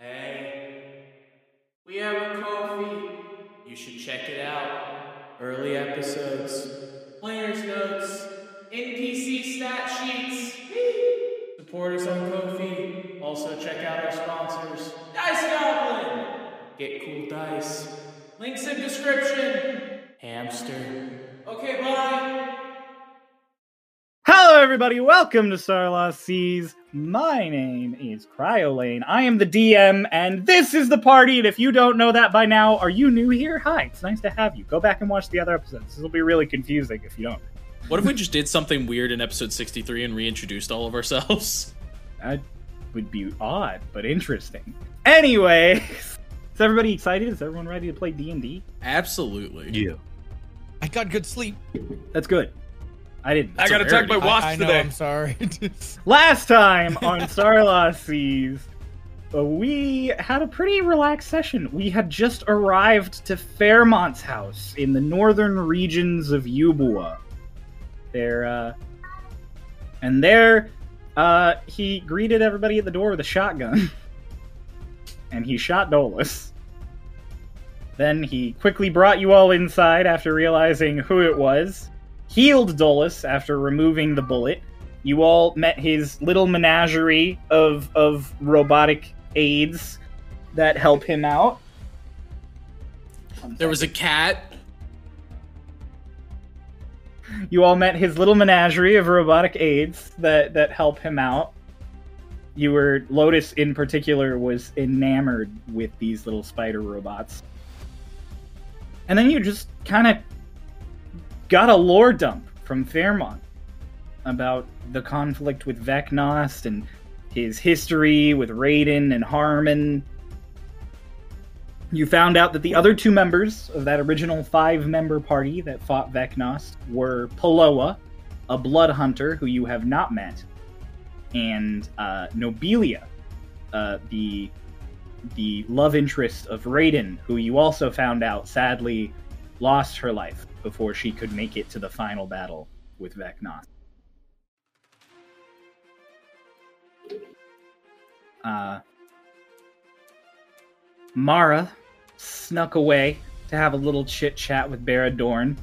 Hey, we have a Ko-fi. You should check it out. Early episodes, player's notes, NPC stat sheets. Support us on Ko-fi. Also check out our sponsors. Dice Goblin. Get cool dice. Links in description. Hamster. Okay, bye. Hello, everybody. Welcome to Starlost Seas. My name is Cryolane. I am the DM, and this is the party. And if you don't know that by now, are you new here? Hi, it's nice to have you. Go back and watch the other episodes. This will be really confusing if you don't. What if we just did something weird in episode 63 and reintroduced all of ourselves? That would be odd, but interesting. Anyway, is everybody excited? Is everyone ready to play D and D? Absolutely. Yeah. I got good sleep. That's good. I didn't. I got a attacked by rarity. wasps I, I know, today. I'm sorry. Last time on Starlost Seas, uh, we had a pretty relaxed session. We had just arrived to Fairemont's house in the northern regions of Eubuea. There, uh, and there, uh, he greeted everybody at the door with a shotgun, and he shot Dolus. Then he quickly brought you all inside after realizing who it was, healed Dolus after removing the bullet, you all met his little menagerie of of robotic aides that help him out. There was a cat. You all met his little menagerie of robotic aides that that help him out. You were Lotus in particular was enamored with these little spider robots. And then you just kind of got a lore dump from Fairemont about the conflict with Vecnost and his history with Raiden and Harmon. You found out that the other two members of that original five member party that fought Vecnost were Paloa, a blood hunter who you have not met, and uh, Nobilia, uh, the the love interest of Raiden, who you also found out sadly lost her life before she could make it to the final battle with Vecnost. Uh, Mara snuck away to have a little chit chat with Baradorn.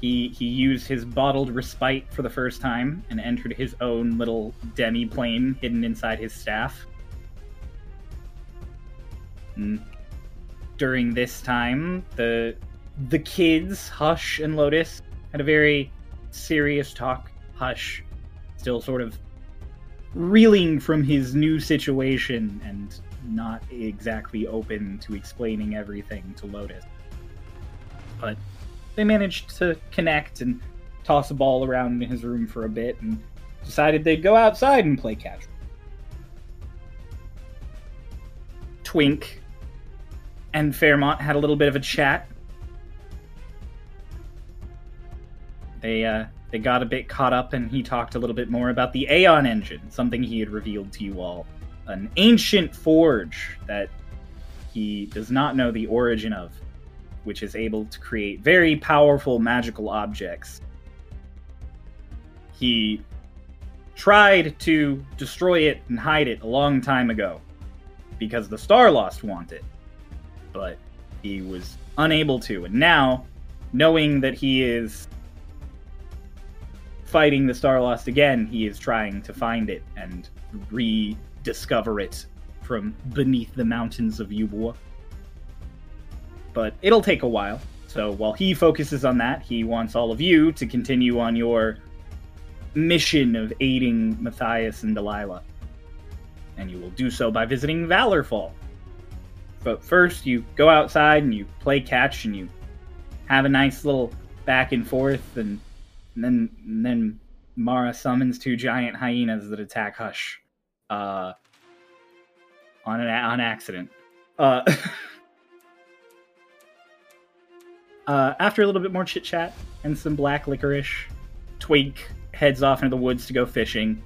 He he used his bottled respite for the first time and entered his own little demi plane hidden inside his staff. And during this time, the the kids, Hush and Lotus, had a very serious talk. Hush, still sort of reeling from his new situation and not exactly open to explaining everything to Lotus. But they managed to connect and toss a ball around in his room for a bit and decided they'd go outside and play catch. Twink and Fairemont had a little bit of a chat. They uh, they got a bit caught up, and he talked a little bit more about the Aeon engine, something he had revealed to you all, an ancient forge that he does not know the origin of, which is able to create very powerful magical objects. He tried to destroy it and hide it a long time ago because the Starlost want it, but he was unable to. And now, knowing that he is fighting the Starlost again, he is trying to find it and rediscover it from beneath the mountains of Eubuea. But it'll take a while. So while he focuses on that, he wants all of you to continue on your mission of aiding Matthias and Delilah. And you will do so by visiting Valorfall. But first, you go outside and you play catch and you have a nice little back and forth, and, and then and then Mara summons two giant hyenas that attack Hush, uh, on an on accident. Uh, uh, after a little bit more chit chat and some black licorice, Twink heads off into the woods to go fishing,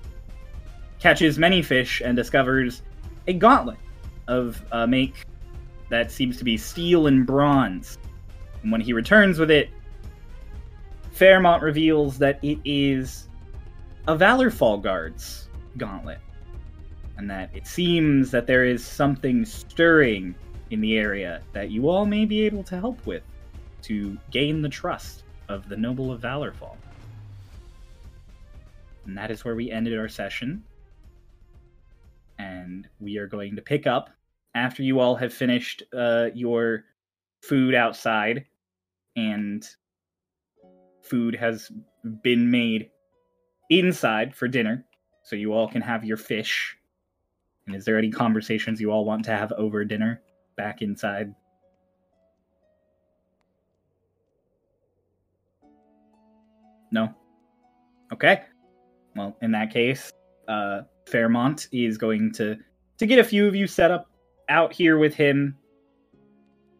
catches many fish, and discovers a gauntlet of a make that seems to be steel and bronze. And when he returns with it, Fairemont reveals that it is a Valorfall Guard's gauntlet. and that it seems that there is something stirring in the area that you all may be able to help with to gain the trust of the noble of Valorfall. And that is where we ended our session. And we are going to pick up after you all have finished uh, your food outside and food has been made inside for dinner so you all can have your fish. And is there any conversations you all want to have over dinner back inside? No? Okay. Well in that case uh fairemont is going to to get a few of you set up out here with him.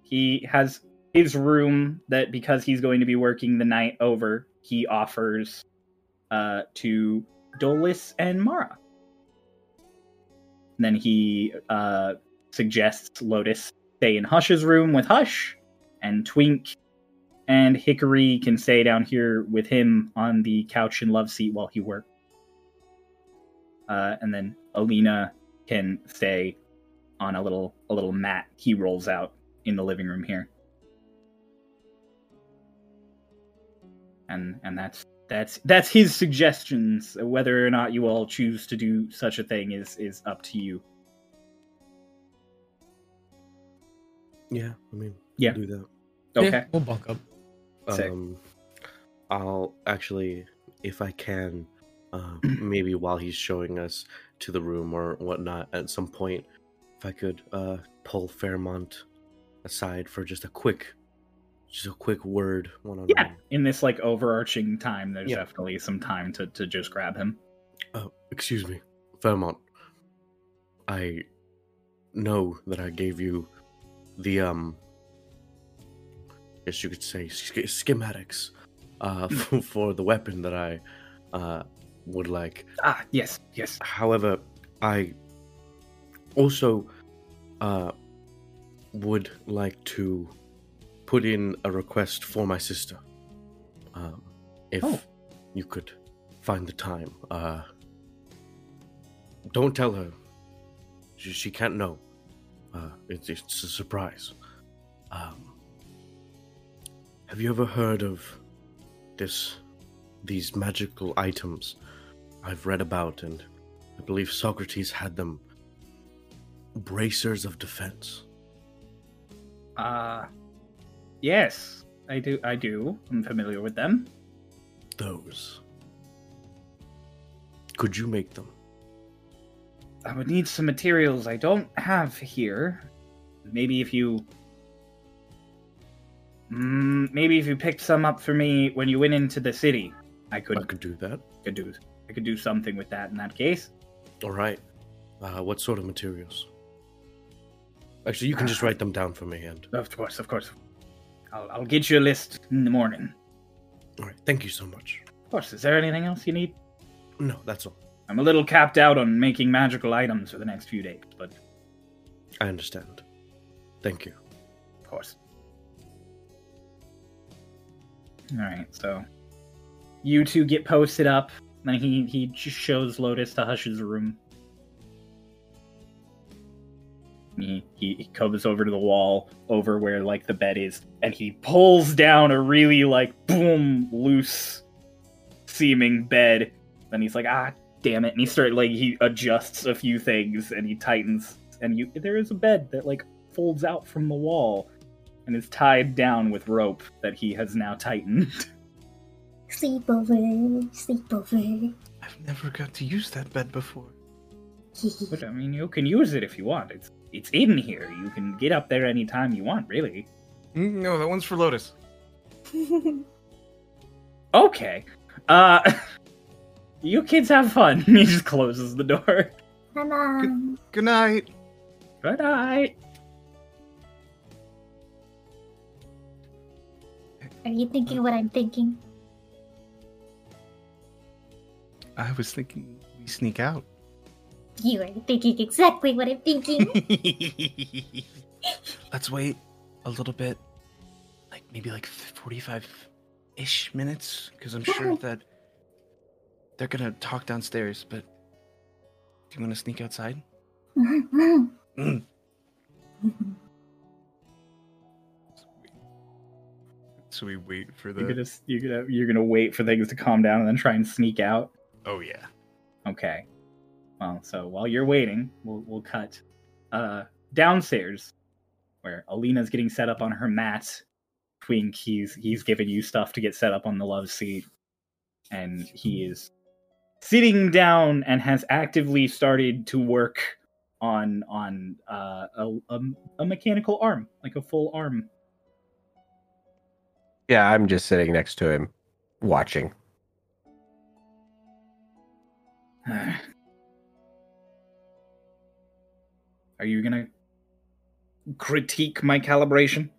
He has his room that because he's going to be working the night over, he offers uh, to Dolus and Mara. And then he uh, suggests Lotus stay in Hush's room with Hush, and Twink and Hickory can stay down here with him on the couch and love seat while he works. Uh, and then Alina can stay on a little a little mat he rolls out in the living room here. And and that's that's that's his suggestions. Whether or not you all choose to do such a thing is is up to you. Yeah, I mean, Yeah. do that. Okay. Yeah, we'll bunk up. Sick. Um, I'll actually, if I can, uh, maybe while he's showing us to the room or whatnot, at some point, if I could uh, pull Fairemont aside for just a quick, just a quick word one on Yeah. In this like overarching time, there's Yeah. definitely some time to to just grab him. Uh, excuse me, Fairemont. I know that I gave you the um, guess you could say sch- schematics, uh, for, for the weapon that I uh would like. Ah, yes, yes. However, I also uh would like to put in a request for my sister. Um, if Oh. you could find the time. Uh, don't tell her. She, she can't know. Uh, it's, it's a surprise. Um, have you ever heard of this? These magical items I've read about, and I believe Socrates had them. Bracers of defense. Uh yes, I do I do. I'm familiar with them. Those. Could you make them? I would need some materials I don't have here. Maybe if you. Mm, maybe if you picked some up for me when you went into the city, I could I could do that. could do I could do something with that in that case. All right. Uh, what sort of materials? Actually, you can just write them down for me. And Of course, of course. I'll, I'll get you a list in the morning. all right, thank you so much. Of course. Is there anything else you need? No, that's all. I'm a little capped out on making magical items for the next few days, but I understand. Thank you. of course. All right, so you two get posted up. Then he he just shows Lotus to Hush's room. He, he he comes over to the wall over where like the bed is, and he pulls down a really like boom loose seeming bed. Then he's like, ah, damn it! And he start like he adjusts a few things and he tightens, and you there is a bed that like folds out from the wall and is tied down with rope that he has now tightened. Sleepover, sleepover. I've never got to use that bed before. but I mean, you can use it if you want. It's it's in here. You can get up there anytime you want, really. Mm, No, that one's for Lotus. Okay. Uh you kids have fun. he just closes the door. Come on. Good night. Good night. Are you thinking what I'm thinking? I was thinking we sneak out. You are thinking exactly what I'm thinking. Let's wait a little bit, like maybe like forty-five-ish minutes, because I'm sure that they're gonna talk downstairs. But Do you want to sneak outside? Mm. So we wait for You're gonna you're gonna you're gonna wait for things to calm down and then try and sneak out. Oh yeah. Okay. Well, so while you're waiting, we'll we'll cut uh downstairs where Alina's getting set up on her mat. Twink, he's he's giving you stuff to get set up on the love seat. And he is sitting down and has actively started to work on on uh, a, a a mechanical arm, like a full arm. Yeah, I'm just sitting next to him, watching. Are you gonna critique my calibration?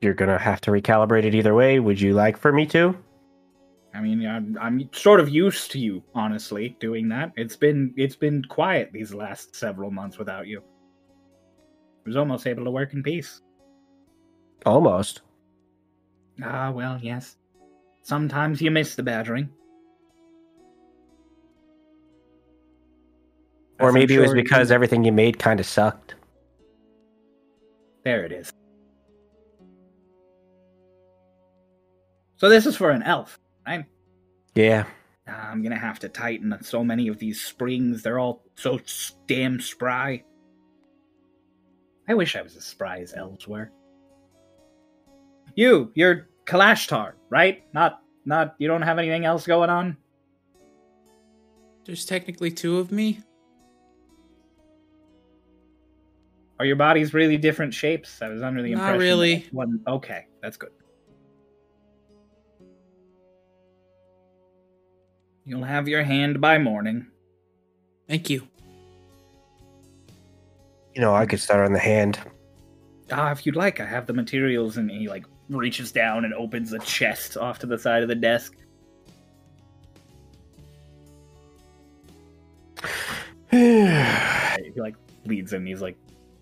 You're gonna have to recalibrate it either way. Would you like for me to? I mean, I'm, I'm sort of used to you, honestly, doing that. It's been it's been quiet these last several months without you. I was almost able to work in peace. Almost. Ah, well, yes. Sometimes you miss the badgering. Or As I'm maybe it was sure you- because everything you made kind of sucked. There it is. So this is for an elf, right? Yeah. Ah, I'm gonna have to tighten so many of these springs. They're all so damn spry. I wish I was as spry as elves were. You, you're Kalashtar, right? Not, not. You don't have anything else going on. There's technically two of me. Are your bodies really different shapes? I was under the Not impression. that really. One. Okay, that's good. You'll have your hand by morning. Thank you. You know, I could start on the hand. Ah, if you'd like, I have the materials. And he like reaches down and opens a chest off to the side of the desk. He like leads him. He's like,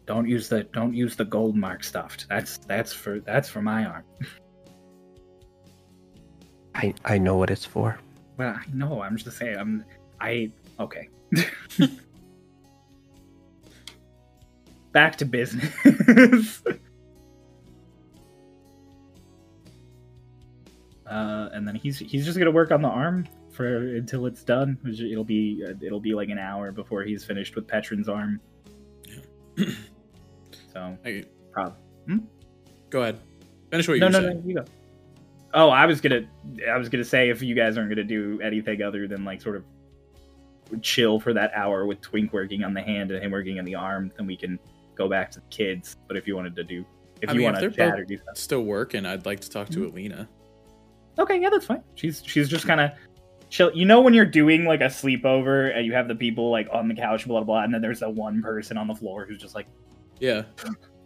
"Don't use the don't use the gold mark stuff. That's that's for that's for my arm." I I know what it's for. Well, I know. I'm just saying. I'm. I okay. Back to business. uh, and then he's he's just gonna work on the arm for until it's done. It'll be uh, it'll be like an hour before he's finished with Petron's arm. so I, prob. go ahead. Finish what you No, no, saying. no. You go. Oh, I was gonna, I was gonna say if you guys aren't gonna do anything other than like sort of chill for that hour with Twink working on the hand and him working on the arm, then we can go back to the kids. But if you wanted to do, if I you mean, if want to they're chat or do stuff, Still working. I'd like to talk to Mm-hmm. Alina. okay, yeah, that's fine. She's she's just kind of chill. You know when you're doing like a sleepover and you have the people like on the couch, blah blah, blah and then there's that one person on the floor who's just like. Yeah.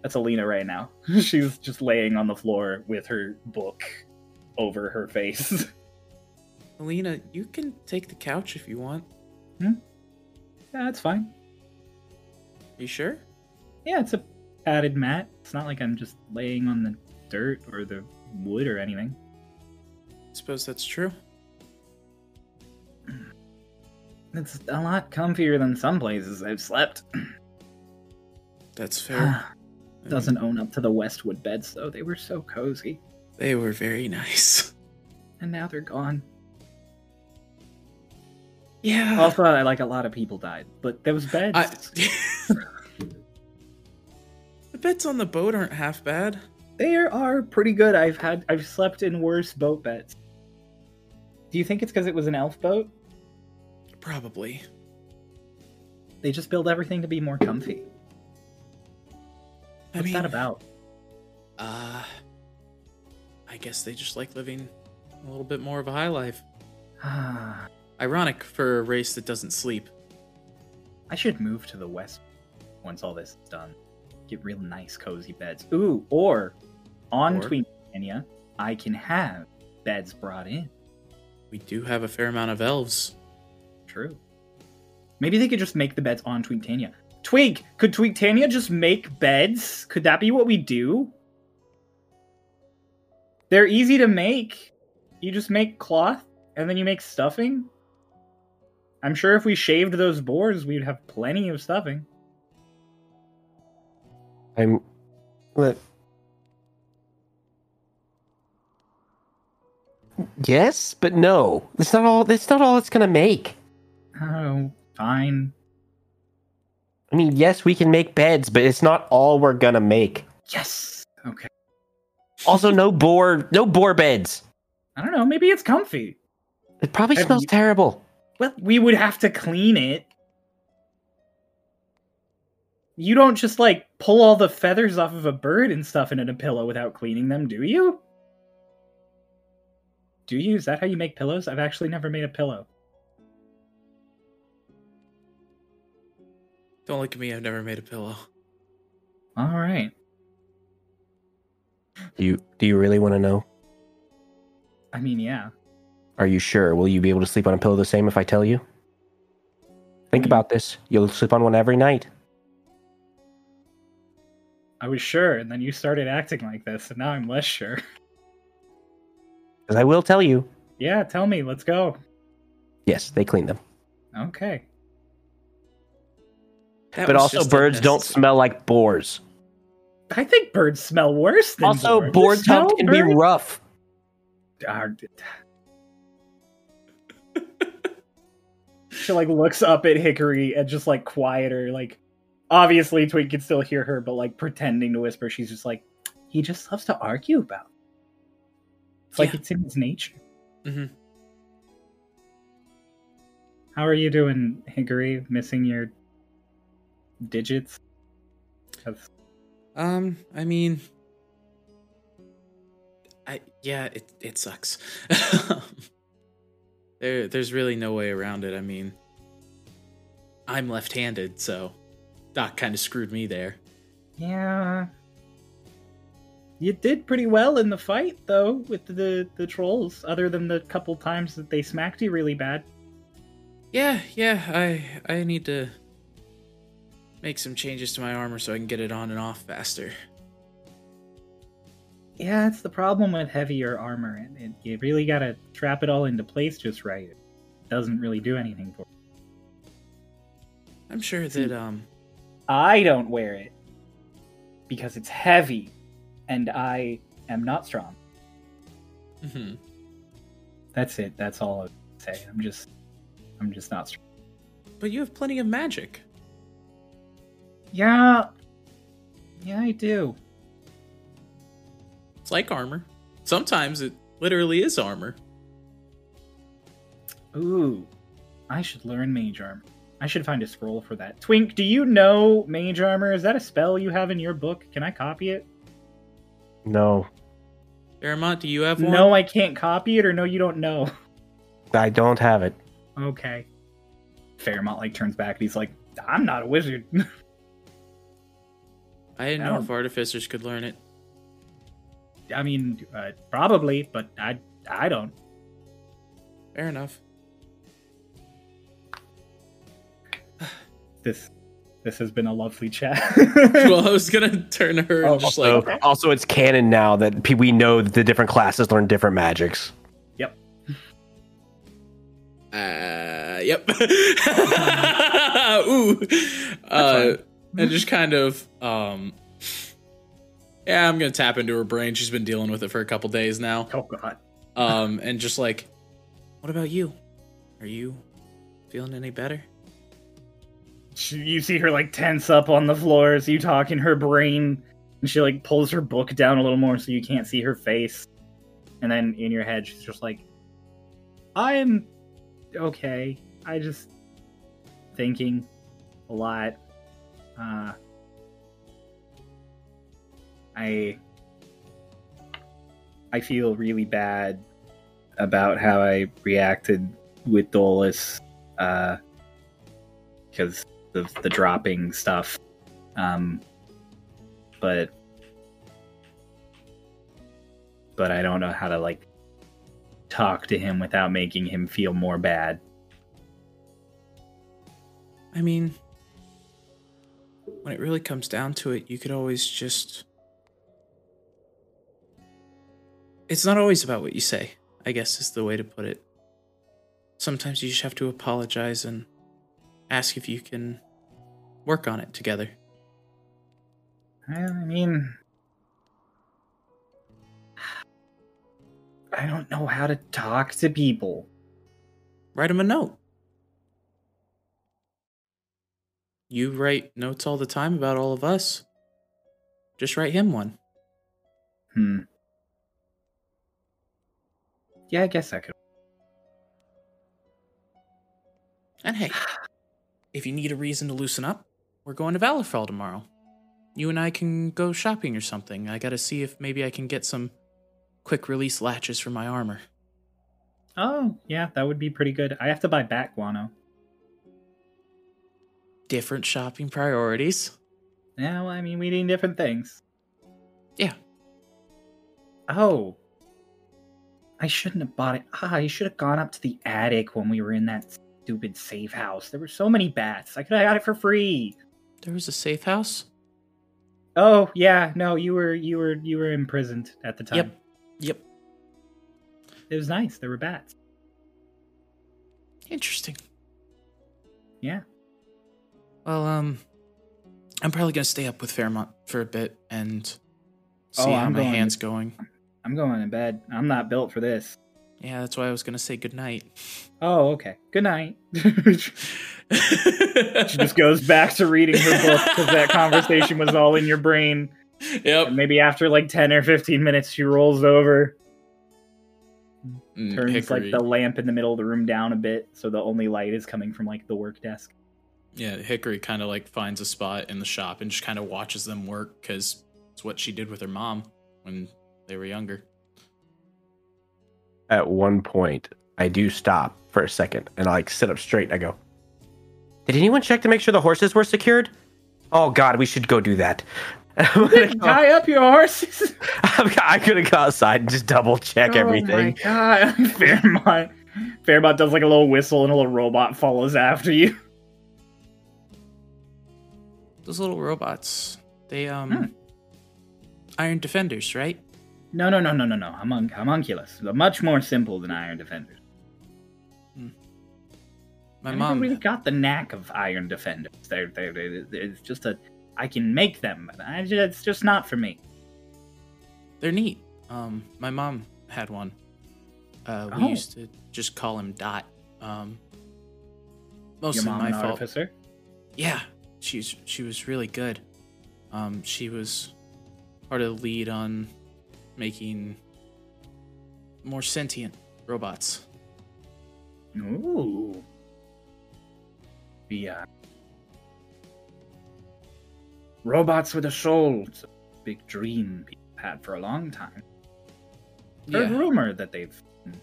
That's Alina right now. She's just laying on the floor with her book over her face. Alina, you can take the couch if you want. Hmm? yeah, that's fine. You sure? Yeah, it's a padded mat. It's not like I'm just laying on the dirt or the wood or anything. I suppose that's true. It's a lot comfier than some places I've slept. That's fair. Doesn't own up to the Westwood beds though. They were so cozy. They were very nice. And now they're gone. Yeah. Also, I like a lot of people died, but those beds. I, the beds on the boat aren't half bad. They are pretty good. I've had I've slept in worse boat beds. Do you think it's because it was an elf boat? Probably. They just build everything to be more comfy. I What's mean, that about? Uh, I guess they just like living a little bit more of a high life. Ah, Ironic for a race that doesn't sleep. I should move to the west once all this is done. Get real nice, cozy beds. Ooh, or on Or- I can have beds brought in. We do have a fair amount of elves. True. Maybe they could just make the beds on Twigtania. Twig, could Twigtania just make beds? Could that be what we do? They're easy to make. You just make cloth and then you make stuffing. I'm sure if we shaved those boars, we'd have plenty of stuffing. I'm. Look. Yes, but no. That's not all. That's not all it's gonna make. Oh, fine. I mean, yes, we can make beds, but it's not all we're gonna make. Yes. Okay. Also, no boar, no boar beds. I don't know. Maybe it's comfy. It probably smells terrible. Well, we would have to clean it. You don't just like pull all the feathers off of a bird and stuff it in a pillow without cleaning them, do you? Do you? Is that how you make pillows? I've actually never made a pillow. Don't look at me. I've never made a pillow. All right. Do you do you really want to know? I mean, yeah. Are you sure? Will you be able to sleep on a pillow the same if I tell you? Think about this. You'll sleep on one every night. I was sure, and then you started acting like this, and now I'm less sure. Because I will tell you. yeah, tell me. Let's go. Yes, they clean them. Okay. That but also, birds don't smell like boars. I think birds smell worse than Also, boars. boar You smell tongue can be rough. She like looks up at Hickory and just like quieter, like obviously Twink can still hear her, but like pretending to whisper, she's just like, he just loves to argue about. It's like Yeah. it's in his nature. Mhm. How are you doing, Hickory? Missing your digits? 'Cause- Um, I mean, I yeah, it it sucks. there, there's really no way around it. I mean, I'm left-handed, so Doc kind of screwed me there. Yeah. You did pretty well in the fight, though, with the the trolls. Other than the couple times that they smacked you really bad. Yeah, yeah, I I need to make some changes to my armor so I can get it on and off faster. Yeah, it's the problem with heavier armor. and it, you really gotta trap it all into place just right. It doesn't really do anything for. I'm sure that um I don't wear it because it's heavy, and I am not strong. Mm-hmm. That's it. That's all I say. I'm just, I'm just not strong. but you have plenty of magic. Yeah, yeah, I do. It's like armor. Sometimes it literally is armor. Ooh, I should learn mage armor. I should find a scroll for that. Twink, do you know mage armor? Is that a spell you have in your book? Can I copy it? No, Fairemont, do you have one? No, I can't copy it, or no, you don't know. I don't have it. Okay. Fairemont like turns back and he's like, "I'm not a wizard." I didn't I know if artificers could learn it. I mean, uh, probably, but I, I don't. Fair enough. This, this has been a lovely chat. well, I was gonna turn her Oh, just Also, like, also, it's canon now that we know that the different classes learn different magics. uh, yep. Ooh. Uh, and just kind of, um, yeah, I'm gonna tap into her brain. She's been dealing with it for a couple days now. oh god. Um, and just like, what about you? Are you feeling any better? You see her like tense up on the floor as you talk in her brain, and she like pulls her book down a little more so you can't see her face. And then in your head, she's just like, "I'm okay. I just thinking a lot. Uh, I I feel really bad about how I reacted with Dolus, uh, because of the dropping stuff. Um, but but I don't know how to like talk to him without making him feel more bad. I mean, when it really comes down to it, you could always just. It's not always about what you say. I guess is the way to put it. Sometimes you just have to apologize and ask if you can work on it together. I mean, I don't know how to talk to people. Write him a note. You write notes all the time about all of us. Just write him one. Hmm. Yeah, I guess I could. And hey, if you need a reason to loosen up, we're going to Valorfall tomorrow. You and I can go shopping or something. I gotta see if maybe I can get some quick release latches for my armor. Oh, yeah, that would be pretty good. I have to buy back guano. Different shopping priorities. Yeah, well, I mean, we need different things. Yeah. Oh. I shouldn't have bought it. Ah, I should have gone up to the attic when we were in that stupid safe house. There were so many bats. I could have got it for free. There was a safe house? Oh, yeah, no, you were you were you were imprisoned at the time. Yep. Yep. It was nice. There were bats. Interesting. Yeah. Well, um, I'm probably gonna stay up with Fairemont for a bit and see Oh, how I'm my going- hand's going. I'm going to bed. I'm not built for this. Yeah, that's why I was gonna say goodnight. Oh, okay. Good night. she just goes back to reading her book because that conversation was all in your brain. Yep. And maybe after like 10 or 15 minutes, she rolls over, Mm, turns Hickory. like the lamp in the middle of the room down a bit so the only light is coming from like the work desk. Yeah, Hickory kind of like finds a spot in the shop and just kind of watches them work because it's what she did with her mom when they were younger. At one point, I do stop for a second and I like sit up straight. And I go, Did anyone check to make sure the horses were secured? Oh God, we should go do that. I'm gonna Tie up your horses. I'm gonna go outside and just double check everything. Oh my god. Fairemont. Fairemont does like a little whistle and a little robot follows after you. Those little robots, they um, Hmm. Iron Defenders, right? No, no, no, no, no, no. Homun- homunculus. Much more simple than Iron Defenders. My I mom. really got the knack of Iron Defenders. They're, they're, they're, it's just a. I can make them, but I just, it's just not for me. They're neat. Um, my mom had one. Uh, we Oh. used to just call him Dot. Um, Your mostly mom my fault. artificer? Yeah, she's she was really good. Um, she was part of the lead on making more sentient robots. Ooh. Uh, robots with a soul. It's a big dream people had for a long time. Heard Yeah. rumor that they've been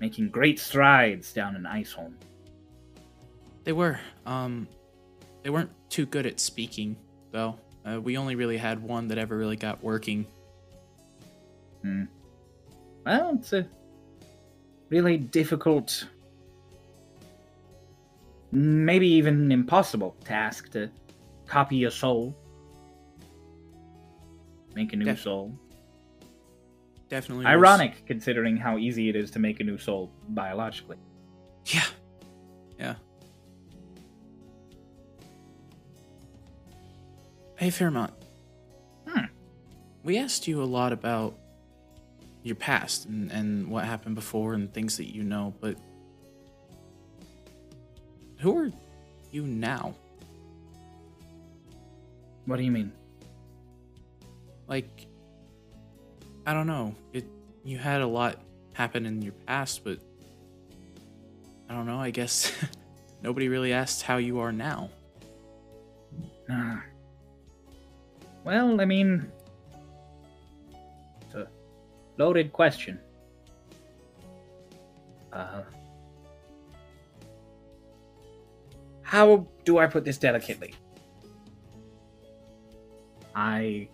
making great strides down in Iceholm. They were. Um, they weren't too good at speaking, though. Uh, we only really had one that ever really got working. Hmm. Well, it's a really difficult, maybe even impossible task to copy a soul, make a new Def- soul. Definitely. was- Ironic, considering how easy it is to make a new soul biologically. Yeah. Hey, Fairemont. Hmm. We asked you a lot about your past and, and what happened before and things that you know, but who are you now? What do you mean? Like, I don't know. It you had a lot happen in your past, but I don't know. I guess nobody really asked how you are now. Well, I mean, it's a loaded question. Uh, how do I put this delicately? I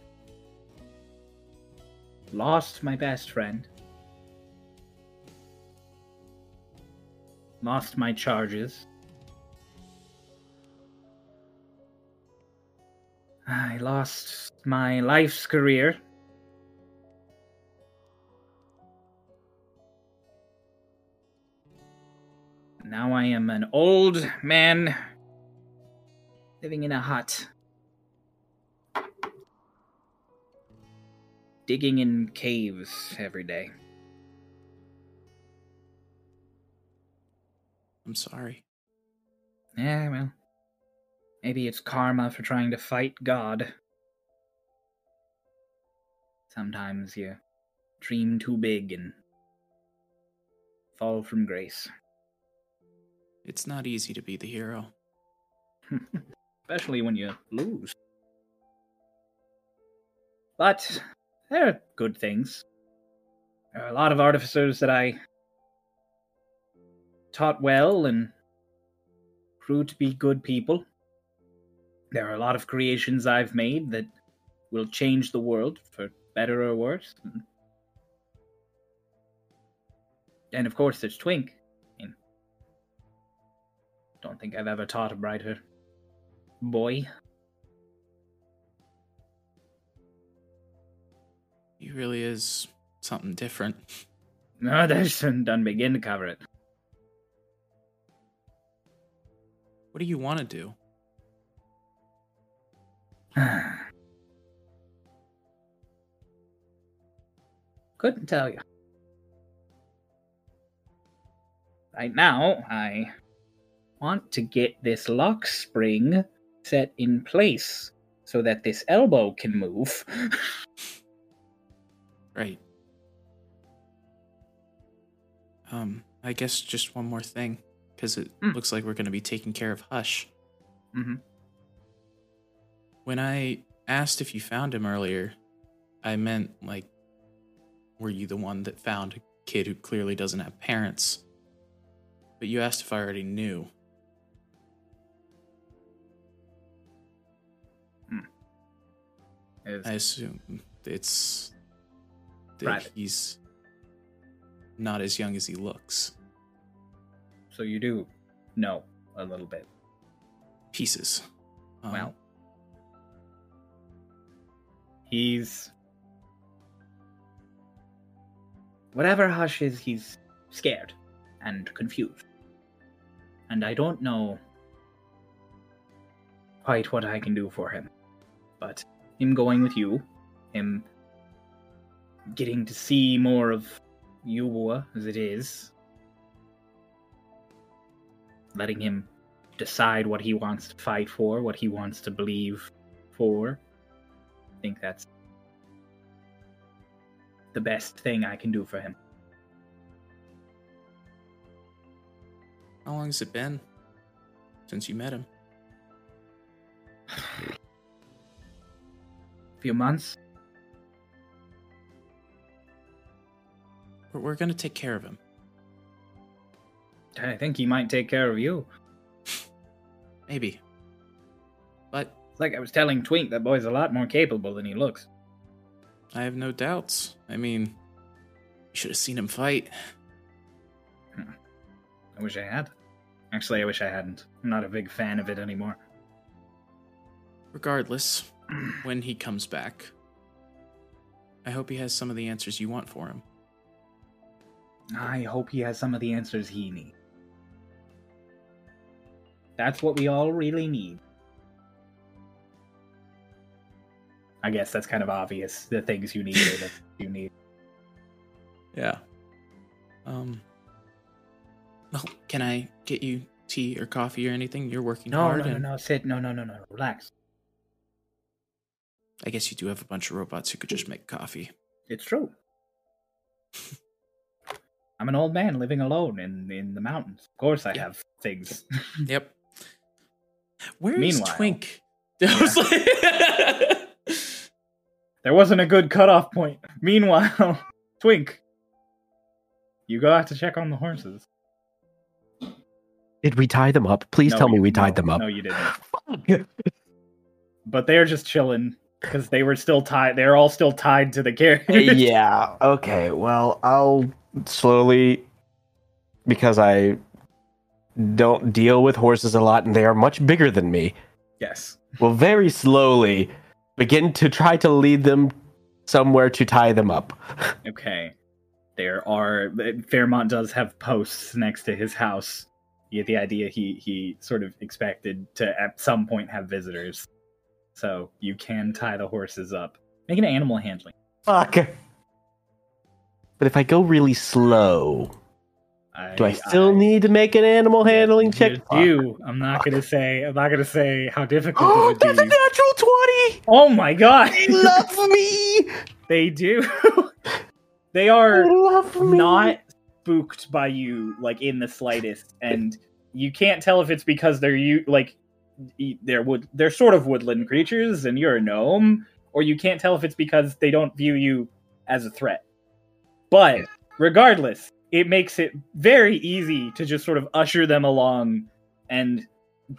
lost my best friend, lost my charges. I lost my life's career. Now I am an old man living in a hut. Digging in caves every day. I'm sorry. Yeah, well. Maybe it's karma for trying to fight God. Sometimes you dream too big and fall from grace. It's not easy to be the hero. Especially when you lose. But there are good things. There are a lot of artificers that I taught well and grew to be good people. There are a lot of creations I've made that will change the world for better or worse. And of course, there's Twink. I mean, don't think I've ever taught a brighter boy. He really is something different. No, that shouldn't done begin to cover it. What do you want to do? Couldn't tell you. Right now, I want to get this lock spring set in place so that this elbow can move. Right. Um, I guess just one more thing, because it Mm. looks like we're going to be taking care of Hush. Mhm. When I asked if you found him earlier, I meant, like, were you the one that found a kid who clearly doesn't have parents? But you asked if I already knew. Is- I assume it's that Private. he's not as young as he looks. so you do know a little bit. Pieces. Um, Well, he's whatever Hush is, he's scared and confused, and I don't know quite what I can do for him. But him going with you, him getting to see more of Eubuea as it is, letting him decide what he wants to fight for, what he wants to believe for. I think that's the best thing I can do for him. How long has it been since you met him? A few months. We're, we're gonna take care of him. I think he might take care of you. Maybe. But Like I was telling Twink, that boy's a lot more capable than he looks. I have no doubts. I mean, you should have seen him fight. Hmm. I wish I had. Actually, I wish I hadn't. I'm not a big fan of it anymore. Regardless, when he comes back, I hope he has some of the answers you want for him. I hope he has some of the answers he needs. That's what we all really need. I guess that's kind of obvious. The things you need the you need. Yeah. Um. Well, can I get you tea or coffee or anything? You're working No, hard, no, no, and no, sit. No, no, no, no. Relax. I guess you do have a bunch of robots who could just make coffee. It's true. I'm an old man living alone in in the mountains. Of course, I Yeah. have things. Yep. Where is Meanwhile- Twink? I was like- There wasn't a good cutoff point. Meanwhile, Twink, you go out to check on the horses. Did we tie them up? Please No, tell me we tied no, them up. No, you didn't. But they're just chilling because they were still tied. They're all still tied to the carriage. yeah. Okay. Well, I'll slowly, because I don't deal with horses a lot, and they are much bigger than me. Yes. Well, very slowly begin to try to lead them somewhere to tie them up. Okay. There are Fairemont does have posts next to his house You get the idea. He he sort of expected to at some point have visitors, so you can tie the horses up. Make an animal handling. Fuck. But if I go really slow, do I still need to make an animal handling check? You do. I'm not gonna say. I'm not gonna say how difficult Oh, that's a natural twenty. Oh my god! They love me. they do. they are They not spooked by you like in the slightest and you can't tell if it's because they're you like they're wood they're sort of woodland creatures and you're a gnome or you can't tell if it's because they don't view you as a threat but regardless it makes it very easy to just sort of usher them along and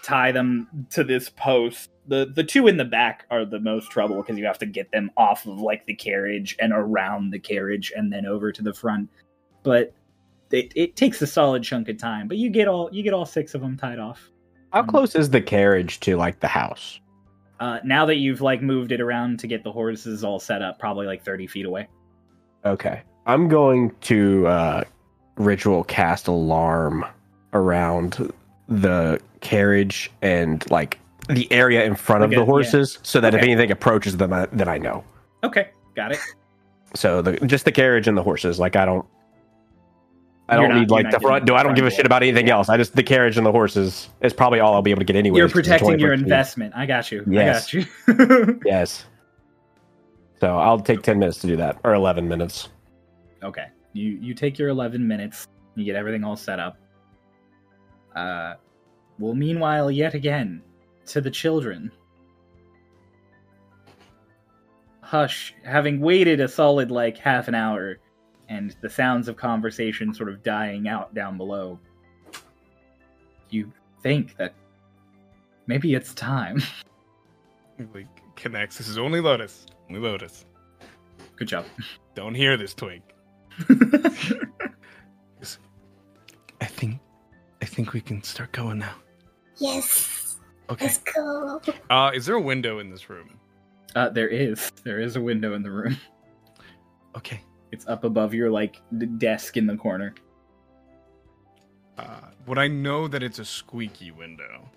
tie them to this post the the two in the back are the most trouble because you have to get them off of like the carriage and around the carriage and then over to the front but it, it takes a solid chunk of time but you get all you get all six of them tied off How close is the carriage to like the house? uh, now that you've like moved it around to get the horses all set up probably like 30 feet away Okay. I'm going to uh ritual cast alarm around the carriage and like the area in front of Okay, the yeah. horses so that if anything approaches them I, then I know. okay got it So the just the carriage and the horses like I don't I You're don't not- need like the front do I don't give a shit about anything yeah. else. I just the carriage and the horses is probably all I'll be able to get anyway. you're protecting your investment i got you Yes. i got you Yes. So I'll take 10 minutes to do that or 11 minutes. Okay. You you take your 11 minutes. You get everything all set up. Uh well meanwhile yet again to the children. Hush, having waited a solid like half an hour and the sounds of conversation sort of dying out down below. You think that maybe it's time. Like connects. This is only Lotus. Only Lotus. Good job. Don't hear this twink. I think, I think we can start going now. Yes. Okay. Let's go. Uh, is there a window in this room? uh there is. There is a window in the room. Okay. It's up above your like d- desk in the corner. Uh, would I know that it's a squeaky window?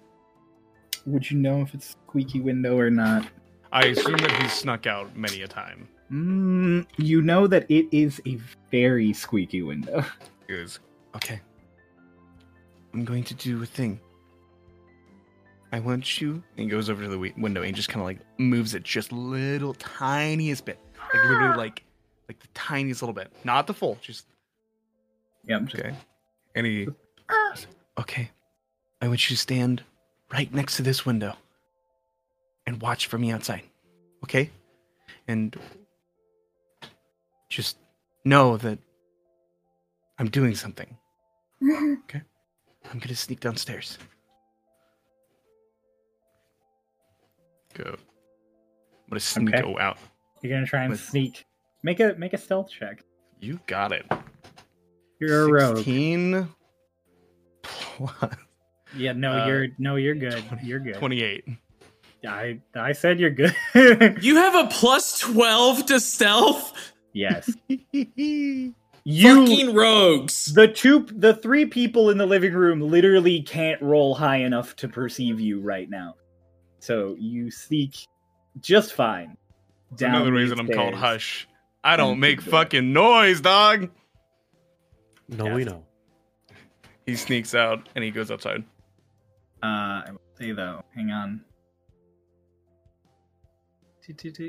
Would you know if it's a squeaky window or not? I assume that he's snuck out many a time. Mm, you know that it is a very squeaky window. Is Okay. I'm going to do a thing. I want you. and he goes over to the wi- window and just kind of like moves it just little tiniest bit, like literally like like the tiniest little bit, not the full, just Yep. just- okay. And he Okay. I want you to stand right next to this window and watch for me outside. Okay? And just know that I'm doing something. Mhm. I'm going to sneak downstairs. go. I'm gonna sneak Okay. out. You're gonna try and With- sneak. Make a make a stealth check. You got it. You're a rogue. 16 plus Yeah, no, Uh, you're no, you're good. 20 You're good. 28. I I said you're good. You have a plus 12 to stealth? Yes. You You fucking rogues. the two the three people in the living room literally can't roll high enough to perceive you right now. So you sneak just fine. down Another these reason I'm called. Hush. I don't make fucking noise, dog. No, we know. He sneaks out and he goes outside. Uh, I will say though, hang on.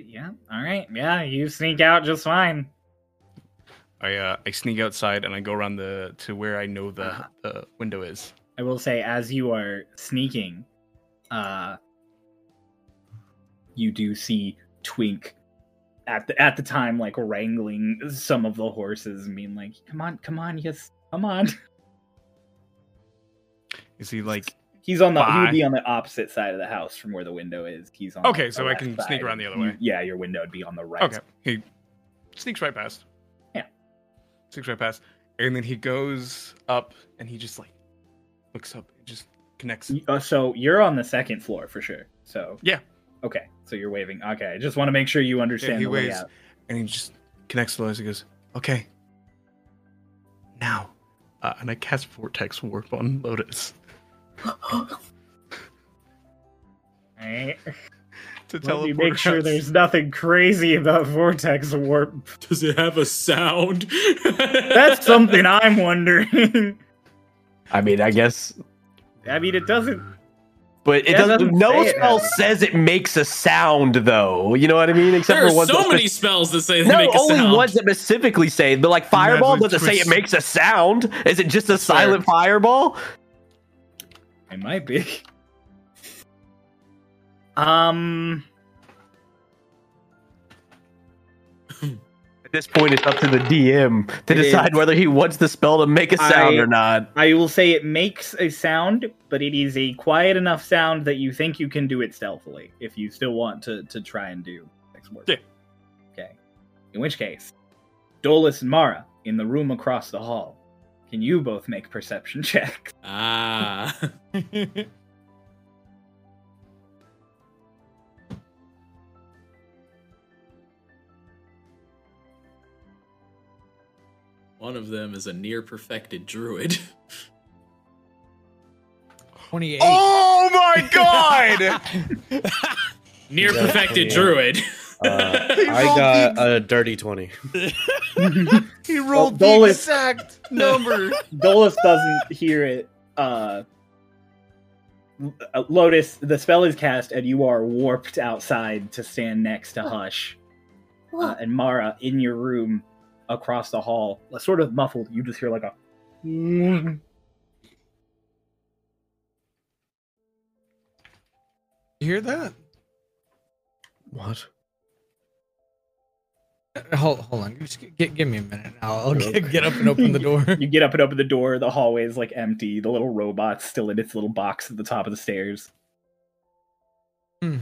Yeah. All right. Yeah, you sneak out just fine. I uh, I sneak outside and I go around the to where I know the Uh-huh. the window is. I will say, as you are sneaking, uh, you do see Twink at the at the time like wrangling some of the horses and being like, "Come on, come on, yes, come on." Is he like He's on the he would be on the opposite side of the house from where the window is. He's on. Okay, the so I can side, sneak around the other way. Yeah, your window would be on the right. okay? He sneaks right past. Yeah. Sneaks right past, and then he goes up and he just like looks up and just connects. Uh, so you're on the second floor for sure. So Yeah. Okay, so you're waving. Okay, I just want to make sure you understand he the waves. layout. And he just connects to Lois. He goes, Okay. Now, uh, and I cast Vortex Warp on Lotus Alright. to Let me teleport. make sure us. there's nothing crazy about vortex warp. Does it have a sound? That's something I'm wondering. I mean, I guess, I mean, it doesn't. but it Yeah, doesn't. doesn't No say it. spell says it makes a sound, though. You know what I mean? Except There are for ones so many spec- spells that say they No, make a only sound. ones that specifically say, but like fireball doesn't say it makes a sound. Is it just a That's fair. silent fireball? It might be. Um. At this point, it's up to the DM to It decide is. whether he wants the spell to make a sound I- or not. I will say it makes a sound, but it is a quiet enough sound that you think you can do it stealthily if you still want to, to try and do X work. Yeah. Okay. In which case, Dolus and Mara in the room across the hall. Can you both make perception checks? Ah. One of them is a near perfected druid. 28. Oh my god! Near perfected druid. Uh, I got the- a dirty 20. he rolled Well, the exact number. Dolus doesn't hear it. Uh, Lotus, the spell is cast, and you are warped outside to stand next to Hush. Uh, and Mara, in your room across the hall, sort of muffled, you just hear like a. You hear that? What? Uh, Hold, hold on. Just g- give me a minute. I'll, I'll get, get up and open the door. You get up and open the door. The hallway is like empty. The little robot's still in its little box at the top of the stairs. Hmm.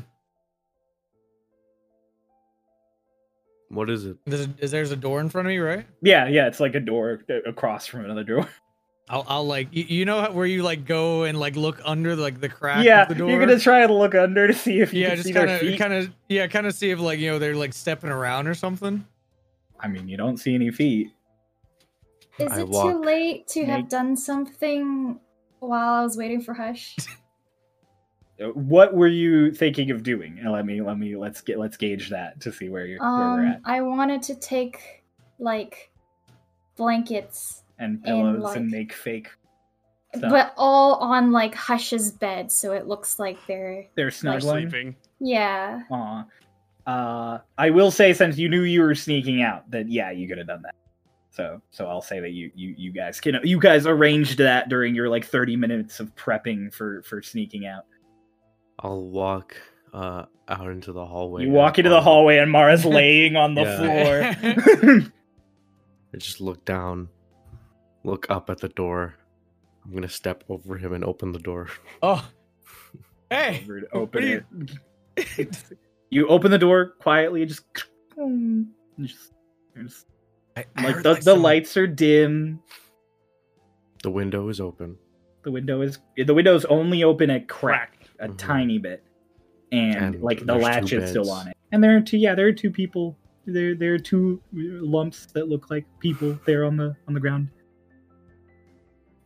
What is it? There's a, there's a door in front of me, right? Yeah, yeah, it's like a door uh, across from another door. I'll, I'll like you, you know where you like go and like look under like the crack yeah, of the door. you're gonna try and look under to see if you yeah, can just kind of feet. kind of yeah, kind of see if like you know they're like stepping around or something. I mean, you don't see any feet. Is I it too late to have done something while I was waiting for Hush? Uh, What were you thinking of doing? And let me let me let's get let's gauge that to see where you're where we're Um, at. I wanted to take like blankets, And pillows and, like- make fake stuff. but all on like Hush's bed, so it looks like they're They're snuggling. Sleeping. yeah. Aw. Uh, I will say since you knew you were sneaking out, that yeah, you could have done that. So so I'll say that you you you guys can you guys arranged that during your like thirty minutes of prepping for for sneaking out. I'll walk uh, out into the hallway. you walk into the hallway and Mara's laying on the floor. I just look down, look up at the door. I'm gonna step over him and open the door. Oh, hey, Over to what open you- it. you open the door quietly, just, just, just I- I like heard, the, the someone- lights are dim. The window is open. The window is the window is only open a crack, a Mhm. tiny bit, and, And like the latch is still on it. And there are two, yeah, there are two people. There, there are two lumps that look like people there on the on the ground.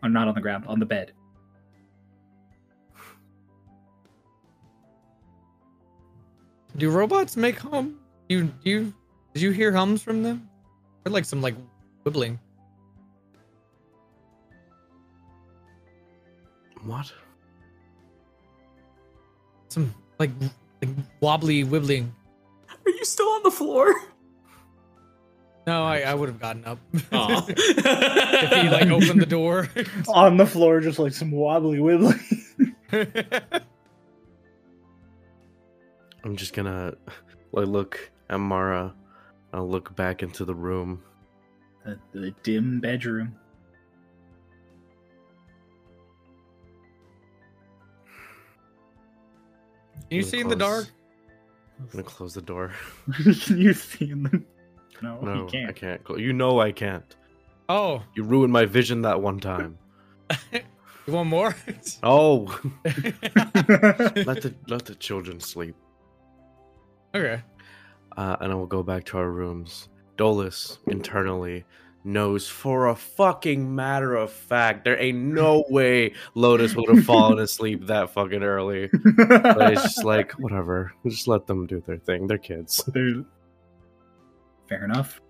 Or not on the ground, on the bed. Do robots make hum? You you did you hear hums from them? Or like some like wibbling. What? Some like like wobbly wibbling. Are you still on the floor? No, I, I would have gotten up. If he like opened the door. On the floor, just like some wobbly wibbly. I'm just gonna like look at Mara. I'll look back into the room. the, the dim bedroom. Can you I'm see gonna in the close- dark? I'm gonna close the door. Can you see them? No, No, you can't. I can't. clo- You know I can't. Oh, You ruined my vision that one time. you want more? Oh, let the let the children sleep. okay. Uh, and I will go back to our rooms. Dolus internally knows for a fucking matter of fact there ain't no way Lotus would have fallen asleep that fucking early. But it's just like whatever. Just let them do their thing. They're kids. They're- Fair enough.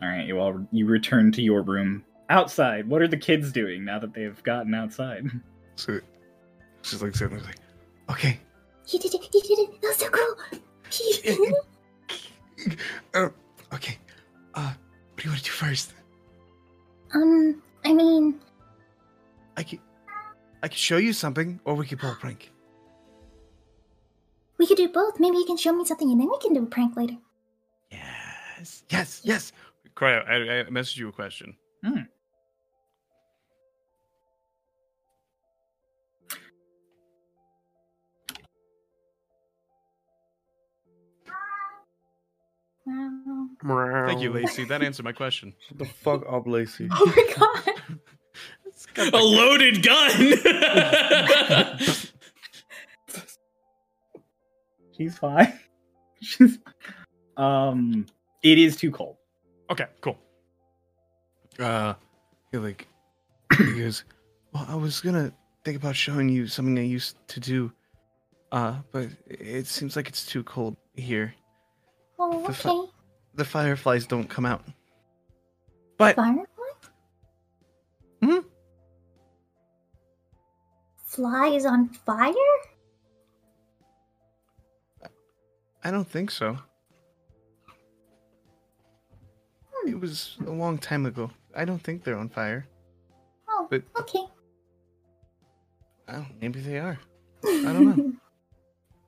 All right, you all you return to your room outside. What are the kids doing now that they've gotten outside? So she's like sitting there like, okay, You did it! You did it! That was so cool! uh, okay. Uh, what do you want to do first? um, I mean, I can, I can show you something, or we could pull a prank. we could do both. Maybe you can show me something and then we can do a prank later. Yes, yes, yes. Cry out. I, I messaged you a question. Wow. Thank you, Lacey. That answered my question. Shut the fuck up, Lacey. Oh my god! A loaded gun. She's fine. She's um it is too cold. Okay, cool. Uh, he like, he goes, well, I was gonna think about showing you something I used to do, uh, but it seems like it's too cold here. Oh, The okay. fu- The fireflies don't come out. But Firefly? Hmm? Fly is on fire? I don't think so. It was a long time ago. I don't think they're on fire. Oh, But- okay. I maybe they are. I don't know.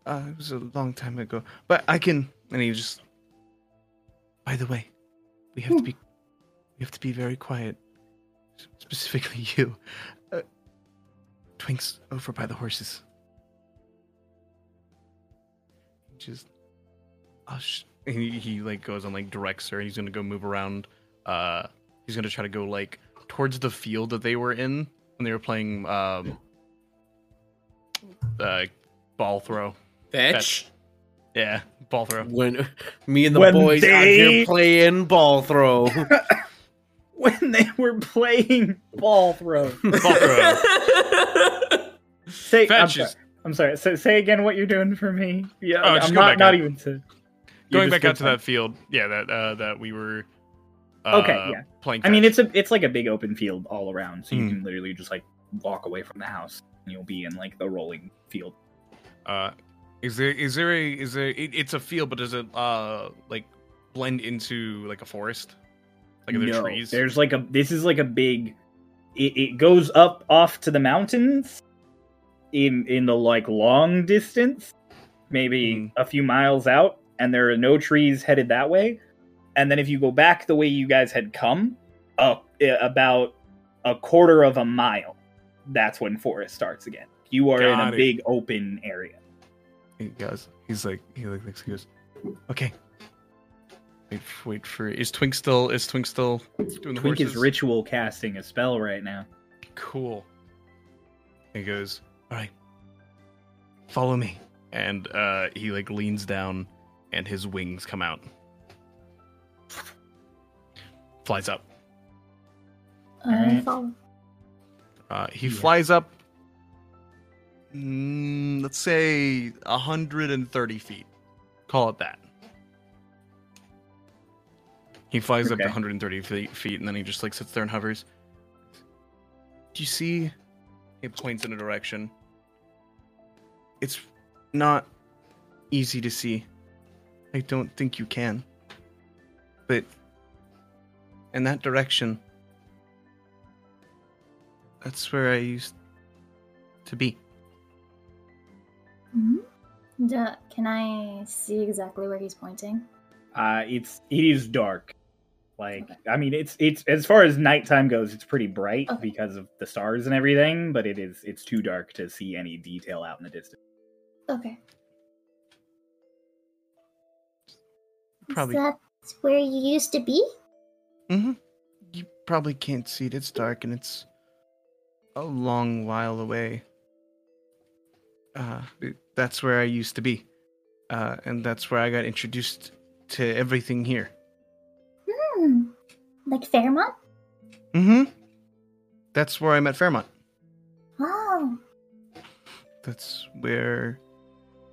Uh, it was a long time ago. But I can. And he just. By the way, we have to be. We have to be very quiet. Specifically, you. Uh, Twink's over by the horses. Just. I'll sh- and he, he like goes and like directs her. He's gonna go move around. Uh, he's gonna try to go like towards the field that they were in when they were playing um uh ball throw. Fetch. Yeah, ball throw. When me and the When boys out they- here playing ball throw. When they were playing ball throw. Ball throw. Say I'm Fetch sorry. I'm sorry. So, say again what you're doing for me. Yeah, Oh, just I'm go not back not even to you're Going back out to that field. Yeah, that uh that we were uh, Okay, yeah. playing I mean, it's a it's like a big open field all around, so you Mhm. can literally just like walk away from the house, and you'll be in like the rolling field. uh is there is there a is there it, it's a field but does it uh like blend into like a forest? Like are there no, trees? there's like a this is like a big. It, it goes up off to the mountains, in in the like long distance, maybe Mhm. a few miles out, and there are no trees headed that way. And then if you go back the way you guys had come, up uh, about a quarter of a mile, that's when forest starts again. You are in a it. big open area. He goes. He's like he like looks. He goes. Okay. Wait, wait for. Is Twink still? Is Twink still doing the Twink horses? is ritual casting a spell right now. Cool. He goes. All right. Follow me. And uh, he like leans down, and his wings come out. Flies up. Uh, Uh, he Yeah. flies up. Mm, let's say 130 feet. Call it that. He flies up to 130 feet, feet, and then he just like sits there and hovers. Do you see? He points in a direction. It's not easy to see. I don't think you can. But in that direction, that's where I used to be. Mhm. Duh, can I see exactly where he's pointing? Uh, it's it is dark. Like I mean, it's it's as far as nighttime goes, it's pretty bright Okay. because of the stars and everything. But it is it's too dark to see any detail out in the distance. Okay. Probably. Is that where you used to be? Mm-hmm. You probably can't see it. It's dark and it's a long while away. Uh, that's where I used to be. Uh, and that's where I got introduced to everything here. Hmm. Like Fairemont? Mm-hmm. That's where I met Fairemont. Oh. That's where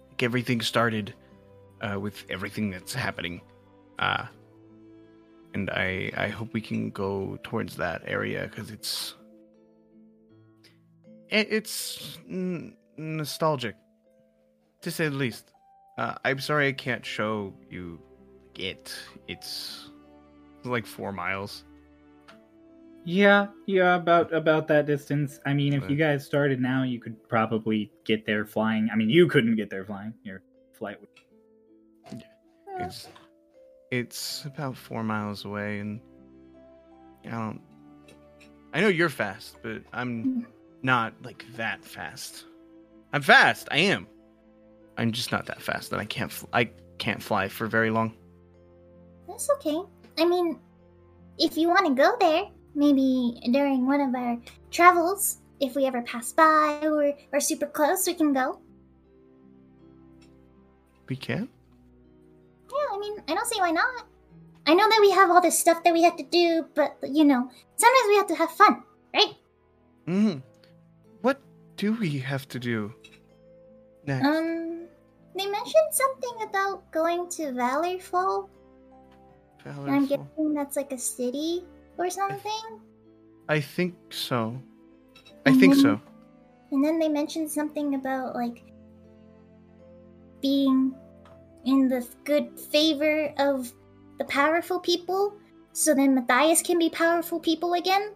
like, everything started uh, with everything that's happening. Uh, and I I hope we can go towards that area because it's it's n- nostalgic to say the least. Uh, I'm sorry I can't show you it. It's like four miles. Yeah, yeah, about about that distance. I mean, if you guys started now, you could probably get there flying. I mean, you couldn't get there flying. Your flight would. It's it's about four miles away, and I don't. I know you're fast, but I'm mm-hmm. not like that fast. I'm fast. I am. I'm just not that fast that I can't. Fl- I can't fly for very long. That's okay. I mean, if you want to go there, maybe during one of our travels, if we ever pass by or are super close, we can go. We can. Mean, I don't see why not. I know that we have all this stuff that we have to do, but you know, sometimes we have to have fun, right? hmm What do we have to do next? Um, they mentioned something about going to Valorfall, and I'm guessing that's like a city or something. I think so. I think so. And then they mentioned something about like being in the good favor of the powerful people, so then Matthias can be powerful people again.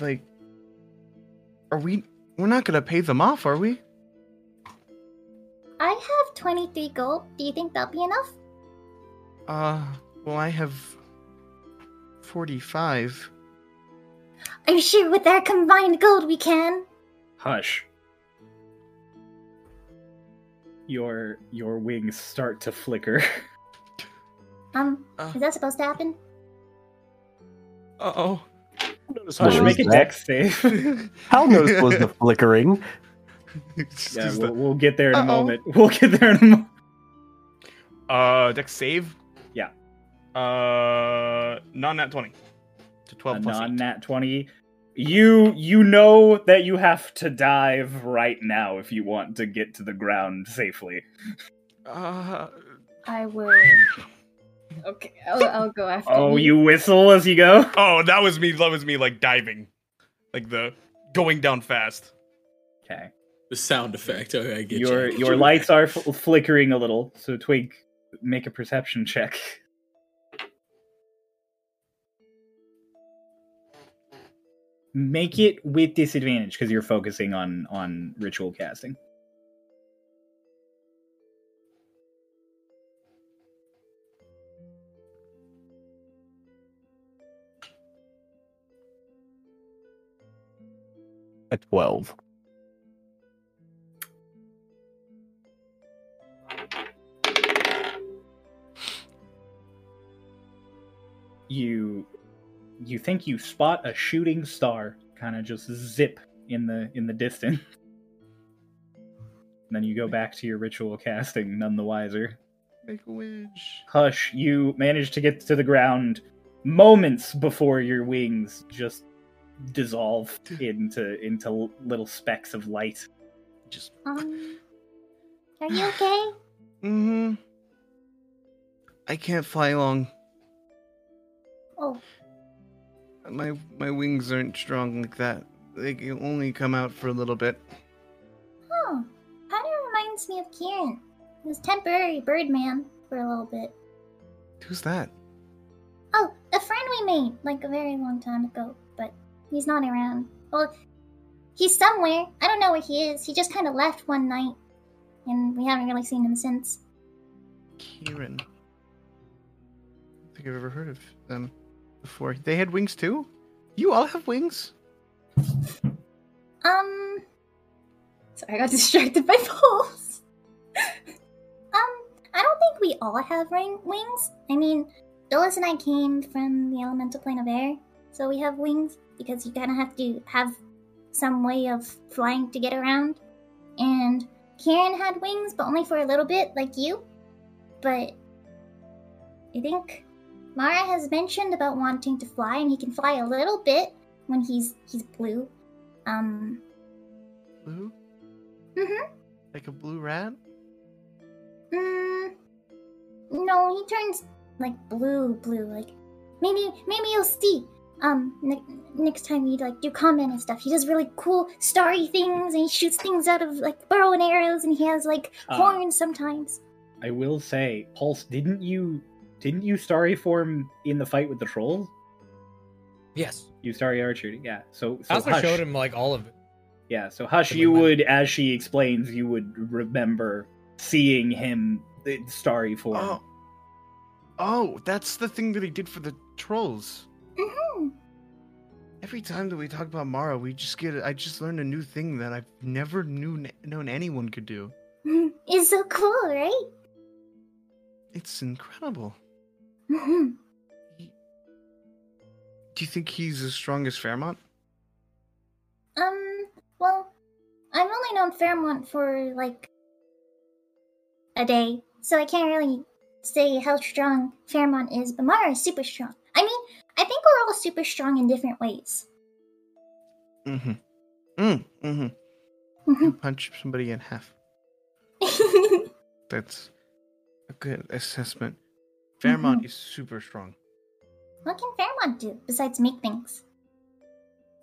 Like, are we? We're not gonna pay them off, are we? I have 23 gold. Do you think that'll be enough? Uh, well, I have forty-five. I'm sure with our combined gold we can. Hush. Your your wings start to flicker. Um, Uh. is that supposed to happen? Uh oh. Hush, What make a was dex save. How noticeable was the flickering? yeah, we'll, we'll get there in a Uh-oh. moment. We'll get there in a moment. Uh, dex save. Yeah. Uh, non nat twenty. To A twelve plus eight. non-nat twenty. You you know that you have to dive right now if you want to get to the ground safely. Uh, I will. Okay, I'll, I'll go after Oh, you whistle as you go. oh, that was me. That was me. Like diving, like the going down fast. Okay. The sound effect. Okay, I get Your you. your lights are f- flickering a little, so Twig, make a perception check. Make it with disadvantage because you're focusing on on ritual casting. A 12. you you think you spot a shooting star kind of just zip in the in the distance and then you go back to your ritual casting none the wiser Make a wish. hush you manage to get to the ground moments before your wings just dissolve into into little specks of light Just. Um, are you okay? Mm-hmm. I can't fly long. Oh, My my wings aren't strong like that. They can only come out for a little bit. oh, kind of reminds me of Kieran. He was temporary Birdman for a little bit. Who's that? Oh, a friend we made like a very long time ago, but he's not around. Well, he's somewhere. I don't know where he is. He just kind of left one night, and we haven't really seen him since. Kieran. I don't think I've ever heard of them before. They had wings too? You all have wings? Um, sorry, I got distracted by poles. um, I don't think we all have ring- wings. I mean, Dolus and I came from the elemental plane of air, so we have wings because you kind of have to have some way of flying to get around. And Kieran had wings, but only for a little bit, like you. But I think Mara has mentioned about wanting to fly, and he can fly a little bit when he's he's blue. Um. Blue? Mhm. Like a blue rat? Mm, no, he turns like blue, blue. Like maybe, maybe you'll see. Um, ne- next time we like do combat and stuff, he does really cool starry things, and he shoots things out of like bow and arrows, and he has like Ah. horns sometimes. I will say, Pulse, didn't you didn't you starry form in the fight with the trolls? Yes. You starry archery, yeah. So, so I also Hush, showed him like all of it. yeah. So Hush, you my- would, as she explains, you would remember seeing him in starry form. Oh. Oh, that's the thing that he did for the trolls. hmm Every time that we talk about Mara, we just get I just learned a new thing that I've never knew known anyone could do. It's so cool, right? It's incredible. Mhm. Do you think he's as strong as Fairemont? Um, well, I've only known Fairemont for like a day, so I can't really say how strong Fairemont is, but Mara is super strong. I mean, I think we're all super strong in different ways. Mm-hmm. Mm, mm-hmm. Mhm. Punch somebody in half. That's a good assessment. Fairemont is super strong. what can Fairemont do besides make things?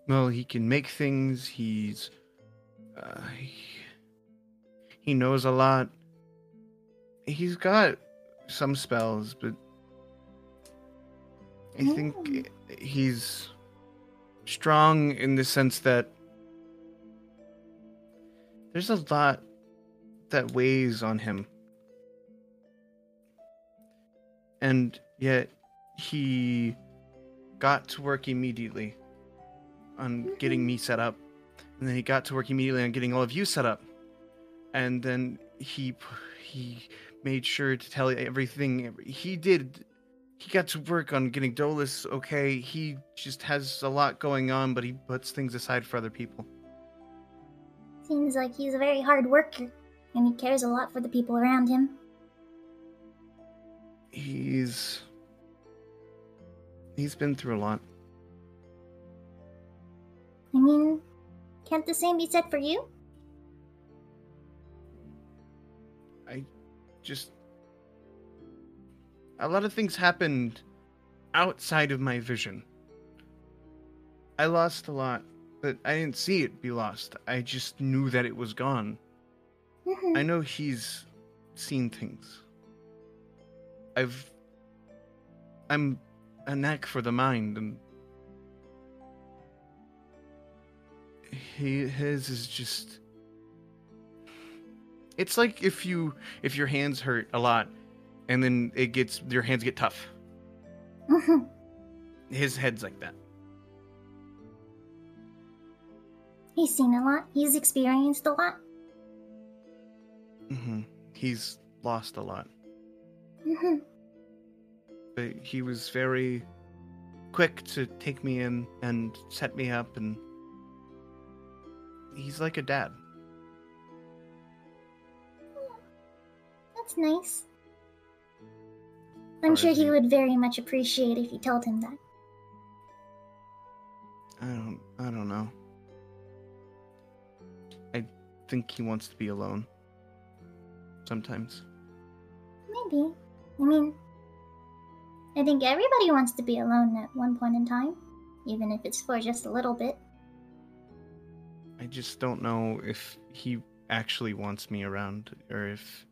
Well, he can make things. He's uh, he, he knows a lot. He's got some spells, but I think he's strong in the sense that there's a lot that weighs on him. And yet he got to work immediately on getting me set up. And then he got to work immediately on getting all of you set up. And then he he made sure to tell everything he did. He got to work on getting Dolus okay. He just has a lot going on, but he puts things aside for other people. Seems like he's a very hard worker, and he cares a lot for the people around him. He's he's been through a lot. I mean, can't the same be said for you? I just a lot of things happened outside of my vision. I lost a lot, but I didn't see it be lost. I just knew that it was gone. Mhm. I know he's seen things. I've I'm a knack for the mind and he his is just it's like if you if your hands hurt a lot and then it gets your hands get tough. Mhm. His head's like that. He's seen a lot. He's experienced a lot. mm-hmm. He's lost a lot, But he was very quick to take me in and set me up and he's like a dad. That's nice. I'm sure he would very much appreciate if you told him that. I don't I don't know. I think he wants to be alone. Sometimes. Maybe. I mean, I think everybody wants to be alone at one point in time, even if it's for just a little bit. I just don't know if he actually wants me around or if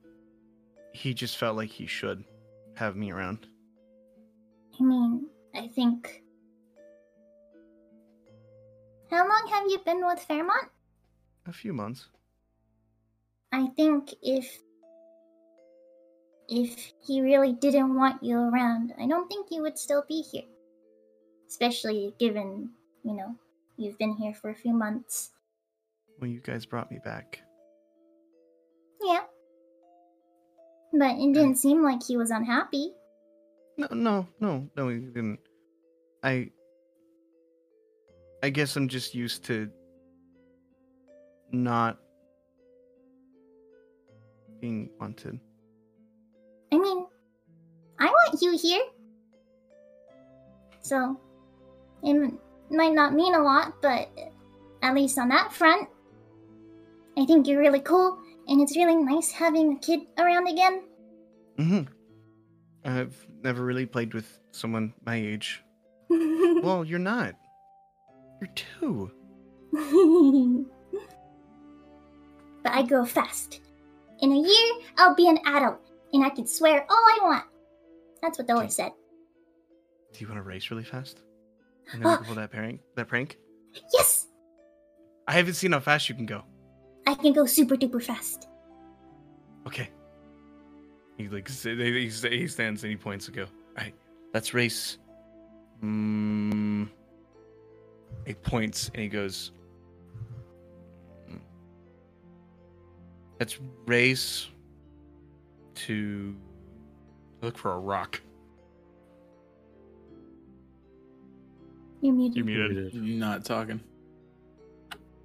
he just felt like he should have me around. I mean, I think. How long have you been with Fairemont? A few months. I think if. If he really didn't want you around, I don't think you would still be here. Especially given, you know, you've been here for a few months. When you guys brought me back. Yeah. But it didn't seem like he was unhappy. No, no, no, no, he didn't. I. I guess I'm just used to not being wanted. I mean, I want you here. So, it m- might not mean a lot, but at least on that front, I think you're really cool, and it's really nice having a kid around again. hmm I've never really played with someone my age. Well, you're not. You're two. but I grow fast. In a year, I'll be an adult, and I can swear all I want. That's what the Dollar said. Do you want to race really fast? And then can pull that prank. That prank. Yes! I haven't seen how fast you can go. I can go super duper fast. Okay. He like he, stands and he points to go. All right, let's race. Mm, he points and he goes. "Mm, Let's race to look for a rock. You're muted. You're muted. Not talking.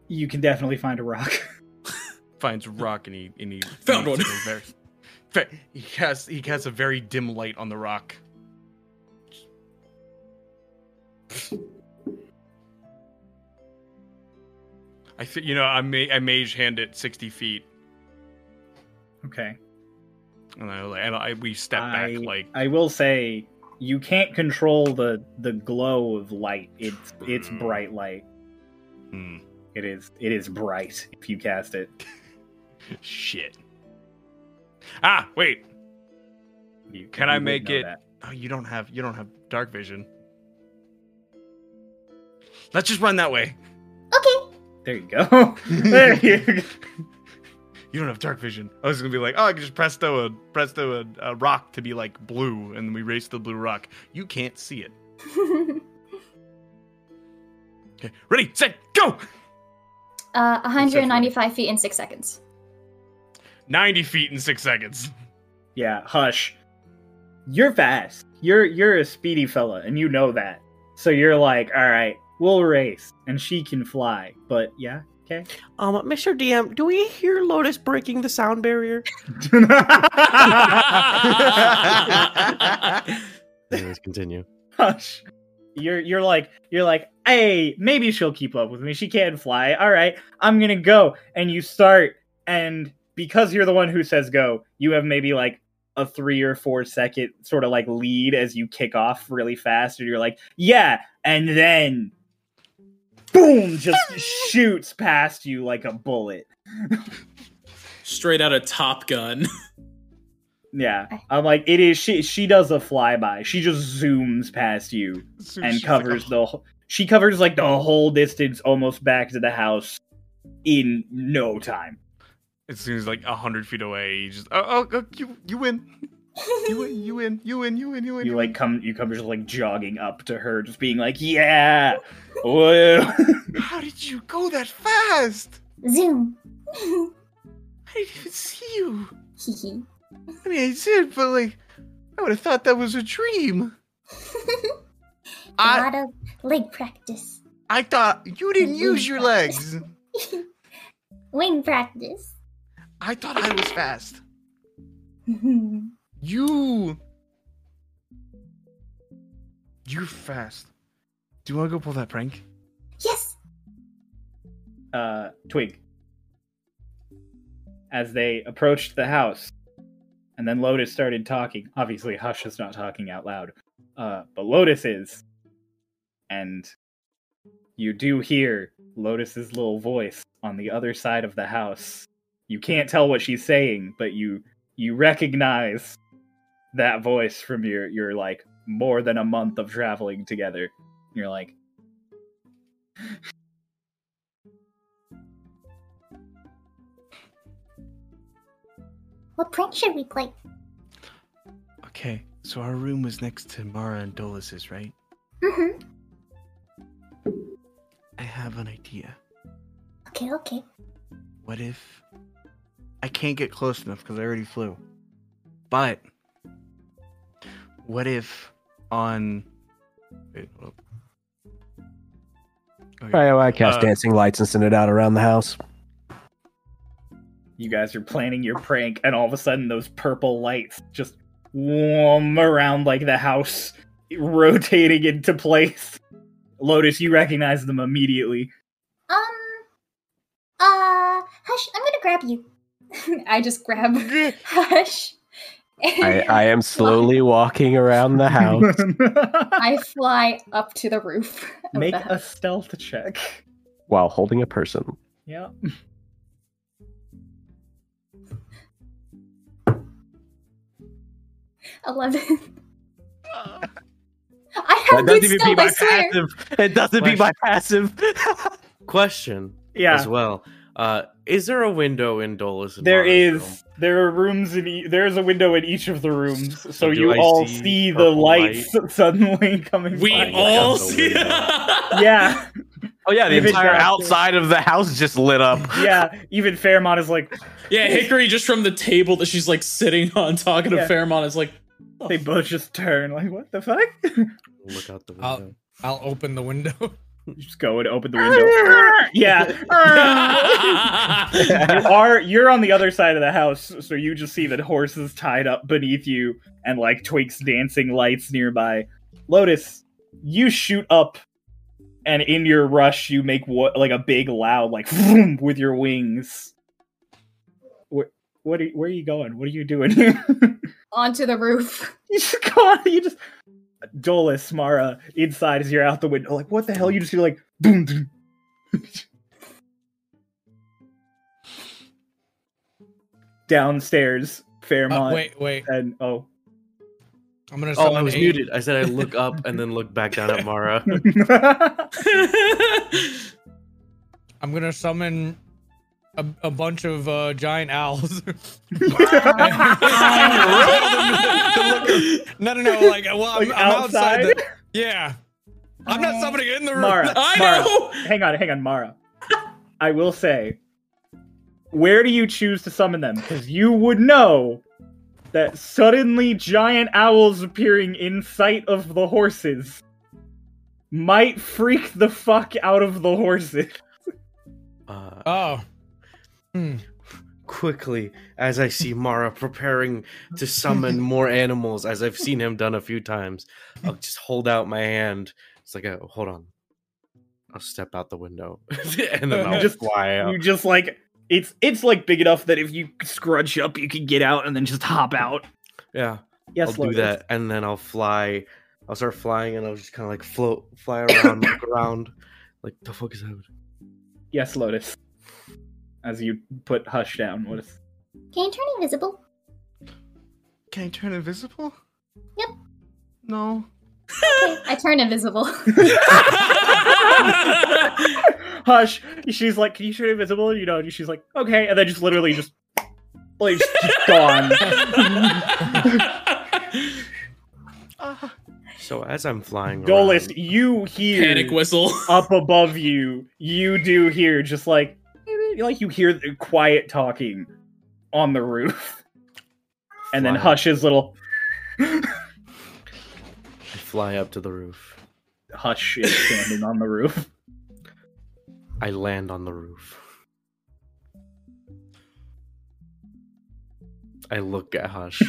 You can definitely find a rock. Finds a rock and he and he Found one. to a Very, he casts he casts a very dim light on the rock. I think you know I ma- I mage hand it sixty feet, Okay. And I like and I we step I, back like I will say you can't control the the glow of light. It's it's bright light. hmm, It is it is bright if you cast it. shit. Ah, wait. You, Can you I make it? that. Oh, you don't have you don't have dark vision. Let's just run that way. Okay. There you go. there you go. You don't have dark vision. I was gonna be like, oh, I can just presto a presto a, a rock to be like blue, and we race the blue rock. You can't see it. Okay, ready, set, go. Uh, 195 feet in six seconds. Ninety feet in six seconds. Yeah, hush. You're fast. You're you're a speedy fella, and you know that. So you're like, all right, we'll race, and she can fly. But yeah, okay. Um, Mr. DM, do we hear Lotus breaking the sound barrier? Anyways, continue. Hush. You're you're like you're like, hey, maybe she'll keep up with me. She can fly. All right, I'm gonna go. And you start, and because you're the one who says go, you have maybe like a three or four second sort of like lead as you kick off really fast, and you're like, yeah, and then boom, just shoots past you like a bullet. Straight out of Top Gun. Yeah, I'm like, it is. She she does a flyby. She just zooms past you So and she's like, covers "Oh." the. wh- She covers like the whole distance, almost back to the house, in no time. It seems like a hundred feet away. You just oh, oh, oh you you win. You win. You win. You win. You win. You win. You like come, you come just like jogging up to her, just being like, "Yeah, whoa." How did you go that fast? Zoom. I didn't even see you. Hee I mean, I did, but like, I would have thought that was a dream. A I lot of leg practice. I thought you didn't use your legs. Wing practice. I thought I was fast. You. You're fast. Do you want to go pull that prank? yes. uh, Twig. As they approached the house, and then Lotus started talking. Obviously, Hush is not talking out loud, uh, but Lotus is. And you do hear Lotus's little voice on the other side of the house. You can't tell what she's saying, but you you recognize that voice from your your like more than a month of traveling together. You're like, What prank should we play? Okay, so our room was next to Mara and Dolus's, right? Mm-hmm. I have an idea. Okay, okay. What if I can't get close enough because I already flew? But what if on wait, hold up. Okay. Right, well, I cast Uh, dancing lights and send it out around the house. you guys are planning your prank, and all of a sudden those purple lights just whoom around like the house rotating into place. Lotus, you recognize them immediately. Um, uh, Hush, I'm gonna grab you. I just grab Hush. I, I am slowly walking around the house. I fly up to the roof. Of Make the a stealth check. while holding a person. Yeah. Eleven. I That have doesn't good be stealth, my I swear. passive. It doesn't be my passive. Question Yeah. as well. Uh, is there a window in Dolus? and There room? There are rooms in. E- there is a window in each of the rooms, so do you I all see see the purple lights suddenly coming. We by. all see. Yeah, Oh yeah, the Even entire faster. outside of the house just lit up. yeah. Even Fairemont is like yeah, Hickory just from the table that she's like sitting on talking to Yeah. Fairemont is like, they both just turn like what the fuck? Look out the I'll- window. I'll open the window. You just go and open the window. yeah. you are you're on the other side of the house, so you just see the horses tied up beneath you and like twigs dancing lights nearby. Lotus, you shoot up, and in your rush, you make what like a big loud like vroom with your wings. Where, what are, where are you going? What are you doing? Onto the roof. you just go on, you just Dolus, Mara, inside as you're out the window. Like, what the hell? You just hear like boom. boom. Downstairs, Fairemont. Uh, wait, wait. And oh, I'm gonna. Oh, I was eight- muted. I said I look up and then look back down at Mara. I'm gonna summon a, a bunch of uh, giant owls. no, no, no. Like, well, I'm, Like I'm outside. outside? The, yeah, I'm not somebody in the room. Mara, I Mara, know. hang on, hang on, Mara. I will say, where do you choose to summon them? Because you would know that suddenly giant owls appearing in sight of the horses might freak the fuck out of the horses. Uh, Oh, hmm. quickly, as I see Mara preparing to summon more animals, as I've seen him done a few times, I'll just hold out my hand. It's like, a, hold on. I'll step out the window, and then I'll Just- fly out. You just like it's it's like big enough that if you scrunch up, you can get out and then just hop out. Yeah, Yes, I'll do Lotus. that, and then I'll fly. I'll start flying, and I'll just kind of like float, fly around, look around. Like the fuck is happening? Yes, Lotus. As you put Hush down, what is? Can you turn invisible? Can I turn invisible? Yep. No. Okay, I turn invisible. Hush. She's like, "Can you turn invisible?" You know, and she's like, "Okay," and then just literally just like just, just gone. Ah. So as I'm flying, Dolus, around, you hear Panic whistle. up above you. You do hear just like like you hear the quiet talking on the roof, and then Fly. Hush's little I fly up to the roof. Hush is standing on the roof. I land on the roof. I look at Hush.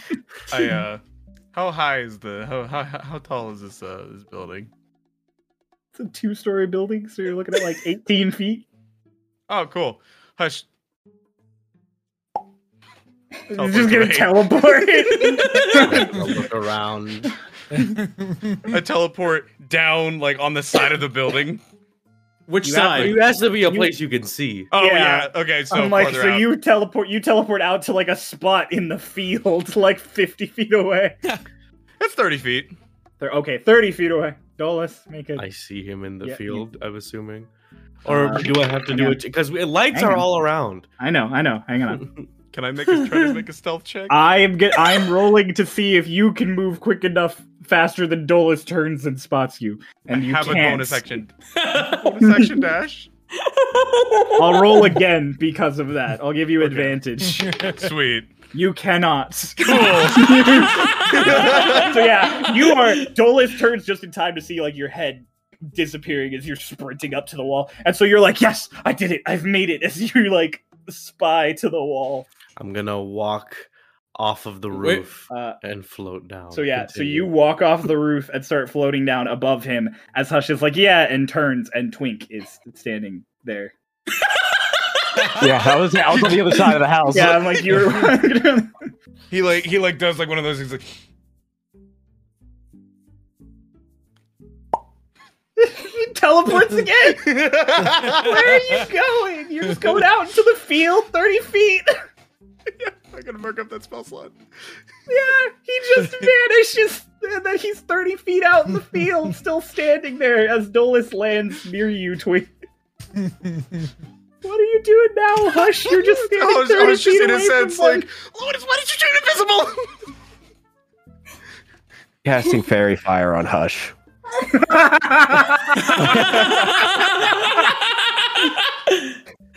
I uh how high is the how how, how tall is this uh this building? It's a two-story building, so you're looking at like 18 feet. Oh cool. Hush. He's Teleport just gonna away. teleport. Look around. I teleport down like on the side of the building. Which You have, side? you has to be a You- place you can see. Oh Yeah. yeah. Okay, so I'm like, so out. you teleport, you teleport out to like a spot in the field, like 50 feet away. It's thirty feet. They're okay, 30 feet away. Dolus, make it. I see him in the Yeah, you- field. I'm assuming, or Uh, do I have to do on. it? Because lights Hang are on. all around. I know, I know. Hang on. Can I make a try to make a stealth check? I am get. I'm rolling to see if you can move quick enough, faster than Dolus turns and spots you, and you have can't. a bonus action. bonus action dash. I'll roll again because of that. I'll give you advantage. Sweet. You cannot. Cool. so yeah, you are. Dolus turns just in time to see like your head disappearing as you're sprinting up to the wall, and so you're like, "Yes, I did it! I've made it!" As you like spy to the wall. I'm gonna walk off of the Wait. roof Uh, and float down. So yeah, so you walk off the roof and start floating down above him as Hush is like, yeah, and turns and Twink is standing there. yeah, I was I was on the other side of the house. Yeah, I'm like you're He like he like does like one of those things like he teleports again. Where are you going? You're just going out into the field, thirty feet. I gotta mark up that spell slot. Yeah, he just vanishes, and then he's thirty feet out in the field, still standing there as Dolus lands near you, Twink. What are you doing now, Hush? You're just standing I was, 30 I was just feet in a sense like, Lotus, why did you turn invisible? Casting faerie fire on Hush.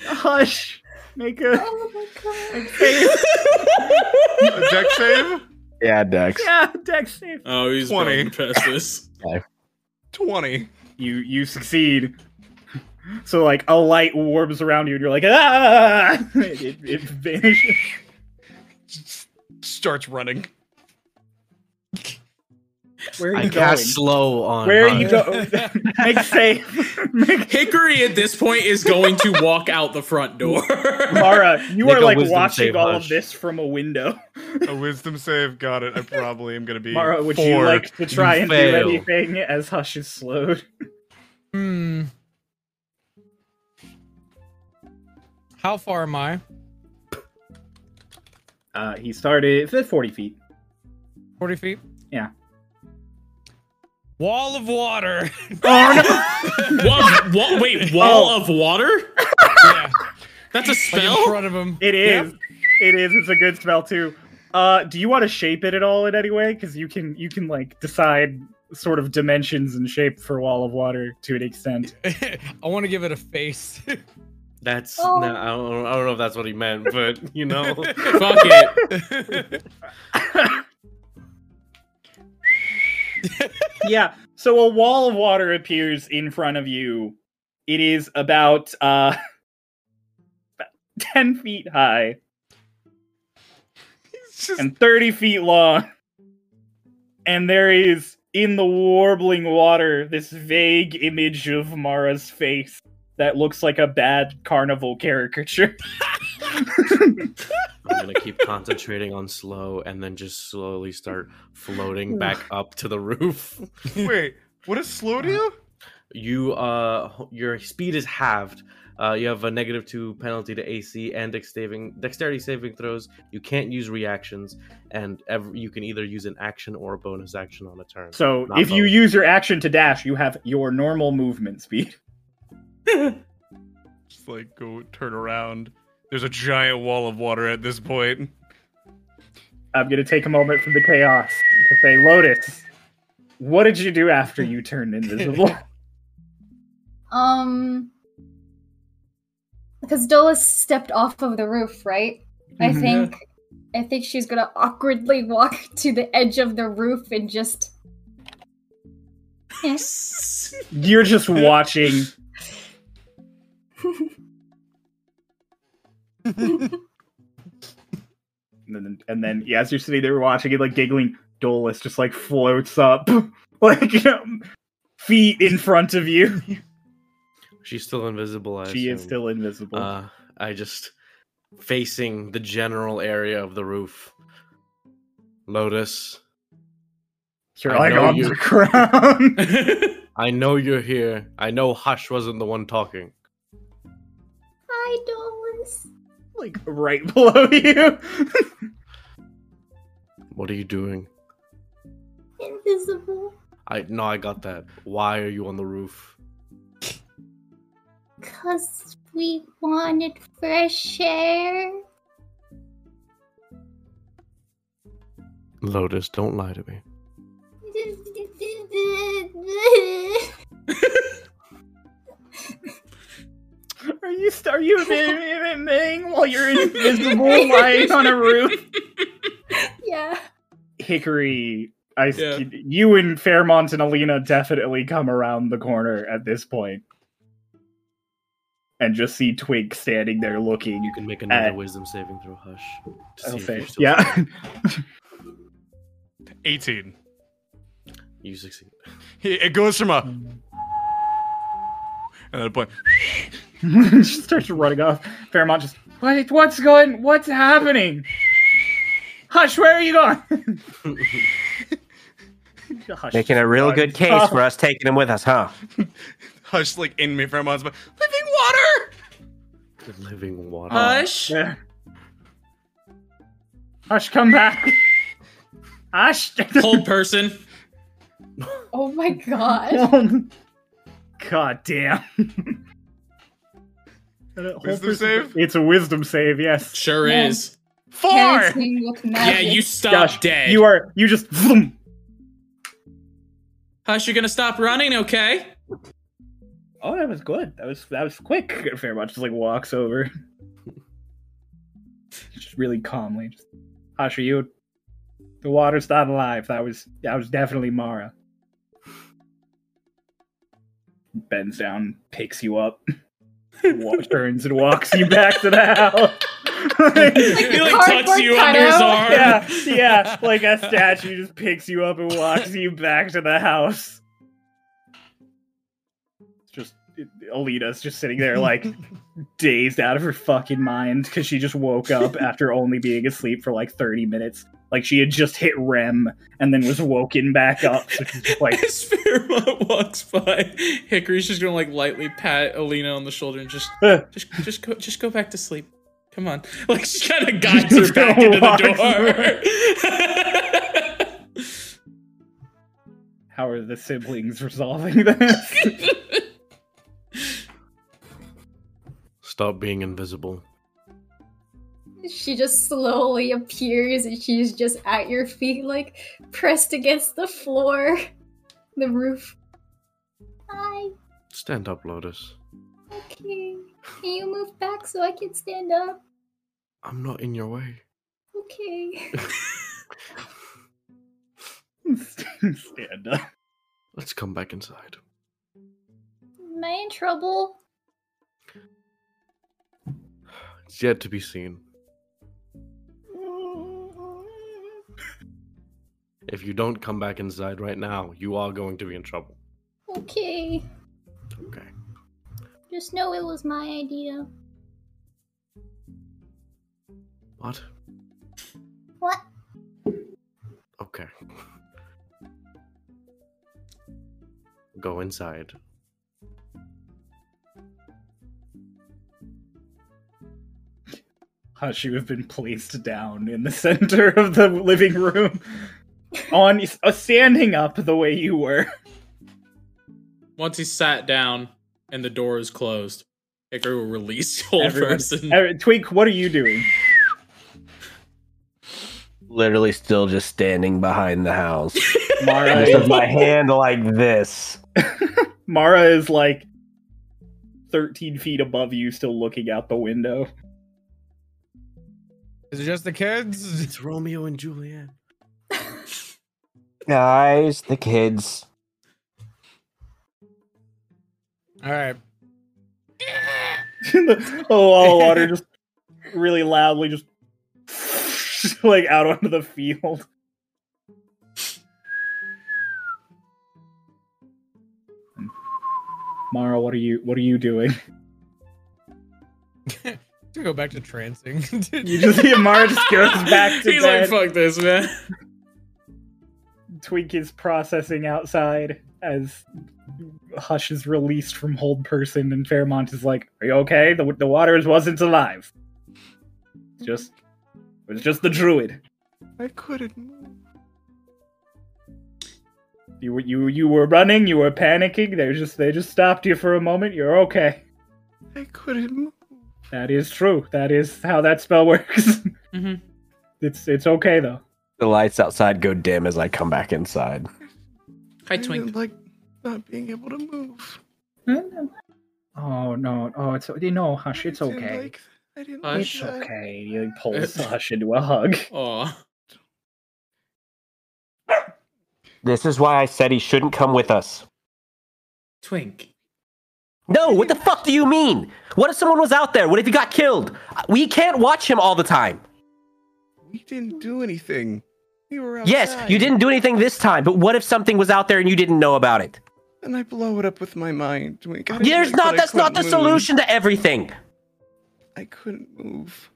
Hush. Make a, Oh my god. a save. A deck save? Yeah, Dex. Yeah, dex save. Oh, he's 20. going past this. Twenty. You you succeed. So like a light warps around you, and you're like ah! It, it vanishes. Starts running. Where are I you going? cast slow on. Where are Hush. you going? Make safe. Make Hickory at this point is going to walk out the front door. Mara, you Make are like watching save, all of this from a window. A wisdom save. Got it. I probably am gonna be. Mara, would you like to try You and fail. do anything as Hush is slowed? Hmm. How far am I? Uh, he started at 40 feet. 40 feet? Yeah. Wall of water. Oh What? what? Wait, wall Oh. of water? yeah. That's a Like spell. in front of him. It is. It is. It's a good spell too. Uh, do you want to shape it at all in any way? Because you can, you can like decide sort of dimensions and shape for wall of water to an extent. I want to give it a face. That's Oh. no, I, don't, I don't know if that's what he meant, but you know, Fuck it. yeah. So a wall of water appears in front of you. It is about uh, about ten feet high just- and thirty feet long, and there is in the warbling water this vague image of Mara's face that looks like a bad carnival caricature. I'm gonna keep concentrating on slow, and then just slowly start floating back up to the roof. Wait, what does slow do? You uh, your speed is halved. Uh, you have a negative two penalty to AC and dex saving, dexterity saving throws. You can't use reactions, and ev- you can either use an action or a bonus action on a turn. So Not if you use your action to dash, you have your normal movement speed. Just like go turn around. There's a giant wall of water at this point. I'm gonna take a moment from the chaos to say, Lotus, what did you do after you turned invisible? Um, because Dolus stepped off of the roof, right? I Mhm. think, I think she's gonna awkwardly walk to the edge of the roof and just. You're just watching. And then, and then, yeah, as you're sitting there watching it, like giggling, Dolus just like floats up, like you know, feet in front of you. She's still invisible. I she is still invisible. Uh, I just facing the general area of the roof. Lotus, you're I like know on you- the ground. I know you're here. I know Hush wasn't the one talking. Hi, Dolus. Like right below you. What are you doing? Invisible. I no, I got that. Why are you on the roof? Because we wanted fresh air. Lotus, don't lie to me. Are you are you admitting while you're invisible lying on a roof? Yeah. Hickory, I Yeah. you and Fairemont and Alina definitely come around the corner at this point. and just see Twink standing there looking. You can make another at- wisdom saving throw, Hush. I'll see say- yeah. 18. You succeed. It goes from a. And at a point. she starts running off. Fairemont just, what, what's going, what's happening? Hush, where are you going? Hush Making a real good case Oh. for us taking him with us, huh? Hush, like in me for months, but living water! The living water. Hush. Yeah. Hush, come back. Hush. Hold person. Oh my god. God damn. Wisdom save? It's a wisdom save, yes. Sure Yeah. is. Four! Yeah, you stop Gosh, dead. you are, you just, vroom. Hush, you're gonna stop running, okay? Oh, that was good. That was that was quick. Fairemont just like walks over, just really calmly. Just, Hush, are you? The water's not alive. That was that was definitely Mara. Bends down, picks you up, wa- turns and walks you back to the house. He like tucks you under his arm. yeah, yeah, like a statue just picks you up and walks you back to the house. It's Just Alita's just sitting there like dazed out of her fucking mind because she just woke up after only being asleep for like 30 minutes. Like she had just hit REM and then was woken back up. So she's just like, As Fairemont walks by, Hickory's just gonna like lightly pat Alina on the shoulder and just, just, just go, just go back to sleep. Come on, like she kind of guides her back into the door. how are the siblings resolving this? Stop being invisible. She just slowly appears and she's just at your feet, like pressed against the floor, the roof. Hi. Stand up, Lotus. Okay. Can you move back so I can stand up? I'm not in your way. Okay. Stand up. Let's come back inside. Am I in trouble? It's yet to be seen. If you don't come back inside right now, you are going to be in trouble. Okay. Okay. Just know it was my idea. What? What? Okay. Go inside. Hush, you have been placed down in the center of the living room, on uh, standing up the way you were. Once he sat down and the door is closed, Hickory will release the old Everyone- person. every- Twink, what are you doing? Literally still just standing behind the house. Mara Just with is, my hand like this. Mara is like 13 feet above you, still looking out the window. Is it just the kids? It's Romeo and Juliet. Guys, the kids. All right. the wall of water just really loudly just like out onto the field. Mara, what are you what are you doing? To go back to trancing. You just see Mara just goes back to He's bed. like, fuck this, man. Twink is processing outside as Hush is released from hold person, and Fairemont is like, "Are you okay? The the waters wasn't alive. It's just it was just the druid. I couldn't move. You were you you were running. You were panicking. They just they just stopped you for a moment. You're okay. I couldn't move. That is true. That is how that spell works. hmm it's it's okay though. The lights outside go dim as I come back inside. Hi, I Twink. didn't like not being able to move. Mm-hmm. Oh no! Oh, it's you know, Hush. It's I didn't okay. Like, I didn't Hush. It's like that. okay. He pulls Hush into a hug. Aw. This is why I said he shouldn't come with us. Twink. No, what the fuck do you mean? What if someone was out there? What if he got killed? We can't watch him all the time. We didn't do anything. We were outside. Yes, you didn't do anything this time, but what if something was out there and you didn't know about it? And I blow it up with my mind. There's not that's not the solution to everything. I couldn't move.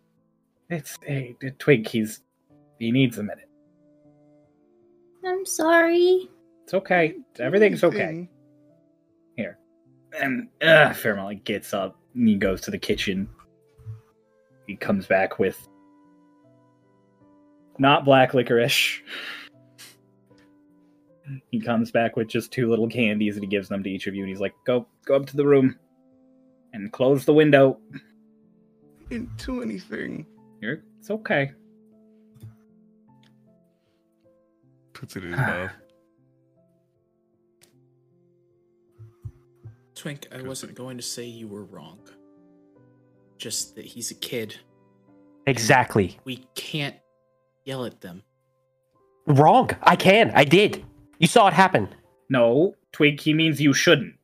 It's a, a twig. He's he needs a minute. I'm sorry. It's okay. Everything's okay. Here. And uh, Fairemont gets up and he goes to the kitchen. He comes back with not black licorice. He comes back with just two little candies and he gives them to each of you and he's like, Go go up to the room and close the window. Didn't do anything. You're it's okay. Puts it in his mouth. Twink, I wasn't going to say you were wrong. Just that he's a kid. Exactly. We can't yell at them. Wrong. I can. I did. You saw it happen. No, Twig, he means you shouldn't.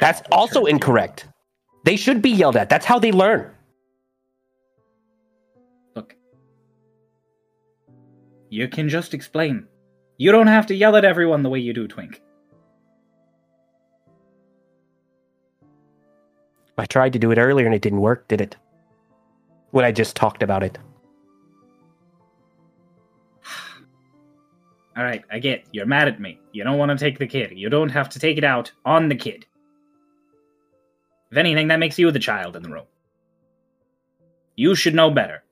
That's also incorrect. They should be yelled at. That's how they learn. Look. You can just explain. You don't have to yell at everyone the way you do, Twink. I tried to do it earlier and it didn't work, did it? When I just talked about it. All right, I get. You're mad at me. You don't want to take the kid. You don't have to take it out on the kid. If anything, that makes you the child in the room. You should know better.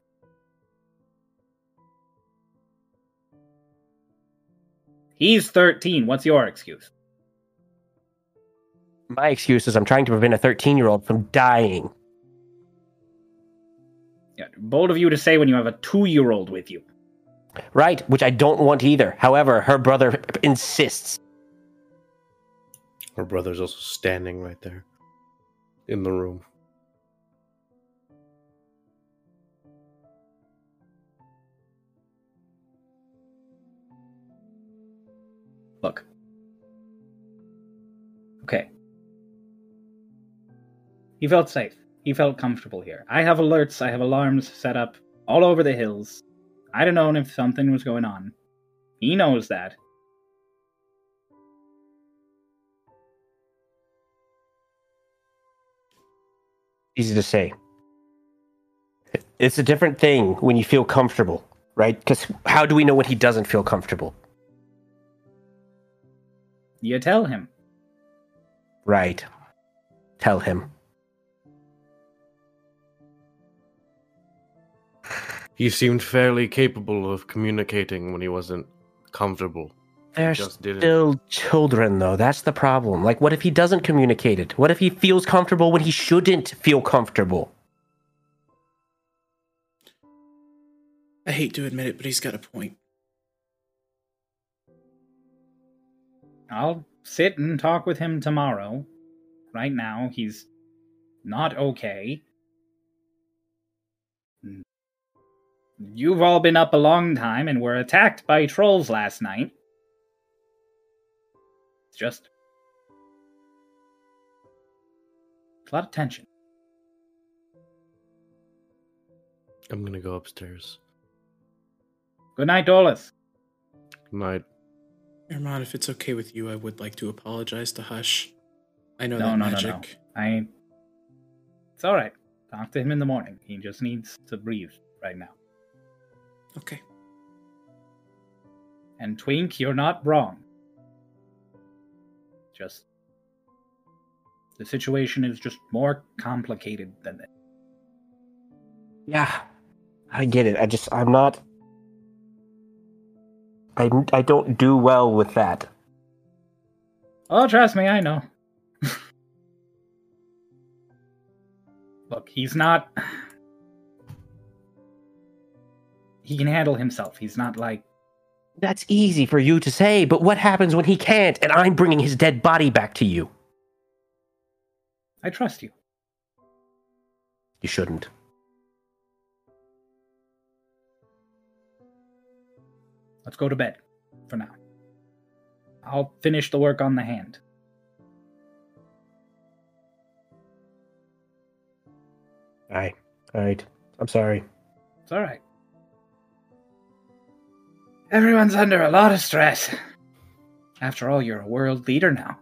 He's 13. What's your excuse? My excuse is I'm trying to prevent a 13 year old from dying. Yeah, bold of you to say when you have a two year old with you. Right, which I don't want either. However, her brother insists. Her brother's also standing right there in the room. Look. Okay. He felt safe. He felt comfortable here. I have alerts, I have alarms set up all over the hills. I'd have known if something was going on. He knows that. Easy to say. It's a different thing when you feel comfortable, right? Because how do we know when he doesn't feel comfortable? You tell him. Right. Tell him. He seemed fairly capable of communicating when he wasn't comfortable. They're just didn't. still children, though. That's the problem. Like, what if he doesn't communicate it? What if he feels comfortable when he shouldn't feel comfortable? I hate to admit it, but he's got a point. I'll sit and talk with him tomorrow. Right now, he's not okay. You've all been up a long time and were attacked by trolls last night. It's just. It's a lot of tension. I'm gonna go upstairs. Good night, Dolus. Good night. Ermon, if it's okay with you, I would like to apologize to Hush. I know No, that no, no, magic. no. I. It's alright. Talk to him in the morning. He just needs to breathe right now. Okay. And Twink, you're not wrong. Just. The situation is just more complicated than that. Yeah, I get it. I just, I'm not. I, I don't do well with that. Oh, trust me, I know. Look, he's not. He can handle himself. He's not like. That's easy for you to say, but what happens when he can't and I'm bringing his dead body back to you? I trust you. You shouldn't. Let's go to bed for now. I'll finish the work on the hand. Aye. All right. I'm sorry. It's all right. Everyone's under a lot of stress. After all, you're a world leader now.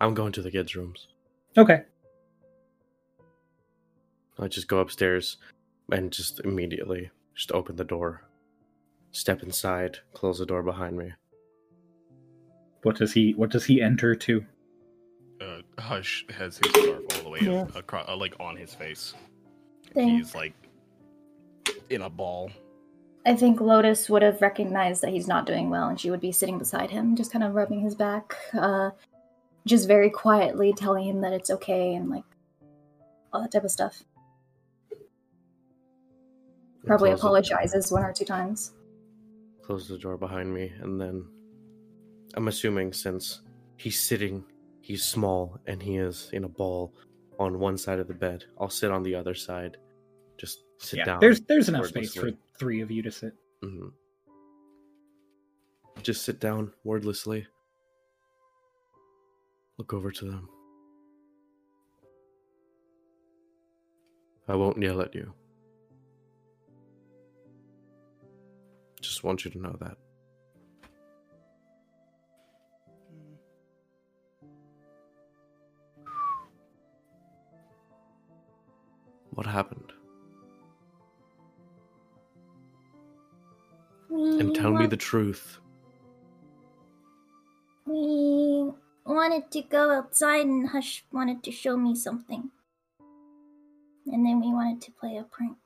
I'm going to the kids' rooms. Okay. I just go upstairs and just immediately just open the door, step inside, close the door behind me. What does he what does he enter to? Uh, Hush has his scarf all the way Yeah. across, uh, like on his face. Dang. He's like in a ball. I think Lotus would have recognized that he's not doing well, and she would be sitting beside him, just kind of rubbing his back, uh, just very quietly telling him that it's okay and like all that type of stuff. Probably apologizes one or two times. close the door behind me, and then I'm assuming since he's sitting, he's small, and he is in a ball on one side of the bed, I'll sit on the other side. Just sit yeah, down. there's there's enough space for three of you to sit. Mhm. Just sit down wordlessly. Look over to them. I won't yell at you. Just want you to know that. What happened? We And tell me the truth. We wanted to go outside, and Hush wanted to show me something. And then we wanted to play a prank.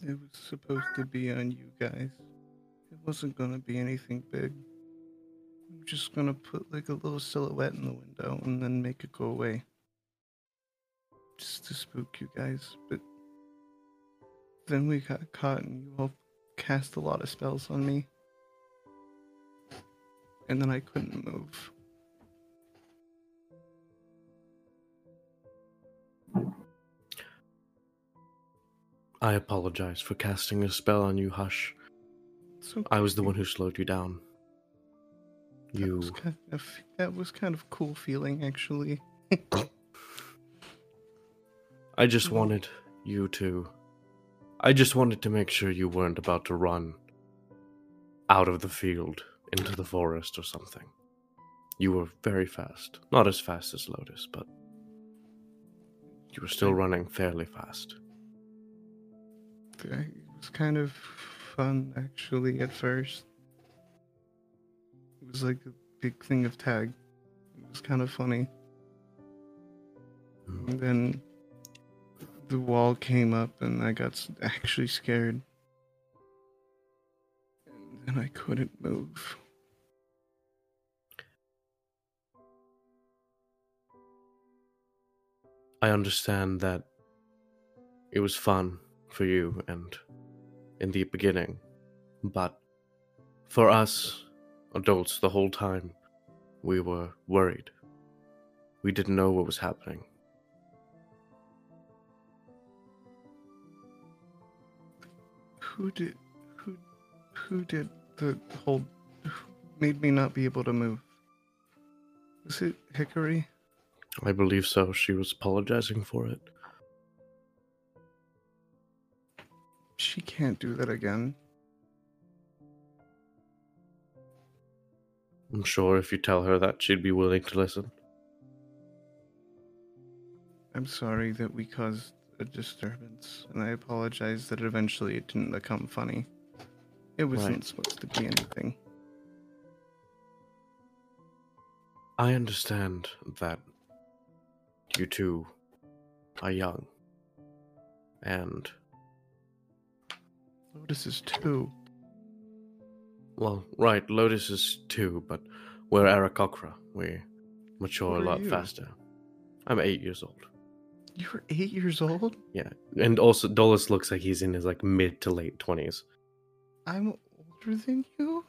It was supposed to be on you guys. It wasn't gonna be anything big. I'm just gonna put like a little silhouette in the window and then make it go away. Just to spook you guys. But then we got caught and you all cast a lot of spells on me. And then I couldn't move. I apologize for casting a spell on you, Hush. Okay. I was the one who slowed you down. That You. was kind of, that was kind of cool feeling actually. I just wanted you to. I just wanted to make sure you weren't about to run out of the field into the forest or something. You were very fast. Not as fast as Lotus, but. You were still running fairly fast. It was kind of fun actually at first. It was like a big thing of tag. It was kind of funny. Hmm. And then the wall came up and I got actually scared. And I couldn't move. I understand that it was fun for you and in the beginning, but for us adults the whole time, we were worried. We didn't know what was happening. Who did who who did the whole made me not be able to move? Was it Hickory? I believe so. She was apologizing for it. She can't do that again. I'm sure if you tell her that, she'd be willing to listen. I'm sorry that we caused a disturbance, and I apologize that eventually it didn't become funny. It wasn't Right. supposed to be anything. I understand that you two are young. And, Lotus is two. well, right, Lotus is two, but we're Aarakocra. We mature What a lot you? faster. I'm eight years old. You're eight years old? Yeah. And also, Dolus looks like he's in his like mid to late 20s. I'm older than you?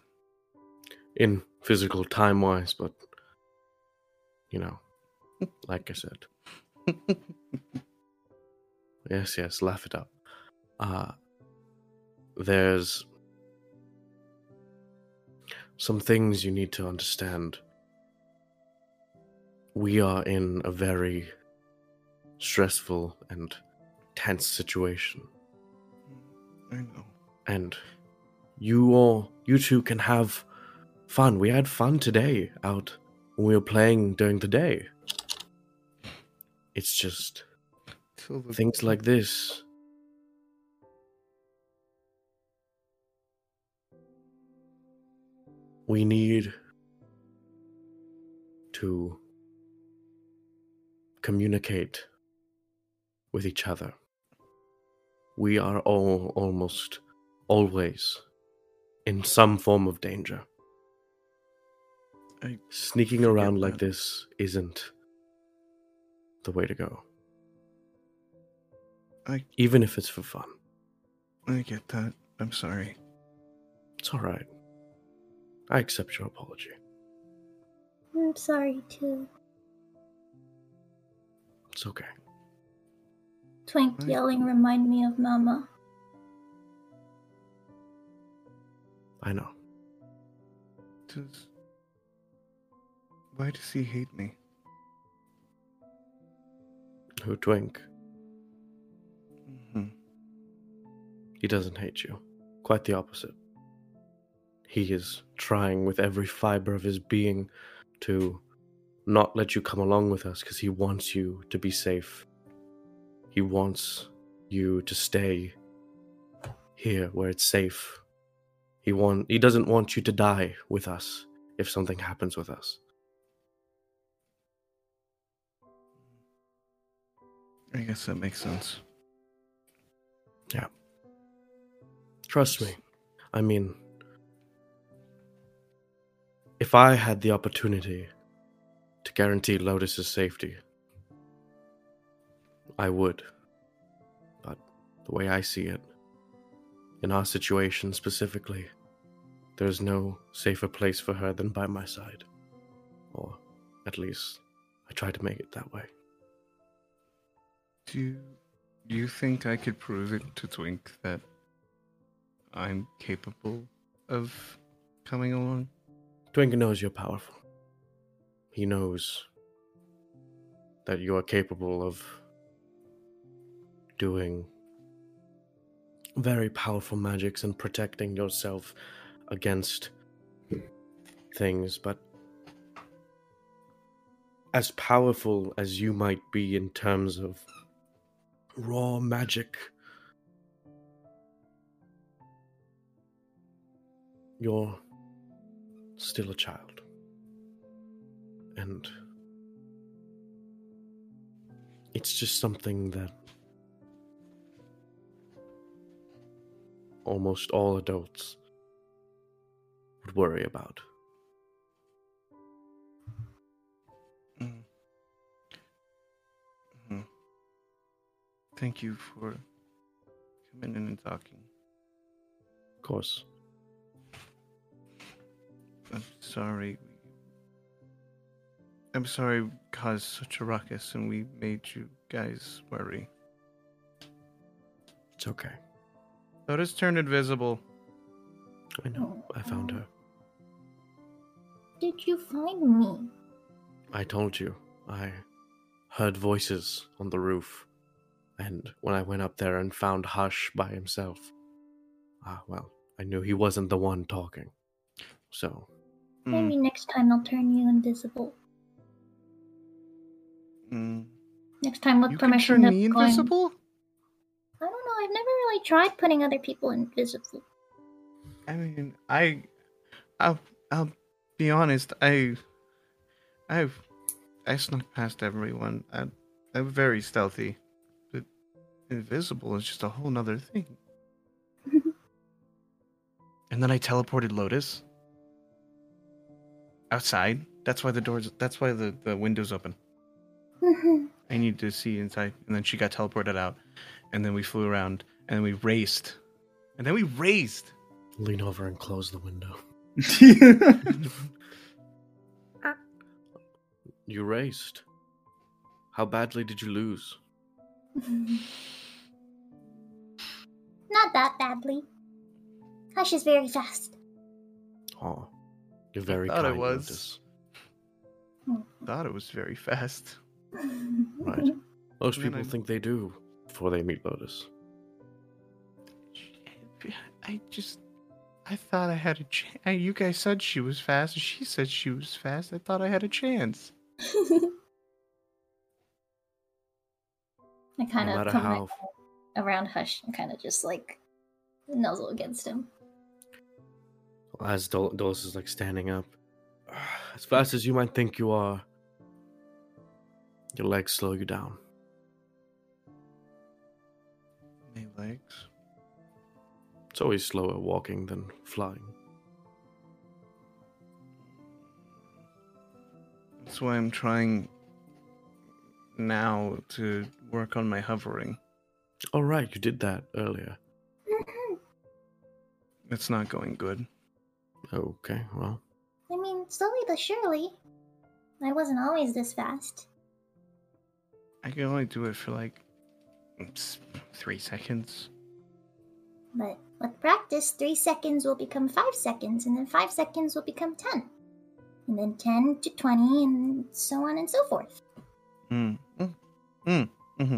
In physical time wise, but, you know, like I said. Yes, yes, laugh it up. Uh, there's some things you need to understand we are in a very stressful and tense situation. I know. And you all, you two can have fun. We had fun today out when we were playing during the day. It's just things like this. We need to communicate with each other. We are all almost always in some form of danger. I Sneaking around like this isn't the way to go. I Even if it's for fun. I get that. I'm sorry. It's alright. I accept your apology. I'm sorry too. It's okay. Twink yelling remind me of Mama. I know. Does why does he hate me? Who Twink? Mhm. He doesn't hate you. Quite the opposite. He is trying with every fiber of his being to not let you come along with us because he wants you to be safe. He wants you to stay here where it's safe. He want he doesn't want you to die with us if something happens with us. I guess that makes sense. Yeah. Trust me. I mean, if I had the opportunity to guarantee Lotus's safety, I would. But the way I see it, in our situation specifically, there's no safer place for her than by my side. Or at least, I try to make it that way. Do you, do you think I could prove it to Twink that I'm capable of coming along? Twink knows you're powerful. He knows that you are capable of doing very powerful magics and protecting yourself against things, but as powerful as you might be in terms of raw magic, you're still a child. And it's just something that almost all adults would worry about. Mm. Mhm. Thank you for coming in and talking. Of course. I'm sorry. I'm sorry we caused such a ruckus and we made you guys worry. It's okay. Lotus turned invisible. I know. I found her. Did you find me? I told you. I heard voices on the roof. And when I went up there and found Hush by himself, ah, well, I knew he wasn't the one talking. So, Maybe next time I'll turn you invisible. Mm. Next time with You can permission turn of me going- invisible? I don't know. I've never really tried putting other people invisible. I mean, I, I'll, I'll be honest. I, I've, I snuck past everyone. I, I'm very stealthy, but invisible is just a whole nother thing. And then I teleported Lotus outside. That's why the doors. That's why the the window's open. I need to see inside. And then she got teleported out, and then we flew around, and then we raced, and then we raced. lean over and close the window. You raced. How badly did you lose? Not that badly. Hush is very fast. Oh, you're very thought I kind, was. Lotus. Hmm. thought it was very fast. Right. Most people I- think they do before they meet Lotus. I just, I thought I had a chance. You guys said she was fast. and She said she was fast. I thought I had a chance. I kind No of matter come how- around Hush and kind of just like nuzzle against him. As Dol- Dolus is like standing up, as fast as you might think you are, your legs slow you down. My legs. It's always slower walking than flying. That's why I'm trying now to work on my hovering. All right, you did that earlier. It's not going good. Okay, well, I mean, slowly but surely. I wasn't always this fast. I can only do it for like s- three seconds. But with practice, three seconds will become five seconds, and then five seconds will become ten. And then ten to twenty, and so on and so forth. Mm. Mm. Mm. hmm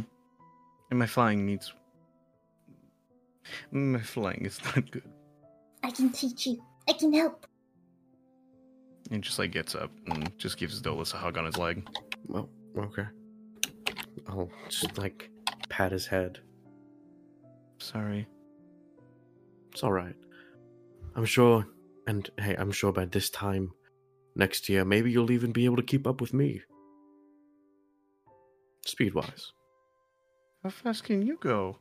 And my flying needs. My flying is not good. I can teach you. I can help. He just like gets up and just gives Dolus a hug on his leg. well, okay. I'll just like pat his head. Sorry. It's all right. I'm sure, and hey, I'm sure by this time next year, maybe you'll even be able to keep up with me. Speed wise, How fast can you go?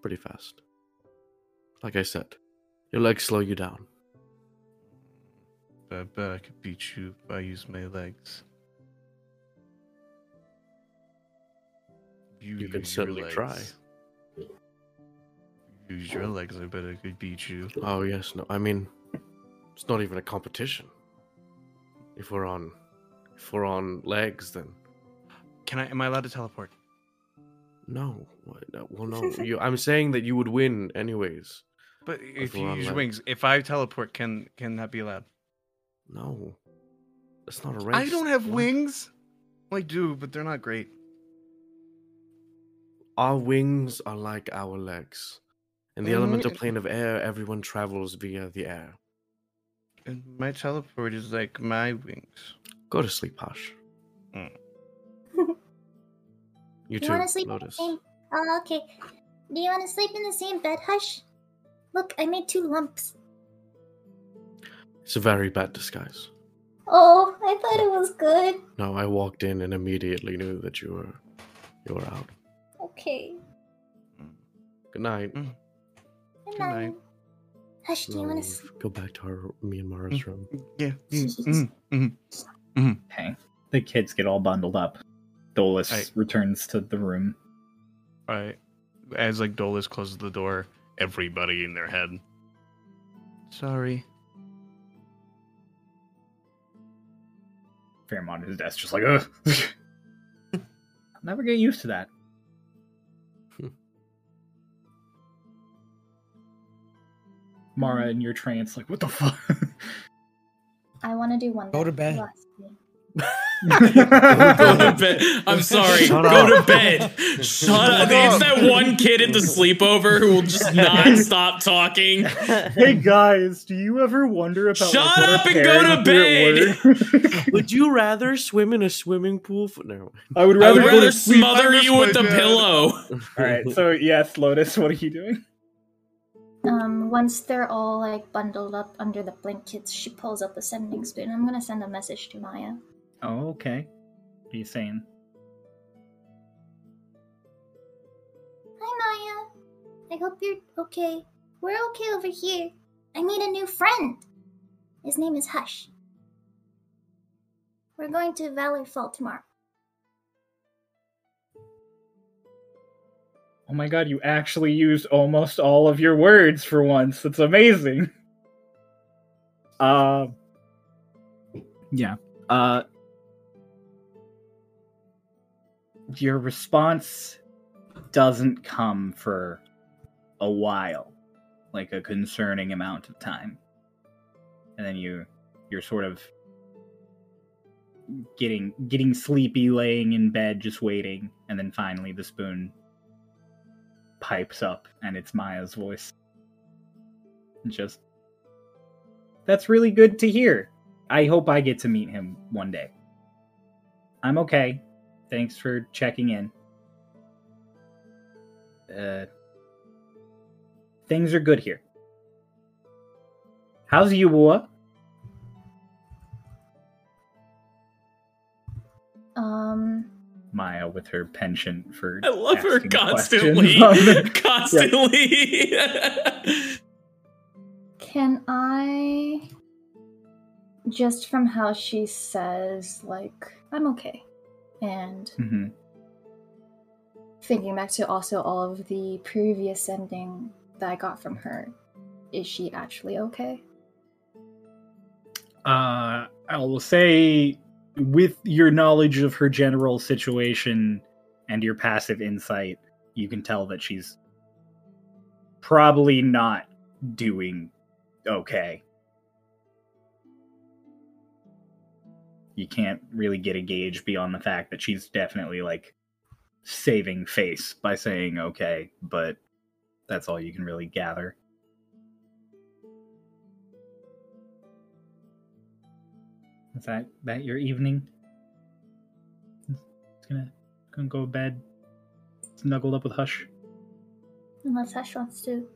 pretty fast. Like I said, your legs slow you down. Mm, I bet I could beat you if I use my legs. You can certainly your try. Use your oh. legs. I bet I could beat you. Oh yes, no. I mean, it's not even a competition. If we're on, if we're on legs, then Can I? Am I allowed to teleport? no. Well, no. You, I'm saying that you would win anyways. But if you use legs. wings, if I teleport, can can that be allowed? No, that's not a race. I don't have What? wings. Well, I do, but they're not great. Our wings are like our legs. In the Mhm. elemental plane of air, everyone travels via the air. And my teleport is like my wings. Go to sleep, Hush. Mm. You You too, want to sleep Lotus. in the same? Oh, okay. Do you want to sleep in the same bed, Hush? Look, I made two lumps. It's a very bad disguise. Oh, I thought it was good. No, I walked in and immediately knew that you were you were out. Okay. Good night. Good Good night. night. Hush, do you want to sleep? go back to our me and Mara's room. Yeah. Mm, mm, mm. Okay. The kids get all bundled up. Dolus I- returns to the room. Right. As like Dolus closes the door, everybody in their head. Sorry. Fairemont at his desk, just like, ugh. I'll never get used to that. Mara in your trance, like, what the fuck? I want to do one. Go to bed. lastly. go to bed. I'm sorry. Shut go up. to bed. Shut up. It's that one kid at the sleepover who will just not stop talking. hey guys, do you ever wonder about Shut like, up and go to parents do at work? Would you rather swim in a swimming pool? For... No. I would I rather would rather smother you with my the pillow. All right, so yes, Lotus, what are you doing? Um, once they're all like bundled up under the blankets, she pulls out the sending spoon. I'm gonna send a message to Maya. Oh, okay. What are you saying? Hi, Maya. I hope you're okay. We're okay over here. I made a new friend. His name is Hush. We're going to Valor Fall tomorrow. Oh my god, you actually used almost all of your words for once. That's amazing. Uh Yeah. Uh your response doesn't come for a while. Like a concerning amount of time. And then you you're sort of getting getting sleepy, laying in bed, just waiting, and then finally the spoon pipes up, and it's Maya's voice. Just that's really good to hear. I hope I get to meet him one day. I'm okay. Thanks for checking in. Uh, things are good here. How's Yuwa? Um, Maya with her penchant for. I love her asking constantly. questions. constantly. can I just from how she says like I'm okay and Mhm. thinking back to also all of the previous sending that I got from her, is she actually okay? Uh, I will say, with your knowledge of her general situation and your passive insight, you can tell that she's probably not doing okay. You can't really get a gauge beyond the fact that she's definitely like saving face by saying okay, but that's all you can really gather. Is that that your evening? It's gonna gonna go to bed, snuggled up with Hush. Unless Hush wants to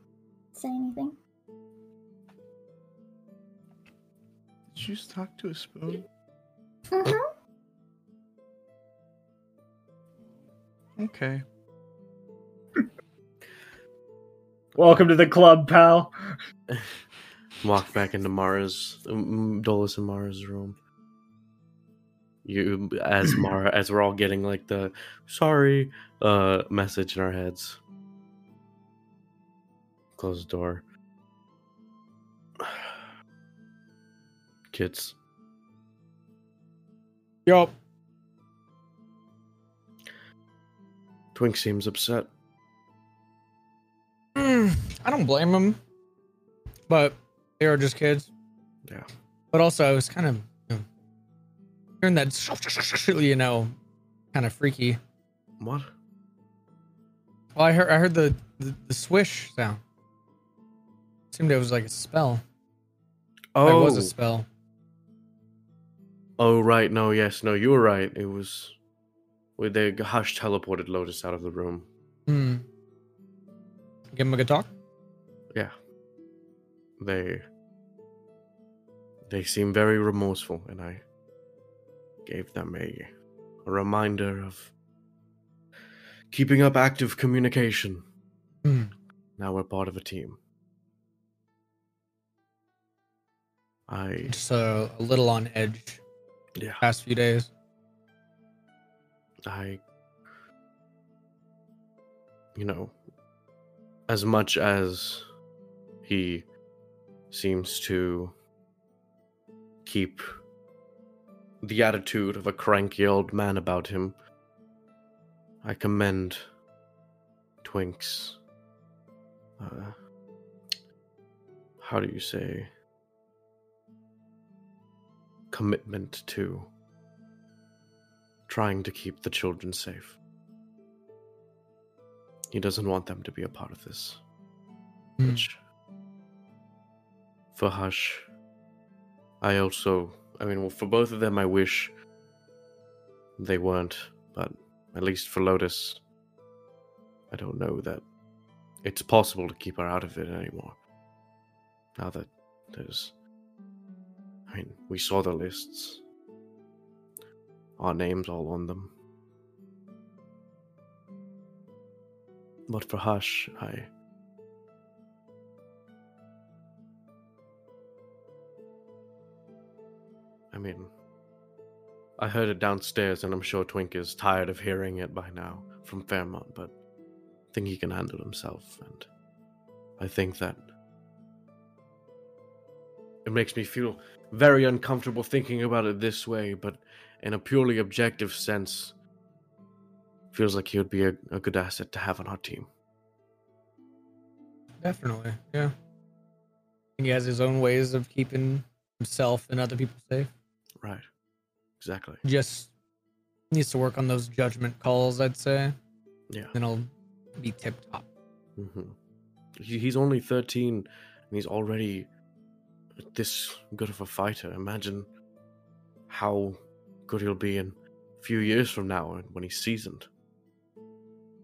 say anything. Did you just talk to a spoon? Mm-hmm. Okay. Welcome to the club, pal. Walk back into Mara's, um, Dolus and Mara's room. You, as Mara, as we're all getting like the sorry uh message in our heads. Close the door. Kids, Yup. Twink seems upset. Mm, I don't blame him, but they are just kids. Yeah. But also, I was kind of know, that, you know, kind of freaky. What? Well, I heard I heard the the, the swish sound. Seemed it was like a spell. Oh, it was a spell. Oh right, no, yes, no, you were right. It was with the hush teleported Lotus out of the room. Hmm. Give him a good talk. Yeah. They they seem very remorseful and I gave them a, a reminder of keeping up active communication. Hmm. Now we're part of a team. I Just a little on edge. Yeah. Past few days. I, you know, as much as he seems to keep the attitude of a cranky old man about him, I commend Twink's. Uh, how do you say? Commitment to trying to keep the children safe. He doesn't want them to be a part of this. Hmm. Which, for Hush, I also, I mean, for both of them, I wish they weren't, but at least for Lotus, I don't know that it's possible to keep her out of it anymore. Now that there's, I mean, we saw the lists our names all on them. But for Hush, I. I mean, I heard it downstairs, and I'm sure Twink is tired of hearing it by now from Fairemont, but I think he can handle himself, and I think that it makes me feel very uncomfortable thinking about it this way, but in a purely objective sense, feels like he would be a, a good asset to have on our team. Definitely, yeah. He has his own ways of keeping himself and other people safe. Right. exactly. Just needs to work on those judgment calls, I'd say. Yeah. Then he'll be tip top. hmm he's only 13 and he's already this good of a fighter. Imagine how good he'll be in a few years from now when he's seasoned.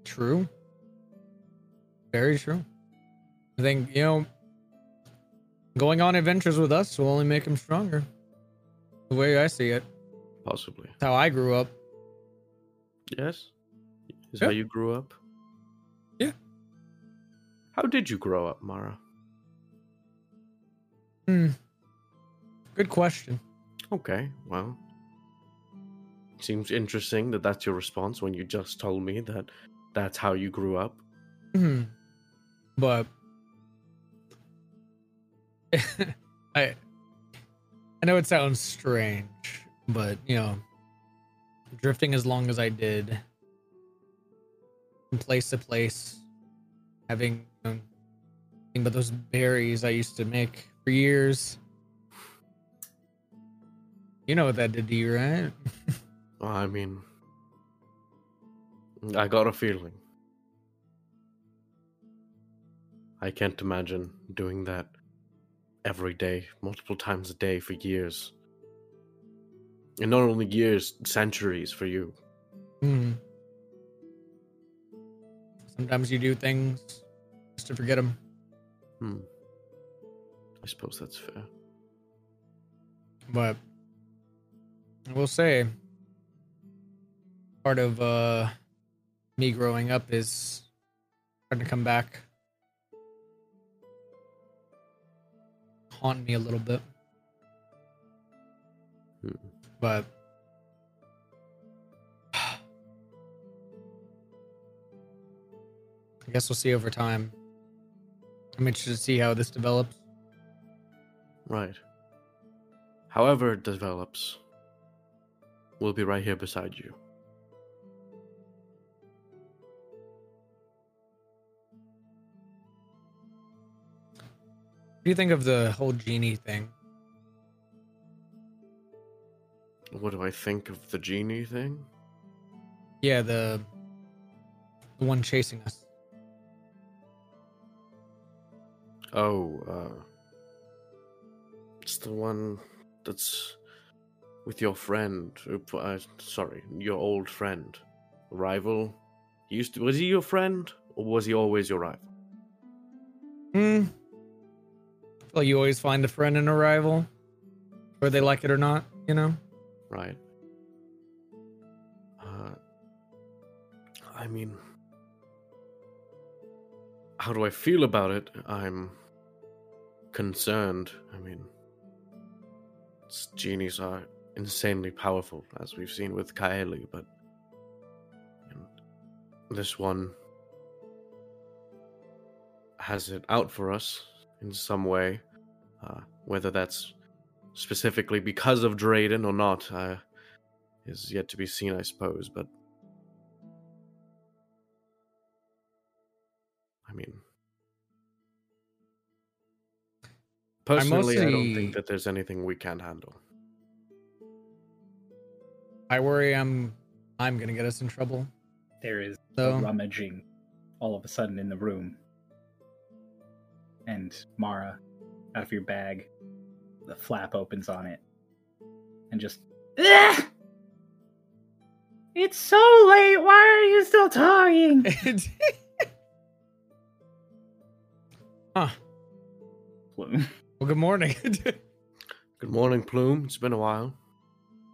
True. Very true. I think, you know, going on adventures with us will only make him stronger. The way I see it. Possibly. That's how I grew up. Yes? Is Yeah. how you grew up? Yeah. How did you grow up, Mara? Hmm. Good question. Okay, well. Seems interesting that that's your response when you just told me that that's how you grew up. Hmm. But I I know it sounds strange, but you know, drifting as long as I did from place to place, having you know, but those berries I used to make for years. You know what that did to you, right? I mean, I got a feeling. I can't imagine doing that every day, multiple times a day for years. And not only years, centuries for you. Hmm. Sometimes you do things just to forget them. Hmm. I suppose that's fair. But I will say part of uh me growing up is starting to come back. Haunt me a little bit. Hmm. But I guess we'll see over time. I'm interested to see how this develops. Right. However it develops, we'll be right here beside you. Do you think of the whole genie thing? What do I think of the genie thing? Yeah, the the one chasing us. Oh, uh. It's the one that's with your friend. uh, Uh, sorry, your old friend. Rival? He used to. Was he your friend? Or was he always your rival? Hmm. Well, you always find a friend in a rival, whether they like it or not. You know. Right. Uh. I mean. How do I feel about it? I'm concerned. I mean, genies are insanely powerful, as we've seen with Kaeli, but this one has it out for us in some way. Uh, whether that's specifically because of Drayden or not uh, is yet to be seen, I suppose. But I mean, personally, I don't think that there's anything we can't handle. I worry I'm I'm gonna get us in trouble. There is So- rummaging all of a sudden in the room. And Mara, out of your bag, the flap opens on it. And just. "Ugh! It's so late! Why are you still talking? huh. Plume. Well, good morning. Good morning, Plume. It's been a while.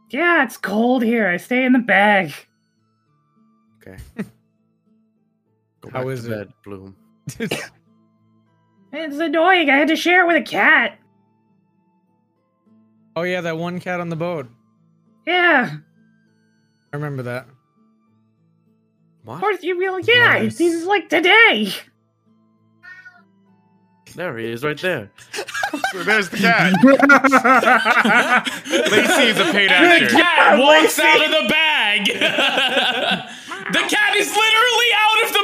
Yeah, it's cold here. I stay in the bag. Okay. Go How back is to it? bed, Plume. It's annoying. I had to share it with a cat. oh yeah, that one cat on the boat. Yeah. I remember that. Of What? course you will. Yeah, Nice. this is like today. There he is, right there. There's the cat. Lacey is a paid The cat walks Lacey. out of the bag. the cat is literally out of the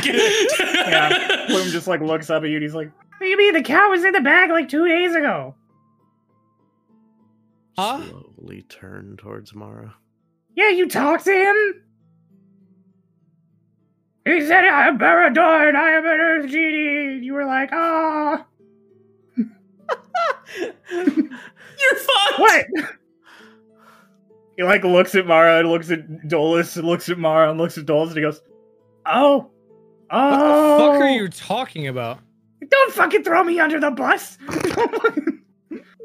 bag. yeah. Plume just like looks up at you and he's like, What do you mean the cat was in the bag like two days ago? Huh? Slowly. slowly turn towards Mara. Yeah, you talked to him? He said, I am Baradorn and I am an Earth Genie. And you were like, ah. You're fucked. What? He like looks at Mara and looks at Dolus and looks at Mara and looks at Dolus and he goes, Oh. Oh. What the fuck are you oh. talking about? Don't fucking throw me under the bus.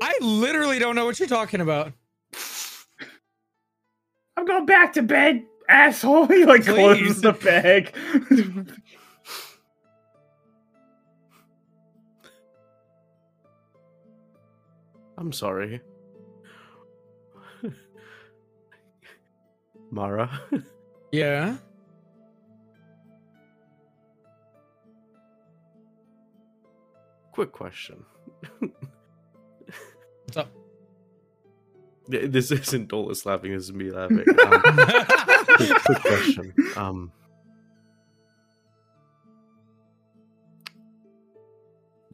I literally don't know what you're talking about. I'm going back to bed, asshole. He like closes the bag. I'm sorry. Mara, Yeah. Quick question. What's up? Yeah, This isn't Dolus laughing, this is me laughing. Um, quick, quick question. Um,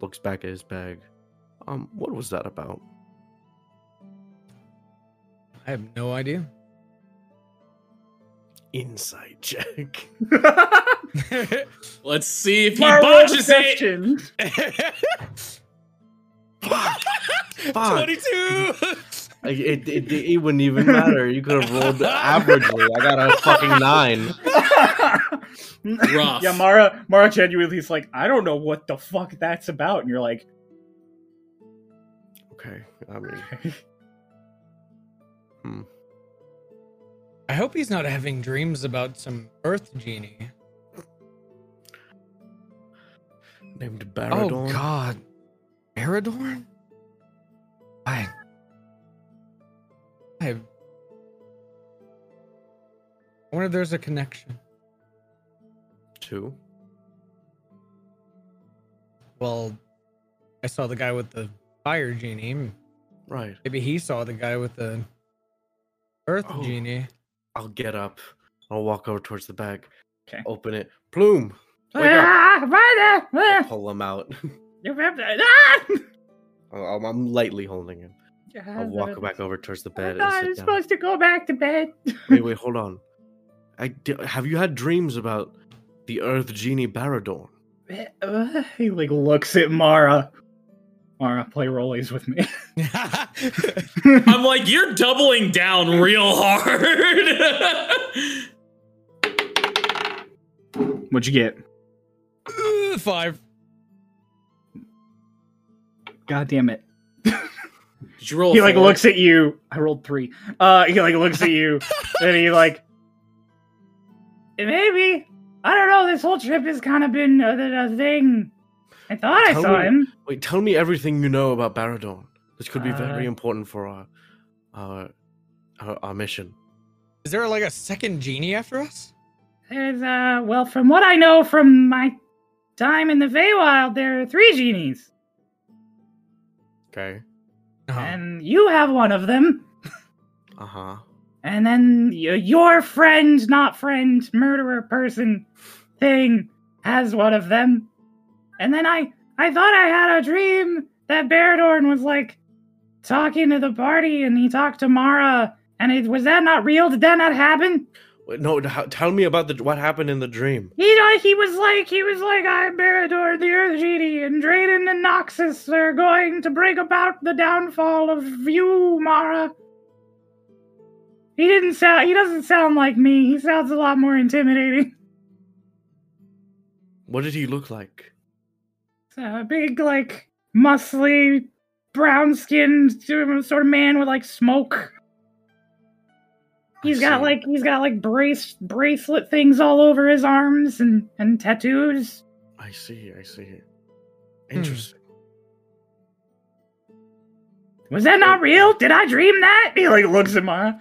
looks back at his bag. Um, what was that about? I have no idea. Insight check. Let's see if he Mara, botches it. deception. Fuck. 22! Like, it, it, it wouldn't even matter. You could have rolled averagely. I got a fucking nine. Rough. Yeah, Mara Mara genuinely is like, I don't know what the fuck that's about. And you're like, Okay, I mean, hmm. I hope he's not having dreams about some Earth genie. named Oh God, Aradorn? I, I, I wonder if there's a connection. Two. Well, I saw the guy with the fire genie. Right. Maybe he saw the guy with the Earth Oh. genie. I'll get up. I'll walk over towards the bag. Okay. Open it. Plume. Wake ah, right there. I'll Ah, pull him out. right. Ah! I'm, I'm lightly holding him. I'll walk back over towards the bed I was supposed to go back to bed. Wait, wait, hold on. I di- have you had dreams about the Earth Genie Baradorn? Uh, he like looks at Mara. Mara, play rollies with me. I'm like, you're doubling down real hard. What'd you get? Uh, Five. God damn it. Did you roll? he like four? looks at you. I rolled three. Uh, he like looks at you, and he like, maybe I don't know. This whole trip has kind of been a, a thing. I thought I saw me- him. Wait, tell me everything you know about Baradorn. This could be very Uh, important for our, our, our, our mission. Is there like a second genie after us? There's uh, well, from what I know from my time in the Feywild, there are three genies, Okay. Uh-huh. and you have one of them. Uh huh. And then your friend, not friend, murderer person thing has one of them. And then I, I thought I had a dream that Baradorn was like talking to the party, and he talked to Mara. And it, was that not real? Did that not happen? No, tell me about the what happened in the dream. He, uh, he was like, he was like, I'm Baradorn, the Earth Genie, and Drayden and Noxus are going to bring about the downfall of you, Mara. He didn't sound. He doesn't sound like me. He sounds a lot more intimidating. What did he look like? A big, like, muscly, brown-skinned sort of man with like smoke. He's got like he's got like brace bracelet things all over his arms and and tattoos. I see. I see. Hmm. Interesting. Was that not real? Did I dream that? He like looks at my.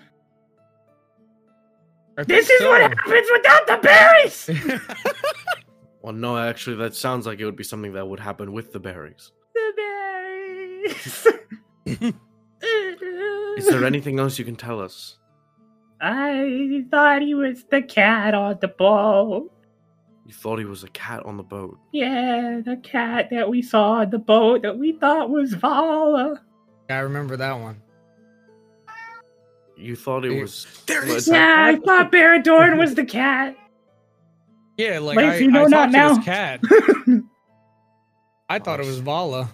This is what happens without the berries. Well, no, actually, that sounds like it would be something that would happen with the berries. the berries. Is there anything else you can tell us? I thought he was the cat on the boat. You thought he was a cat on the boat. Yeah, the cat that we saw on the boat that we thought was Vala. I remember that one. You thought it was. There it was is. that- Yeah, I thought Baradorn was the cat. Yeah, like Wait, I, you know I not talked to now. cat. I thought it was Vala,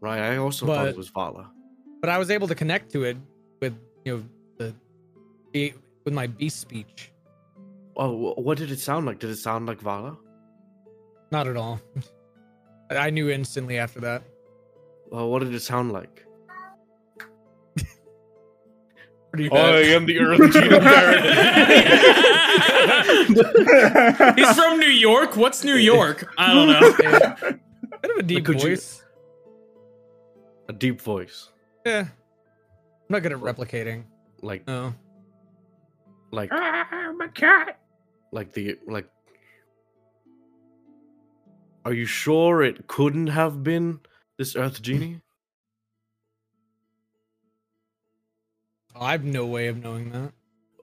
Right, I also thought But- it was Vala. but I was able to connect to it with you know the, the with my beast speech. Oh, wh- what did it sound like? Did it sound like Vala? Not at all. I I knew instantly after that. Well, what did it sound like? I am the Earth Gene He's from New York. What's New York? I don't know. Bit of a deep Could you- voice. A deep voice, Yeah. I'm not good at replicating. like No. like ah, I'm a cat. like the like. Are you sure it couldn't have been this Earth genie? I have no way of knowing that.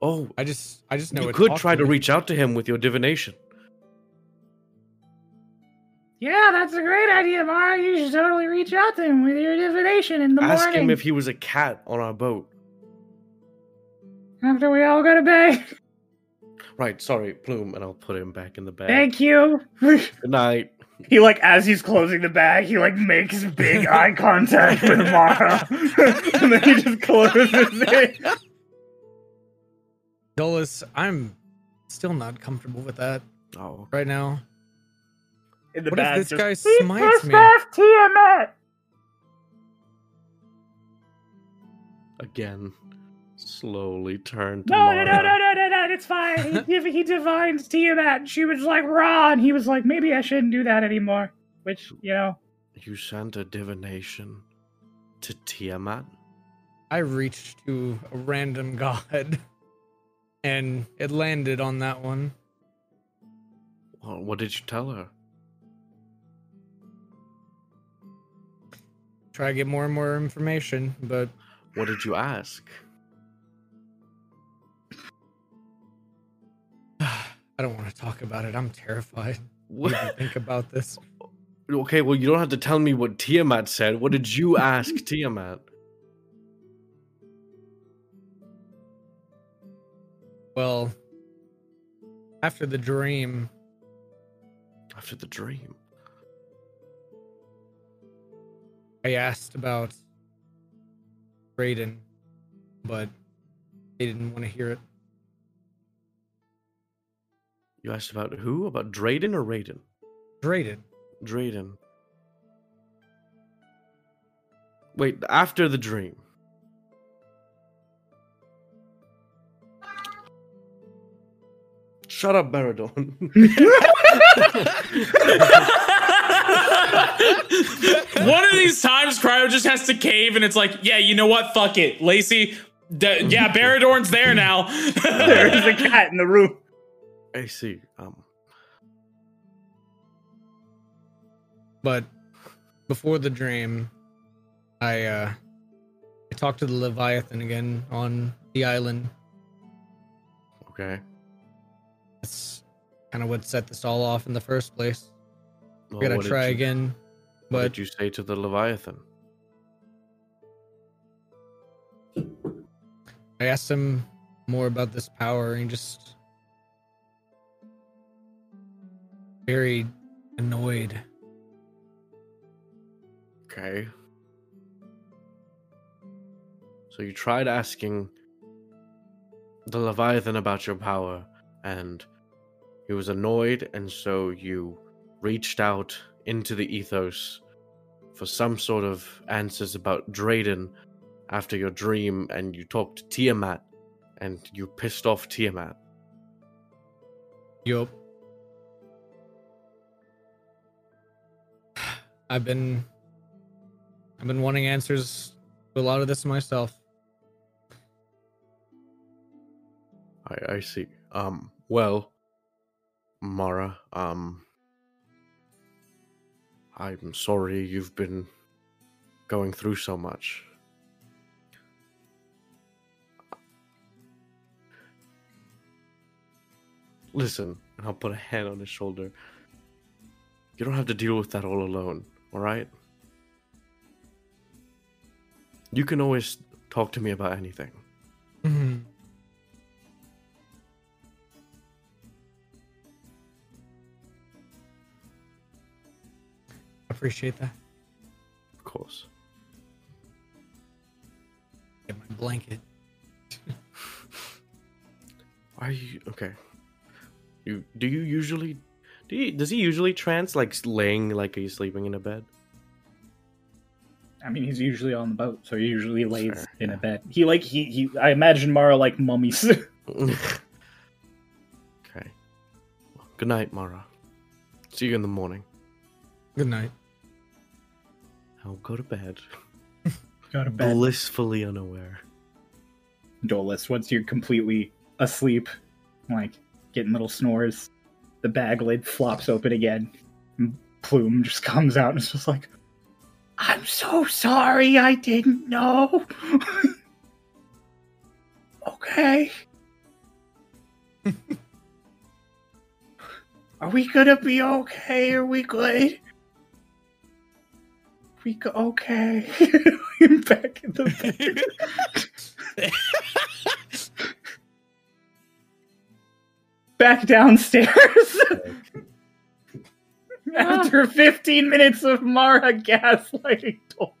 Oh, I just I just know you could try to me. reach out to him with your divination. Yeah, that's a great idea, Mara. You should totally reach out to him with your divination in the Ask morning him if he was a cat on our boat. after we all go to bed. Right, sorry, Plume, and I'll put him back in the bag. Thank you. Good night. He like as he's closing the bag, he like makes big eye contact with Mara, and then he just closes it. Dolus, I'm still not comfortable with that Oh, right now. In the What if this just, guy "We smites me?" Tiamat. again. Slowly turn to No, no, no, no, no, no, no, it's fine. He, he divines Tiamat, and she was like, raw, and he was like, maybe I shouldn't do that anymore. Which, you know, You sent a divination to Tiamat? I reached to a random god and it landed on that one. What did you tell her? Try to get more and more information, but What did you ask? I don't want to talk about it. I'm terrified. What? even think about this. Okay, well, you don't have to tell me what Tiamat said. What did you ask Tiamat? Well, after the dream, After the dream. I asked about Raiden, but they didn't want to hear it. You asked about who? About Drayden or Raiden? Raiden. Drayden. Wait, after the dream. Shut up, Baradorn. One of these times, Cryo just has to cave, and it's like, yeah, you know what? Fuck it, Lacey. D- yeah, Baradorn's there now. there is a cat in the room. I see. Um, But before the dream, I uh I talked to the Leviathan again on the island. okay. That's kind of what set this all off in the first place. Well, We gotta what did try you- again. What did you say to the Leviathan? I asked him more about this power and just very annoyed. Okay. So you tried asking the Leviathan about your power, and he was annoyed, and so you reached out into the ethos for some sort of answers about Drayden after your dream, and you talked to Tiamat, and you pissed off Tiamat. Yup. I've been I've been wanting answers to a lot of this myself. I I see. Um. Well, Mara. Um. I'm sorry you've been going through so much. Listen, and I'll put a hand on his shoulder. You don't have to deal with that all alone, alright? You can always talk to me about anything. Mhm. Appreciate that. Of course. Get my blanket. Are you okay? You do you usually do you, does he usually trance like laying like he's sleeping in a bed? I mean, he's usually on the boat, so he usually lays Fair, in a bed. He like he he. I imagine Mara like mummies. okay. Well, good night, Mara. See you in the morning. Good night. I'll go to bed. Go to bed. Blissfully unaware. Dolus, once you're completely asleep, like getting little snores, the bag lid flops open again. and Plume just comes out and is just like, I'm so sorry, I didn't know. okay. Are we gonna be okay? Are we good? We go okay. I'm back in the bed. back downstairs. Ah. After 15 minutes of Mara gaslighting Dol-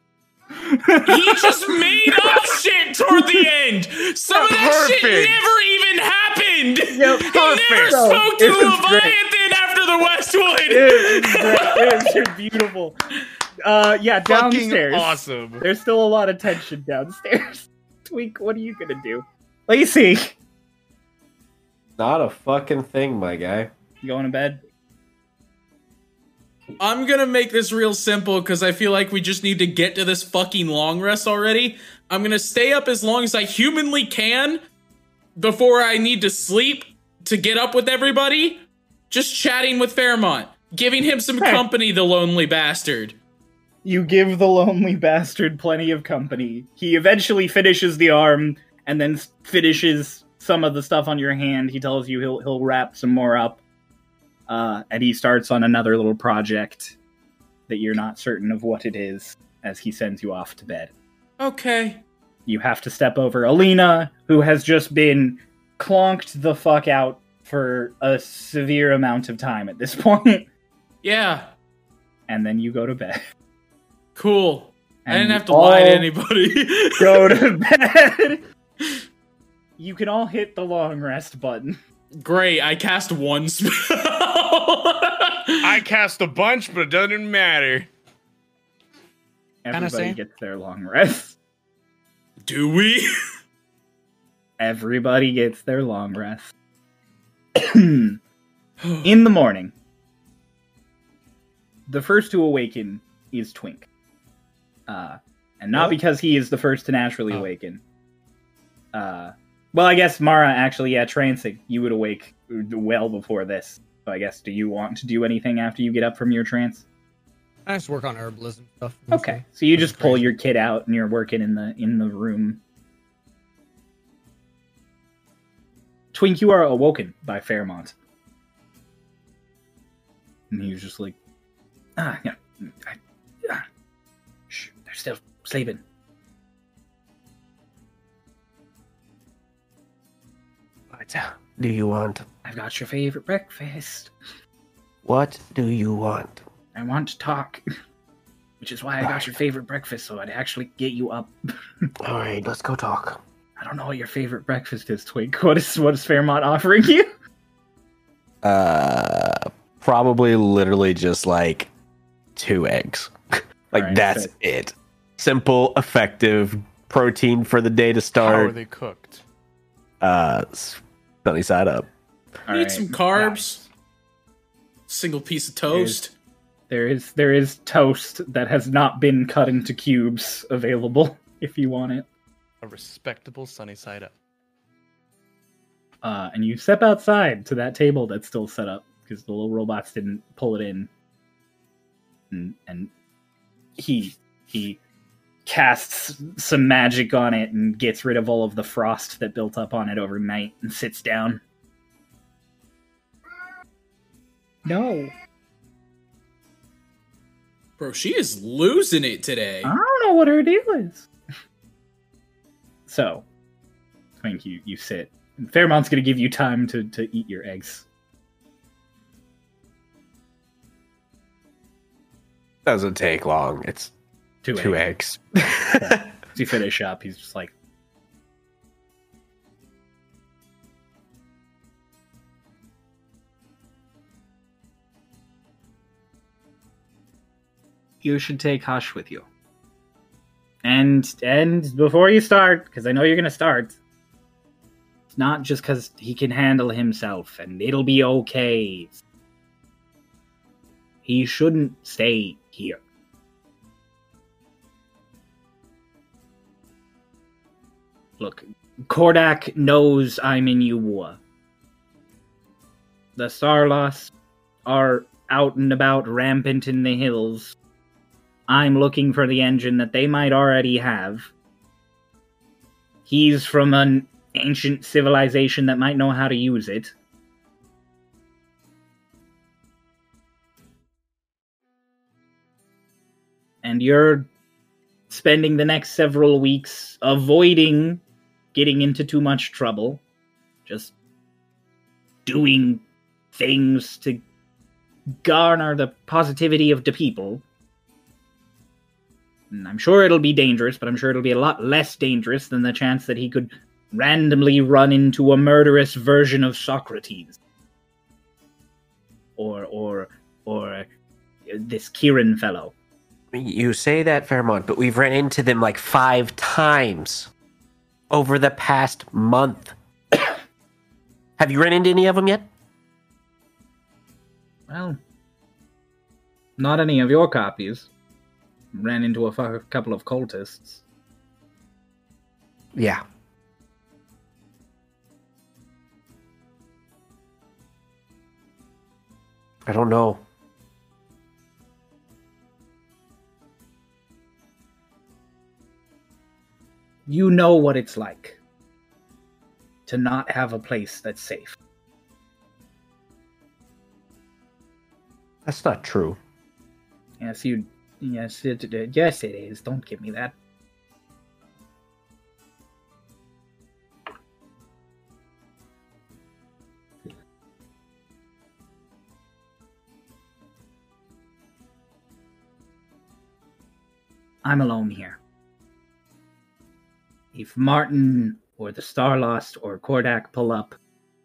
He just made up shit toward the end. Some of that shit never even happened. Yep, He never perfect. spoke to It was great. After the Westwood. It was great. It was beautiful. Uh, yeah, downstairs. awesome. There's still a lot of tension downstairs. Tweak, what are you gonna do? Lacey, Not a fucking thing, my guy. you going to bed? I'm gonna make this real simple because I feel like we just need to get to this fucking long rest already. I'm gonna stay up as long as I humanly can before I need to sleep to get up with everybody. Just chatting with Fairemont, giving him some Hey. company, the lonely bastard. You give the lonely bastard plenty of company. He eventually finishes the arm and then finishes some of the stuff on your hand. He tells you he'll he'll wrap some more up. Uh, and he starts on another little project that you're not certain of what it is as he sends you off to bed. Okay. You have to step over Alina, who has just been clonked the fuck out for a severe amount of time at this point, Yeah. and then you go to bed. Cool. I didn't have to lie to anybody. go to bed. You can all hit the long rest button. Great. I cast one spell. I cast a bunch, but it doesn't matter. Everybody same. gets their long rest. Do we? Everybody gets their long rest. In the morning, the first to awaken is Twink. Uh, and not What? because he is the first to naturally Oh. awaken. Uh, well, I guess Mara actually, yeah, trancing. You would awake well before this. So I guess, do you want to do anything after you get up from your trance? I just work on herbalism stuff. Okay, so you That's just pull crazy. your kid out and you're working in the in the room. Twink, you are awoken by Fairemont, and he was just like, "Ah, yeah, I, still sleeping." What do you want? I've got your favorite breakfast. What do you want? I want to talk, which is why I got your favorite breakfast, so I'd actually get you up. All right, let's go talk. I don't know what your favorite breakfast is, Twink. What is what is Fairemont offering you? Uh, probably literally just like two eggs. like Alright, that's so- it. Simple, effective protein for the day to start. How are they cooked? Uh, sunny side up. All Need right. some carbs. Single piece of toast. There is there is toast that has not been cut into cubes available if you want it. A respectable sunny side up. Uh, and you step outside to that table that's still set up because the little robots didn't pull it in. And, and he he casts some magic on it and gets rid of all of the frost that built up on it overnight and sits down. No, Bro, she is losing it today. I don't know what her deal is. So, Twink, you, you sit. And Fairemont's going to give you time to, to eat your eggs. Doesn't take long. It's Two, two eggs. eggs. As you finish up, he's just like, you should take Hush with you. And and before you start, because I know you're gonna start, it's not just because he can handle himself, and it'll be okay. He shouldn't stay here. Look, Kordak knows I'm in Uwa. The Starlost are out and about rampant in the hills. I'm looking for the engine that they might already have. He's from an ancient civilization that might know how to use it. And you're spending the next several weeks avoiding getting into too much trouble. Just doing things to garner the positivity of the people. And I'm sure it'll be dangerous, but I'm sure it'll be a lot less dangerous than the chance that he could randomly run into a murderous version of Socrates. Or or or uh, this Kieran fellow. You say that, Fairemont, but we've run into them like five times over the past month. Have you run into any of them yet? Well, not any of your copies. Ran into a couple of cultists. Yeah. I don't know. You know what it's like to not have a place that's safe. That's not true. Yes, you. Yes, it. Yes, it is. Don't give me that. I'm alone here. If Martin or the Starlost or Kordak pull up,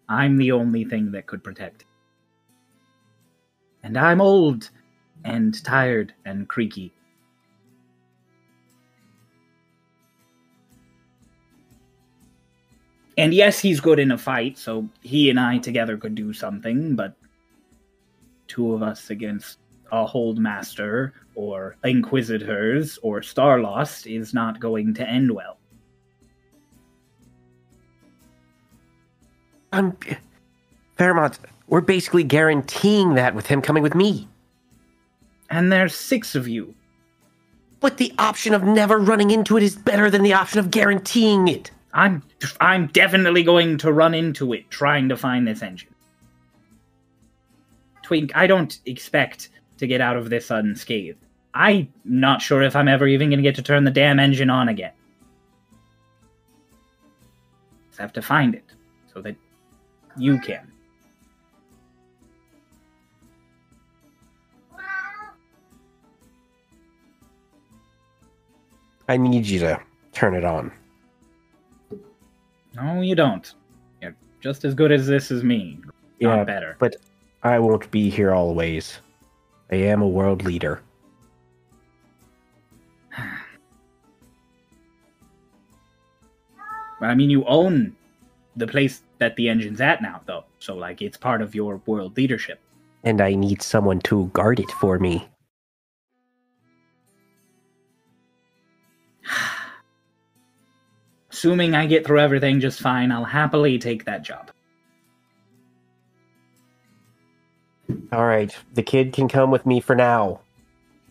I'm the only thing that could protect. And I'm old and tired and creaky. And yes, he's good in a fight, so he and I together could do something, but two of us against a hold master or inquisitors or starlost is not going to end well. I'm Fairemont. We're basically guaranteeing that with him coming with me. And there's six of you. But the option of never running into it is better than the option of guaranteeing it. I'm I'm definitely going to run into it trying to find this engine. Twink, I don't expect to get out of this unscathed. I'm not sure if I'm ever even going to get to turn the damn engine on again. Just have to find it so that you can. I need you to turn it on. No, you don't. You're just as good as this as me. Not Yeah, better. But I won't be here always. I am a world leader. I mean, you own the place that the engine's at now, though. So, like, it's part of your world leadership. And I need someone to guard it for me. Assuming I get through everything just fine, I'll happily take that job. All right, the kid can come with me for now.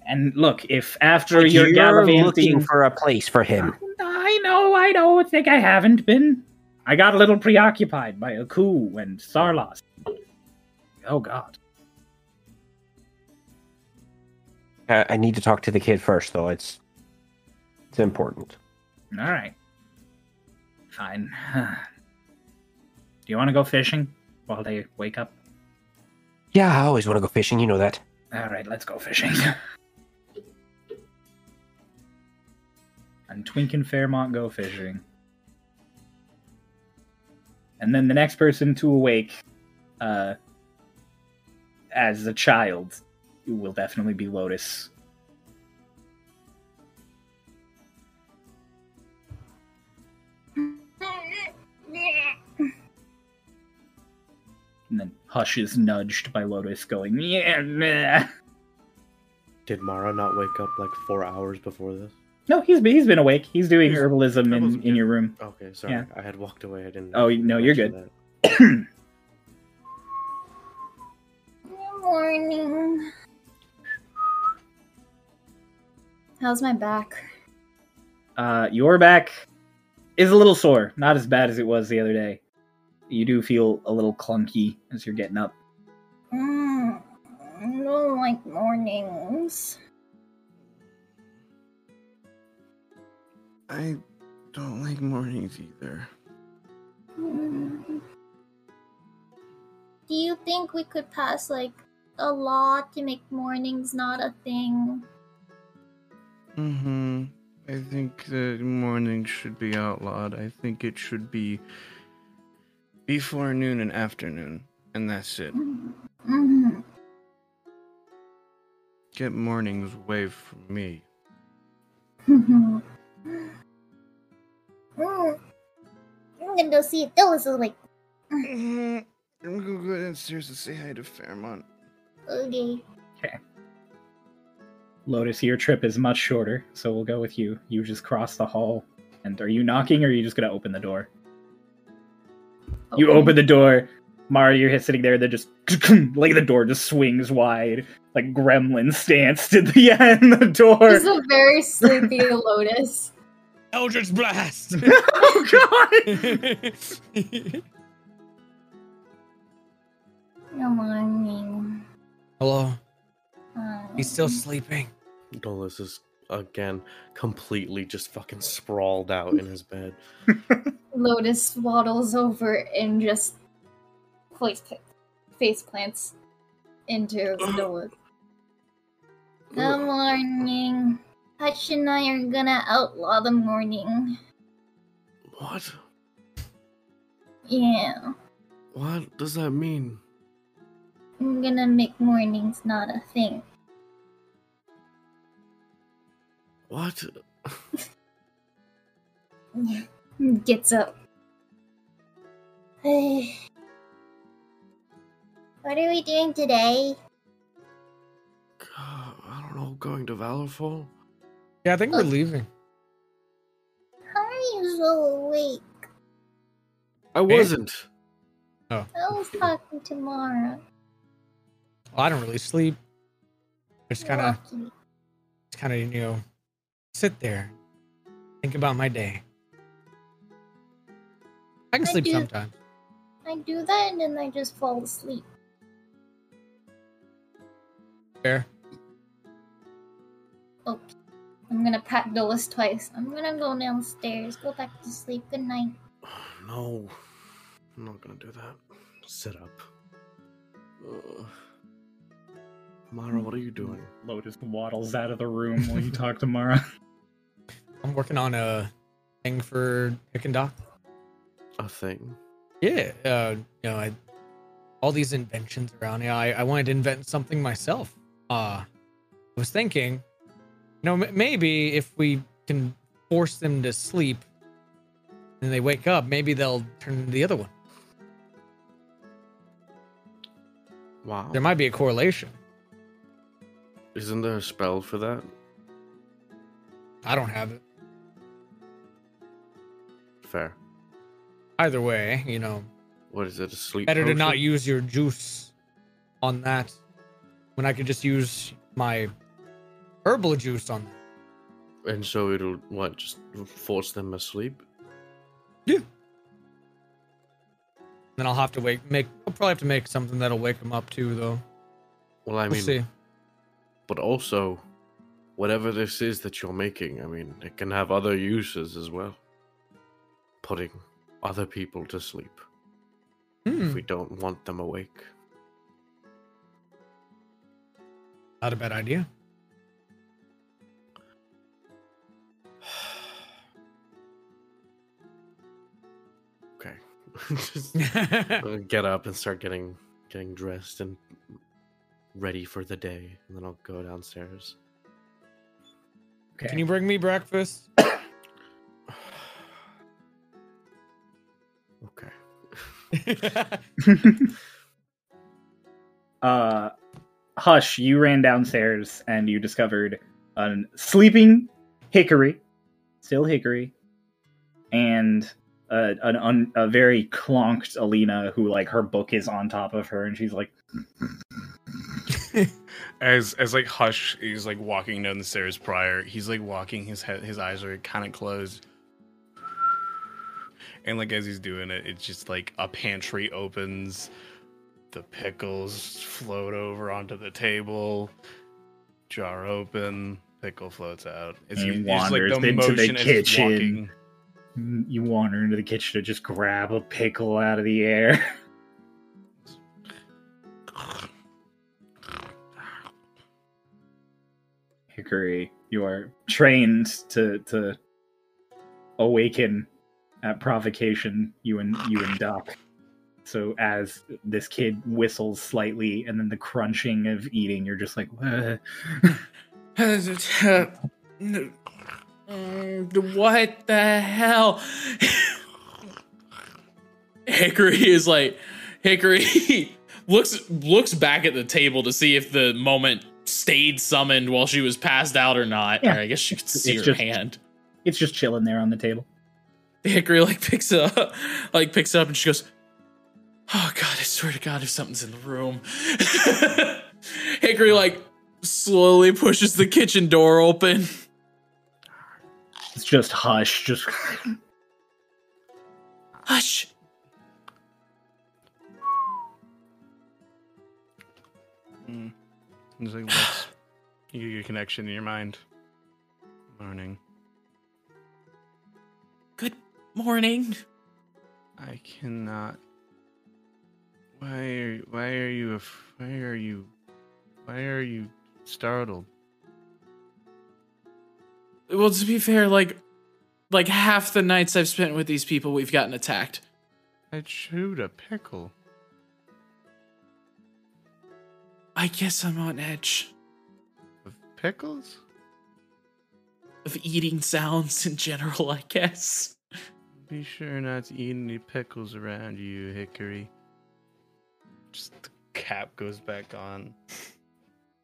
And look, if after But you're, you're gallivanting, looking for a place for him. I know, I don't think I haven't been. I got a little preoccupied by Aku and Sarlas. Oh God. Uh, I need to talk to the kid first, though. It's it's important. All right. Fine. Do you want to go fishing while they wake up? Yeah, I always want to go fishing. You know that. All right, let's go fishing. and Twink and Fairemont go fishing. And then the next person to awake uh, as a child will definitely be Lotus. And then Hush is nudged by Lotus going, yeah, meh." Did Mara not wake up like four hours before this? No, he's been, he's been awake. He's doing He's- herbalism in, herbalism, in your room. Okay, sorry. Yeah. I had walked away. I didn't. Oh, no, you're good. Good morning. How's my back? Uh, your back is a little sore. Not as bad as it was the other day. You do feel a little clunky as you're getting up. Mm, I don't like mornings. I don't like mornings either. Do you think we could pass like a law to make mornings not a thing? Mm-hmm. I think that morning should be outlawed. I think it should be before noon and afternoon, and that's it. Mm-hmm. Get mornings away from me. Mm. I'm gonna go see if Phyllis is awake. I'm gonna go downstairs and say hi to Fairemont. Okay. Okay. Lotus, your trip is much shorter, so we'll go with you. You just cross the hall. And are you knocking or are you just going to open the door? You open the door. Mario, you're sitting there, then just like the door just swings wide, like gremlin stance to the end the door. This is a very sleepy Lotus. Eldritch Blast! oh god! Good morning. Hello. Uh, He's still sleeping. Dolus is again completely just fucking sprawled out in his bed. Lotus waddles over and just face, face plants into the door. Good morning. Hush and I are gonna outlaw the morning. What? Yeah. What does that mean? I'm gonna make mornings not a thing. What? Gets up. what are we doing today? God, I don't know. Going to Valorfall? Yeah, I think we're oh. leaving. How are you so awake? I wasn't. Oh. I was talking to Mara. Well, I don't really sleep. I just kind of, Lucky. just kind of, you know, sit there, think about my day. I can I sleep do- sometimes. I do that and then I just fall asleep. Fair. Oops. I'm gonna pat Dolus twice. I'm gonna go downstairs. Go back to sleep. Good night. No. I'm not gonna do that. Sit up. Ugh. Mara, what are you doing? Lotus waddles out of the room while you talk to Mara. I'm working on a thing for Hick and Doc. A thing. Yeah, uh, you know, I, all these inventions around. Yeah, I, I wanted to invent something myself. Uh, I was thinking, you know, maybe if we can force them to sleep and they wake up, maybe they'll turn to the other one. Wow. There might be a correlation. Isn't there a spell for that? I don't have it. Fair. Either way, you know, What is it? A sleep better to not use your juice on that when I could just use my herbal juice on that. And so it'll what? Just force them asleep? Yeah. Then I'll have to wake make. I'll probably have to make something that'll wake them up too, though. Well, I We'll mean, see. but also, whatever this is that you're making, I mean, it can have other uses as well. Putting other people to sleep Hmm, if we don't want them awake. not a bad idea. Just uh, get up and start getting getting dressed and ready for the day, and then I'll go downstairs. Can you bring me breakfast? okay. uh, Hush, you ran downstairs and you discovered a sleeping Hickory, still Hickory, and a, an un, a very clonked Alina who like her book is on top of her and she's like as as like Hush is like walking down the stairs prior, he's like walking his head his eyes are kind of closed. And like as he's doing it, it's just like a pantry opens, the pickles float over onto the table, jar open, pickle floats out. It's, and he it's like wanders the into the as he's kitchen. You wander into the kitchen to just grab a pickle out of the air. Hickory, you are trained to to awaken at provocation. You and you and Doc. So as this kid whistles slightly, and then the crunching of eating, you're just like, "Uh." what the hell? Hickory is like Hickory looks looks back at the table to see if the moment stayed summoned while she was passed out or not. Yeah. Or I guess she could see It's her just- hand. it's just chilling there on the table. Hickory like picks it up, like picks it up, and she goes, "Oh God, I swear to God, if something's in the room." Hickory like slowly pushes the kitchen door open. It's just hush, just Hush. Mm. He's like, let's you get your connection in your mind. Morning. Good morning. I cannot. Why are why are you af- why are you why are you startled? Well, to be fair, like like half the nights I've spent with these people, we've gotten attacked. I chewed a pickle. I guess I'm on edge Of pickles? of eating sounds in general. I guess. Be sure not to eat any pickles around you, Hickory. Just the cap goes back on.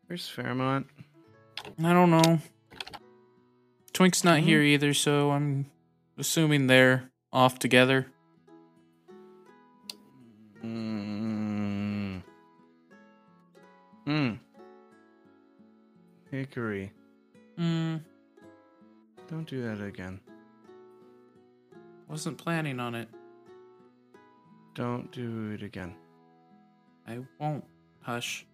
Where's Fairemont? I don't know. Twink's not here either, so I'm assuming they're off together. Mm. Hmm. Hickory, Hmm. don't do that again. Wasn't planning on it. Don't do it again. I won't. Hush.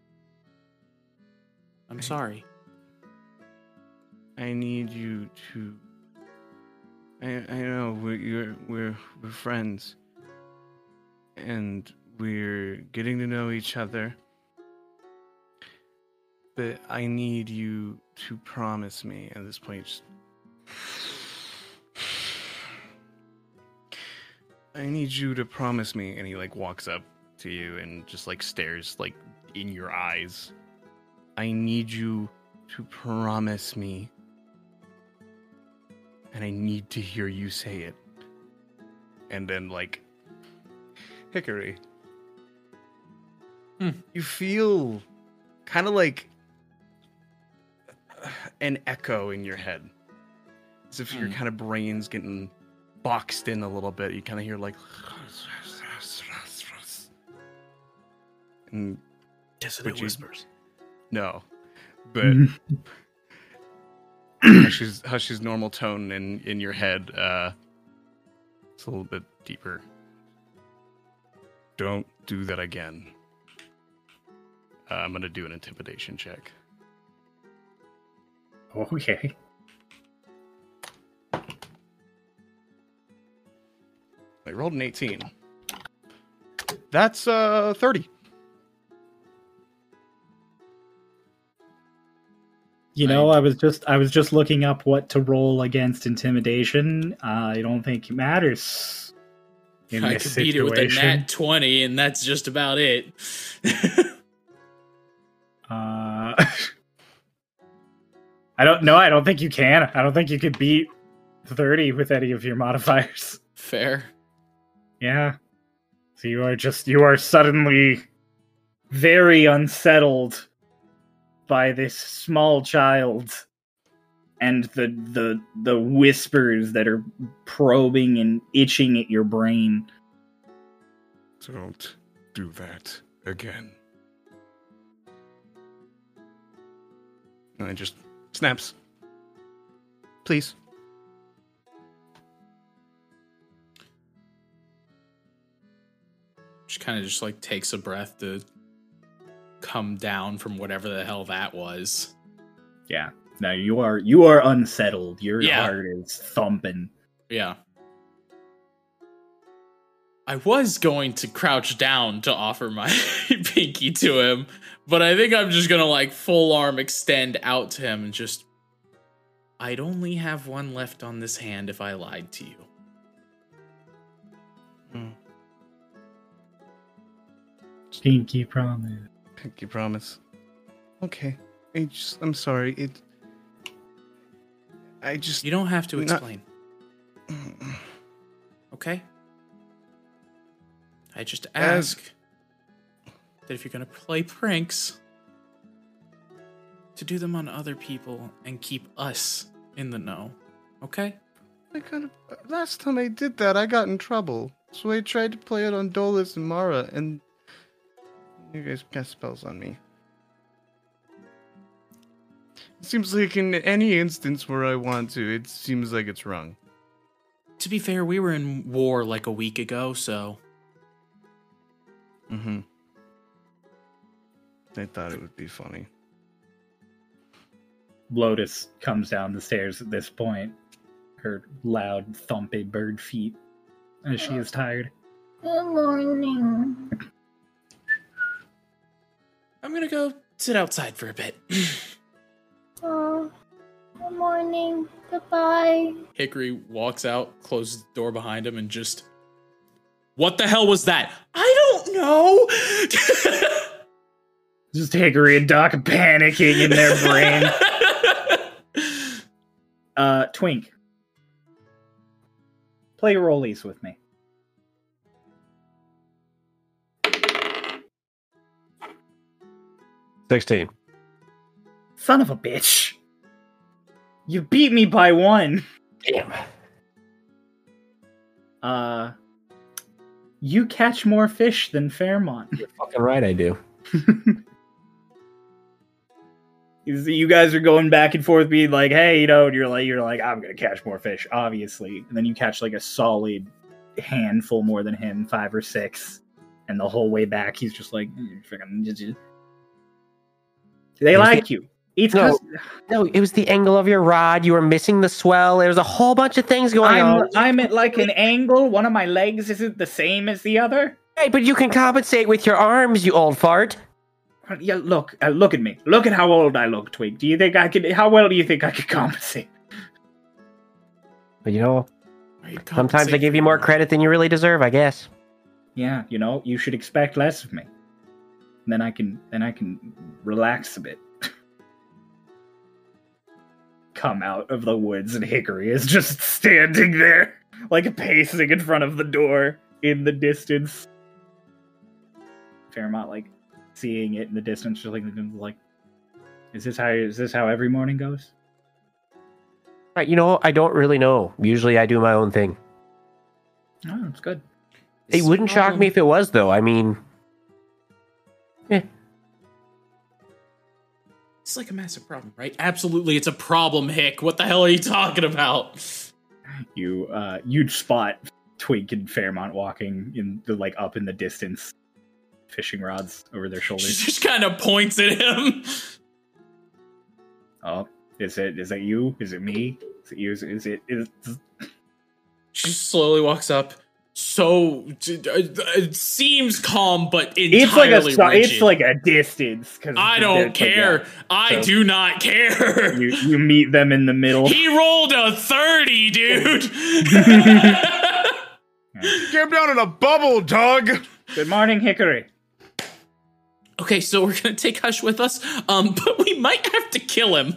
I'm sorry. I need you to. I I know we're you're, we're we're friends, and we're getting to know each other. But I need you to promise me at this point. Just, I need you to promise me, and he like walks up to you and just like stares like in your eyes. I need you to promise me and I need to hear you say it. And then, like, Hickory, Hmm. you feel kind of like an echo in your head, as if your Hmm. kind of brain's getting boxed in a little bit. You kind of hear like, and Dissonant Would you- no, but Hush's Hush's normal tone in in your head. Uh, it's a little bit deeper. Don't do that again. Uh, I'm gonna do an intimidation check. okay. I rolled an 18. That's uh 30. You know, I was just I was just looking up what to roll against intimidation. Uh, I don't think it matters. in I could beat it with a nat 20, and that's just about it. Uh, I don't know. I don't think you can. I don't think you could beat 30 with any of your modifiers. Fair. Yeah. So you are just, you are suddenly very unsettled by this small child and the the the whispers that are probing and itching at your brain. Don't do that again. And it just snaps. Please. She kind of just like takes a breath to come down from whatever the hell that was. Yeah. Now you are you are unsettled. Your Yeah. heart is thumping. Yeah. I was going to crouch down to offer my pinky to him, but I think I'm just gonna like full arm extend out to him and just. I'd only have one left on this hand if I lied to you. Hmm. Pinky promise. Pinky promise. Okay. I just, I'm sorry. It. I just. You don't have to Not- explain. Okay? I just As- ask that if you're gonna play pranks, to do them on other people and keep us in the know. Okay? I kind of. Last time I did that, I got in trouble. So I tried to play it on Dolus and Mara, and you guys cast spells on me. It seems like in any instance where I want to, it seems like it's wrong. To be fair, we were in war like a week ago, so Mm-hmm. I thought it would be funny. Lotus comes down the stairs at this point, her loud thumpy bird feet, as she is tired. Good morning. I'm gonna go sit outside for a bit. Oh, good morning. Goodbye. Hickory walks out, closes the door behind him, and just. What the hell was that? I don't know! Just Hickory and Doc panicking in their brain. uh, Twink, play rollies with me. Sixteen. Son of a bitch! You beat me by one. Damn. Uh, you catch more fish than Fairemont. You're fucking right, I do. You guys are going back and forth, being like, "Hey, you know," and you're like, "You're like, I'm gonna catch more fish, obviously," and then you catch like a solid handful more than him, five or six, and the whole way back, he's just like, "Mm, freaking." They like the- you. It's No, no, it was the angle of your rod. You were missing the swell. There was a whole bunch of things going I'm on. I'm at like an angle. One of my legs isn't the same as the other. Hey, but you can compensate with your arms, you old fart. Yeah, look, uh, look at me. Look at how old I look, Twink. Do you think I could? How well do you think I could compensate? But you know, sometimes I give you more credit than you really deserve, I guess. Yeah, you know, you should expect less of me. Then I can, then I can relax a bit. Come out of the woods, and Hickory is just standing there, like pacing in front of the door in the distance. Fairemont, like seeing it in the distance, just like, like, is this how is this how every morning goes? Right, you know, I don't really know. Usually I do my own thing. Oh, it's good. It wouldn't shock me if it was, though. I mean, It's like a massive problem, right? Absolutely, it's a problem, Hick. What the hell are you talking about? you uh you'd spot Twink and Fairemont walking in the like up in the distance, fishing rods over their shoulders. She just kind of points at him. oh, is it is it you? Is it me? Is it you? Is it is it, is She slowly walks up. So d- d- it seems calm, but entirely it's like a rigid. it's like a distance because I don't care. I So- do not care. You you meet them in the middle. He rolled a thirty, dude. Yeah, Came down in a bubble, dog. Good morning, Hickory. Okay, so we're gonna take Hush with us, um, but we might have to kill him.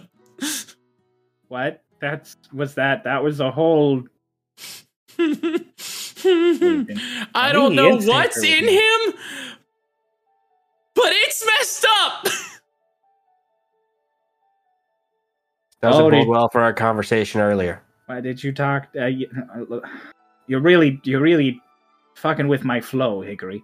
What? That's was that? That was a whole. I don't know what's in him, but it's messed up. Doesn't Oh, bode did- well for our conversation earlier. Why did you talk? Uh, you, you're really, you're really fucking with my flow, Hickory.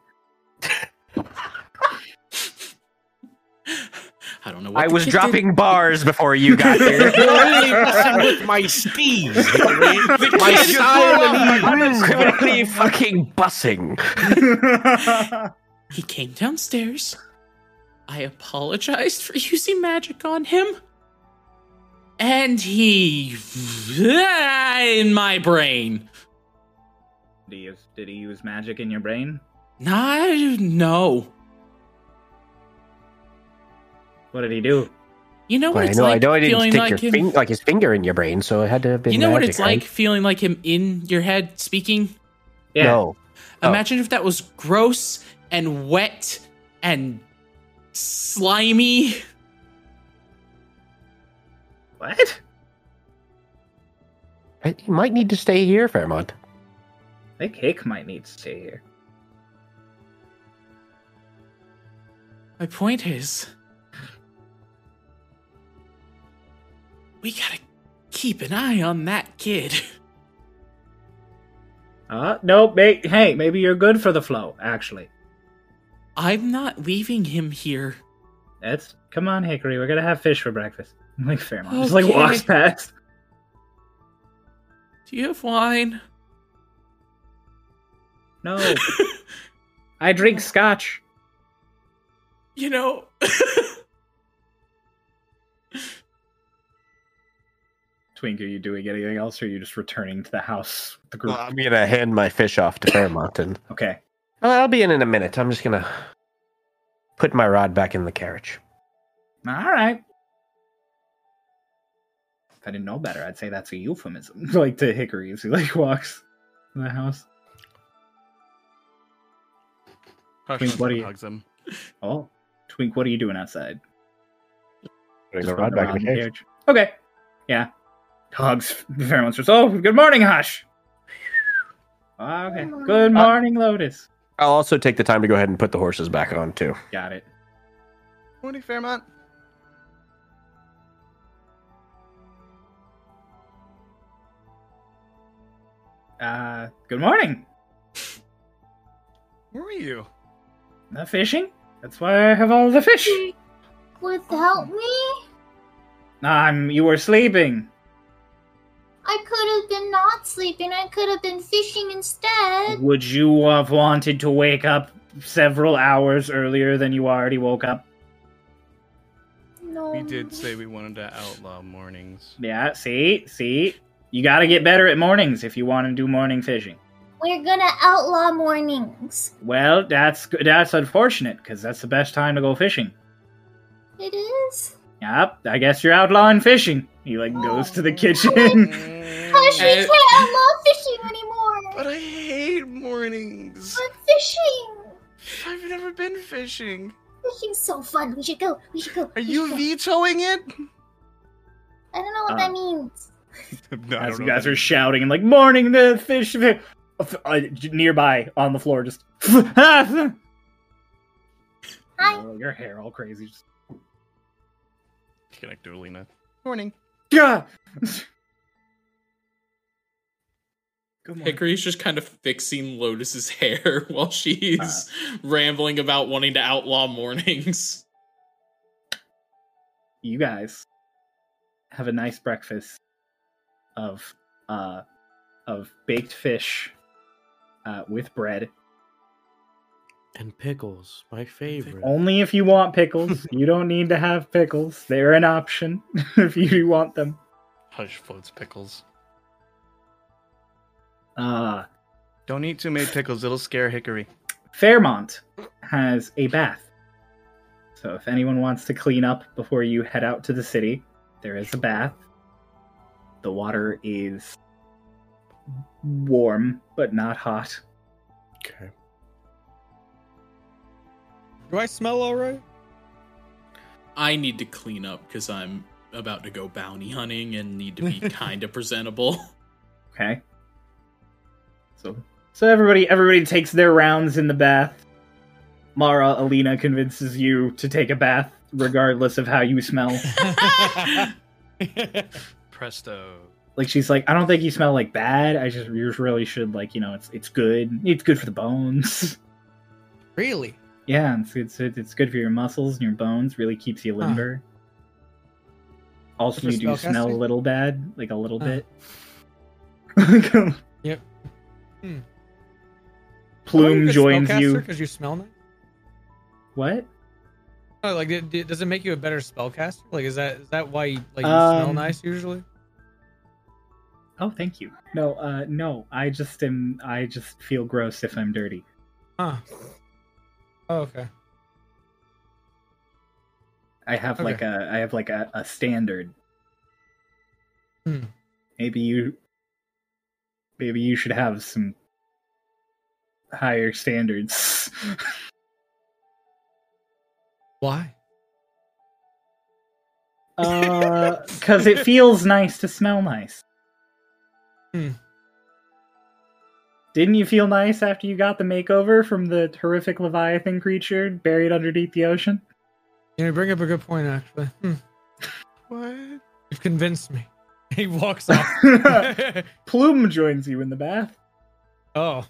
I don't know. What I was kid dropping bars before you got here. really messing with my steez. Hickory. my kid is style criminally fucking bussing. He came downstairs. I apologized for using magic on him, and he in my brain. Did he use, did he use magic in your brain? Not no. What did he do? You know what Well, I it's know, I like know I didn't feeling stick like your him. fing- like his finger in your brain, so it had to have been you know what magic, it's like feeling like him in your head speaking. Yeah. No. Oh. Imagine if that was gross and wet and slimy. What? I- You might need to stay here, Fairemont. I think Hick might need to stay here. My point is, we gotta keep an eye on that kid. Uh, nope. May, hey, maybe you're good for the flow. Actually, I'm not leaving him here. that's come on, Hickory. We're gonna have fish for breakfast. Like Fairemont just like Okay. walks past. Do you have wine? No, I drink scotch. You know, Twink, are you doing anything else, or are you just returning to the house the group? Well, I'm gonna hand my fish off to Fairemont, and okay. Well, I'll be in in a minute. I'm just gonna put my rod back in the carriage. All right. If I didn't know better, I'd say that's a euphemism. like to Hickory as he like walks in the house. Hush Twink, what are you- hugs him. Oh, Twink, what are you doing outside? Putting Just the rod back in the around carriage. Okay. Yeah. Hugs. Pheromones says, Oh, good morning, Hush. Okay. Good morning, Lotus. I'll also take the time to go ahead and put the horses back on too. Got it. Morning, Fairemont. Uh, good morning. Where were you? Not fishing? That's why I have all the fish. Without me, Um, you were sleeping. I could have been not sleeping. I could have been fishing instead. Would you have wanted to wake up several hours earlier than you already woke up? No. We did say we wanted to outlaw mornings. Yeah, see? See? You gotta get better at mornings if you want to do morning fishing. We're gonna outlaw mornings. Well, that's that's unfortunate because that's the best time to go fishing. It is. Yep, I guess you're outlawing fishing. He like goes to the kitchen. Hush, we can't outlaw fishing anymore. But I hate mornings. But fishing. I've never been fishing. Fishing's so fun. We should go. We should go. Are we you should go. vetoing it? I don't know what Uh, that means. no, As you guys what are shouting and like morning the fish uh, nearby on the floor just Hi. Oh, your hair all crazy. Just, Connect to Alina. Morning. Yeah. Hickory's just kind of fixing Lotus's hair while she's rambling about wanting to outlaw mornings. You guys have a nice breakfast of uh of baked fish uh, with bread. And pickles, my favorite. Only if you want pickles. you don't need to have pickles. They're an option if you want them. Hush floats pickles. Uh Don't eat too many pickles, it'll scare Hickory. Fairemont has a bath. So if anyone wants to clean up before you head out to the city, there is a bath. The water is warm, but not hot. Okay. Do I smell all right? I need to clean up because I'm about to go bounty hunting and need to be kind of presentable. Okay. So so everybody everybody takes their rounds in the bath. Mara Alina convinces you to take a bath regardless of how you smell. Presto. like she's like, I don't think you smell like bad. I just you just really should like, you know, it's it's good. It's good for the bones. Really? Yeah, it's it's it's good for your muscles and your bones. Really keeps you Huh. limber. Also, Good you for do smell a little bad, like a little Huh. bit. Yep. Hmm. Plume joins you. because you smell nice. What? Oh, like, it, it- does it make you a better spellcaster? Like, is that is that why you, like you smell Um, nice usually? Oh, thank you. No, uh, no. I just am. I just feel gross if I'm dirty. Huh. Oh, okay. I have like a. I have like a, a standard. Hmm. Maybe you. Maybe you should have some higher standards. Why? Uh, because it feels nice to smell nice. Hmm. Didn't you feel nice after you got the makeover from the horrific Leviathan creature buried underneath the ocean? You know, you bring up a good point actually. Hmm. What? You've convinced me. He walks off. Plume joins you in the bath, oh,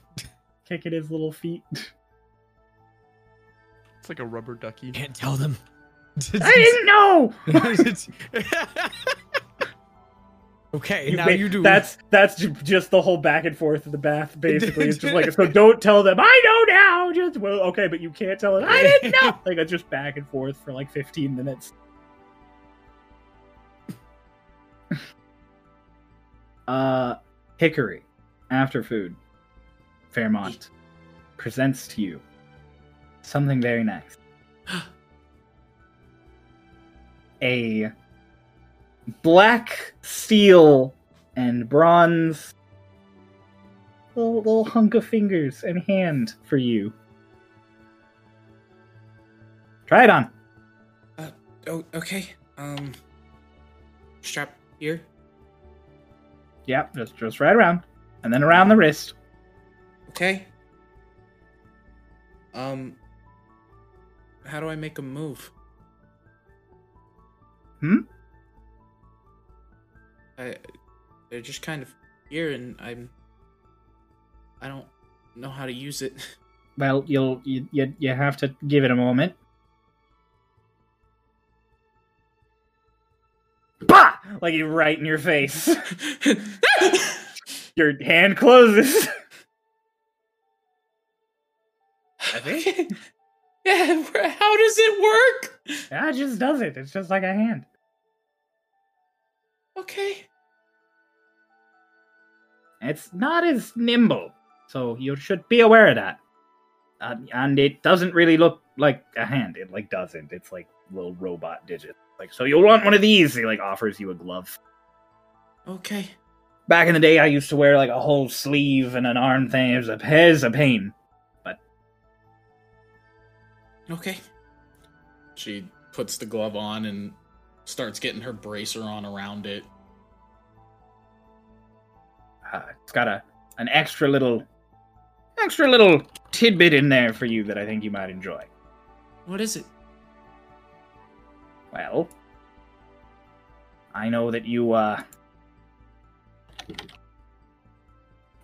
kicking his little feet. It's like a rubber ducky. can't tell them. I didn't know. Okay, You now you do. That's that's just the whole back and forth of the bath. Basically, it's just like so. Don't tell them. I know now. Just well, okay, but you can't tell them. I didn't know. Like it's just back and forth for like fifteen minutes. uh, Hickory, after food, Fairemont presents to you something very nice. A black steel and bronze little, little hunk of fingers and hand for you. Try it on. oh, okay. Um, strap here. Yep, just just right around, and then around the wrist. Okay. Um, how do I make a move? Hmm? I, they're just kind of here, and I'm. I don't know how to use it. Well, you'll you you, you have to give it a moment. Bah! Like you right in your face. your hand closes. Okay. Yeah, how does it work? Yeah, it just does it. It's just like a hand. Okay. It's not as nimble, so you should be aware of that. Uh, and it doesn't really look like a hand. It like doesn't. It's like little robot digits. Like so, you'll want one of these. He like offers you a glove. Okay. Back in the day, I used to wear like a whole sleeve and an arm thing. It was a, it was a pain. But okay. She puts the glove on and starts getting her bracer on around it. Uh, it's got a an extra little, extra little tidbit in there for you that I think you might enjoy. What is it? Well, I know that you, uh.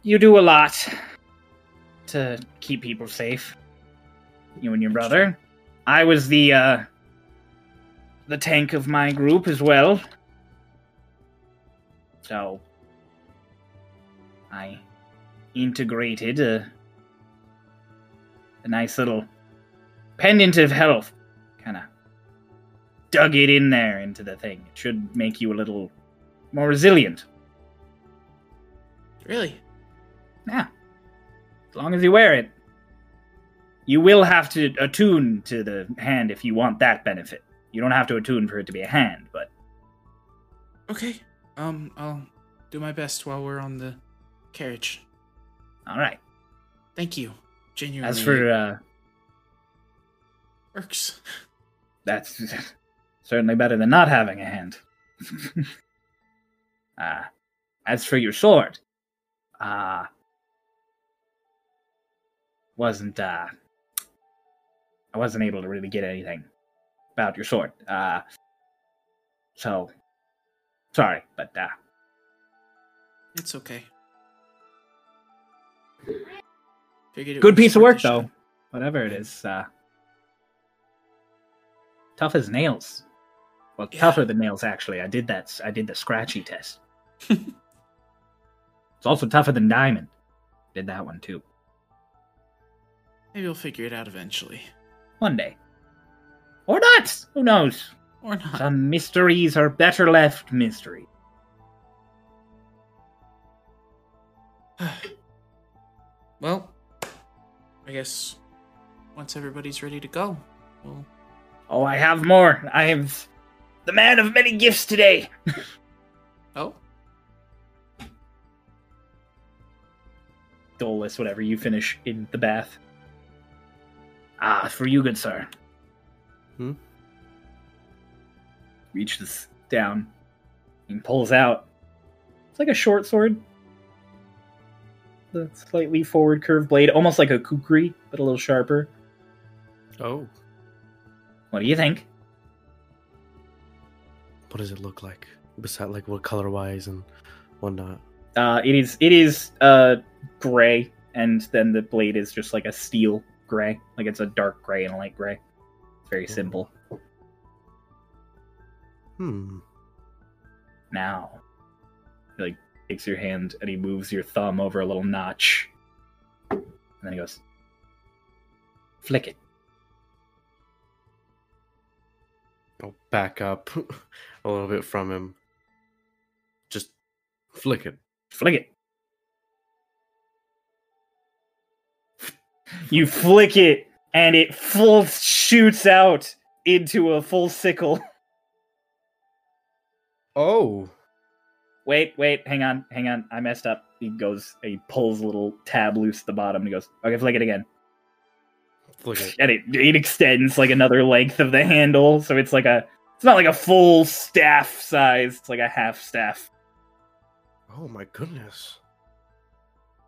You do a lot to keep people safe. You and your brother. I was the, uh. The tank of my group as well. So. I integrated a. A nice little pendant of health. Kind of dug it in there into the thing. It should make you a little more resilient. Really? Yeah. As long as you wear it. You will have to attune to the hand if you want that benefit. You don't have to attune for it to be a hand, but Okay. Um, I'll do my best while we're on the carriage. all right. Thank you. Genuinely As for uh, works. that's certainly better than not having a hand. uh, as for your sword, uh, wasn't uh, I wasn't able to really get anything about your sword. Uh, so sorry, but uh, It's okay. Figured good piece of work shot. though. Whatever it is, uh, tough as nails. Well, tougher than nails actually. I did that. I did the scratchy test. it's also tougher than diamond. Did that one too. Maybe we'll figure it out eventually. One day. Or not. Who knows? Or not. Some mysteries are better left mystery. Well, I guess once everybody's ready to go, we'll Oh, I have more. I am the man of many gifts today. Oh. Dolus, whatever, you finish in the bath. Ah, for you, good sir. Hmm? Reaches down and pulls out. It's like a short sword. The slightly forward curved blade, almost like a kukri, but a little sharper. Oh. What do you think? What does it look like? Besides, like, what color wise and whatnot? Uh, it is it is uh gray, and then the blade is just like a steel gray, like it's a dark gray and a light gray. It's very simple. Hmm. Now, like takes your hand and he moves your thumb over a little notch, and then he goes, "Flick it." I'll back up a little bit from him. Just flick it. Flick it. You flick it, and it full shoots out into a full sickle. Oh. Wait, wait, hang on, hang on. I messed up. He goes, he pulls a little tab loose at the bottom, and he goes, okay, flick it again. Flick it. And it, it extends like another length of the handle, so it's like a, it's not like a full staff size, it's like a half staff. Oh my goodness.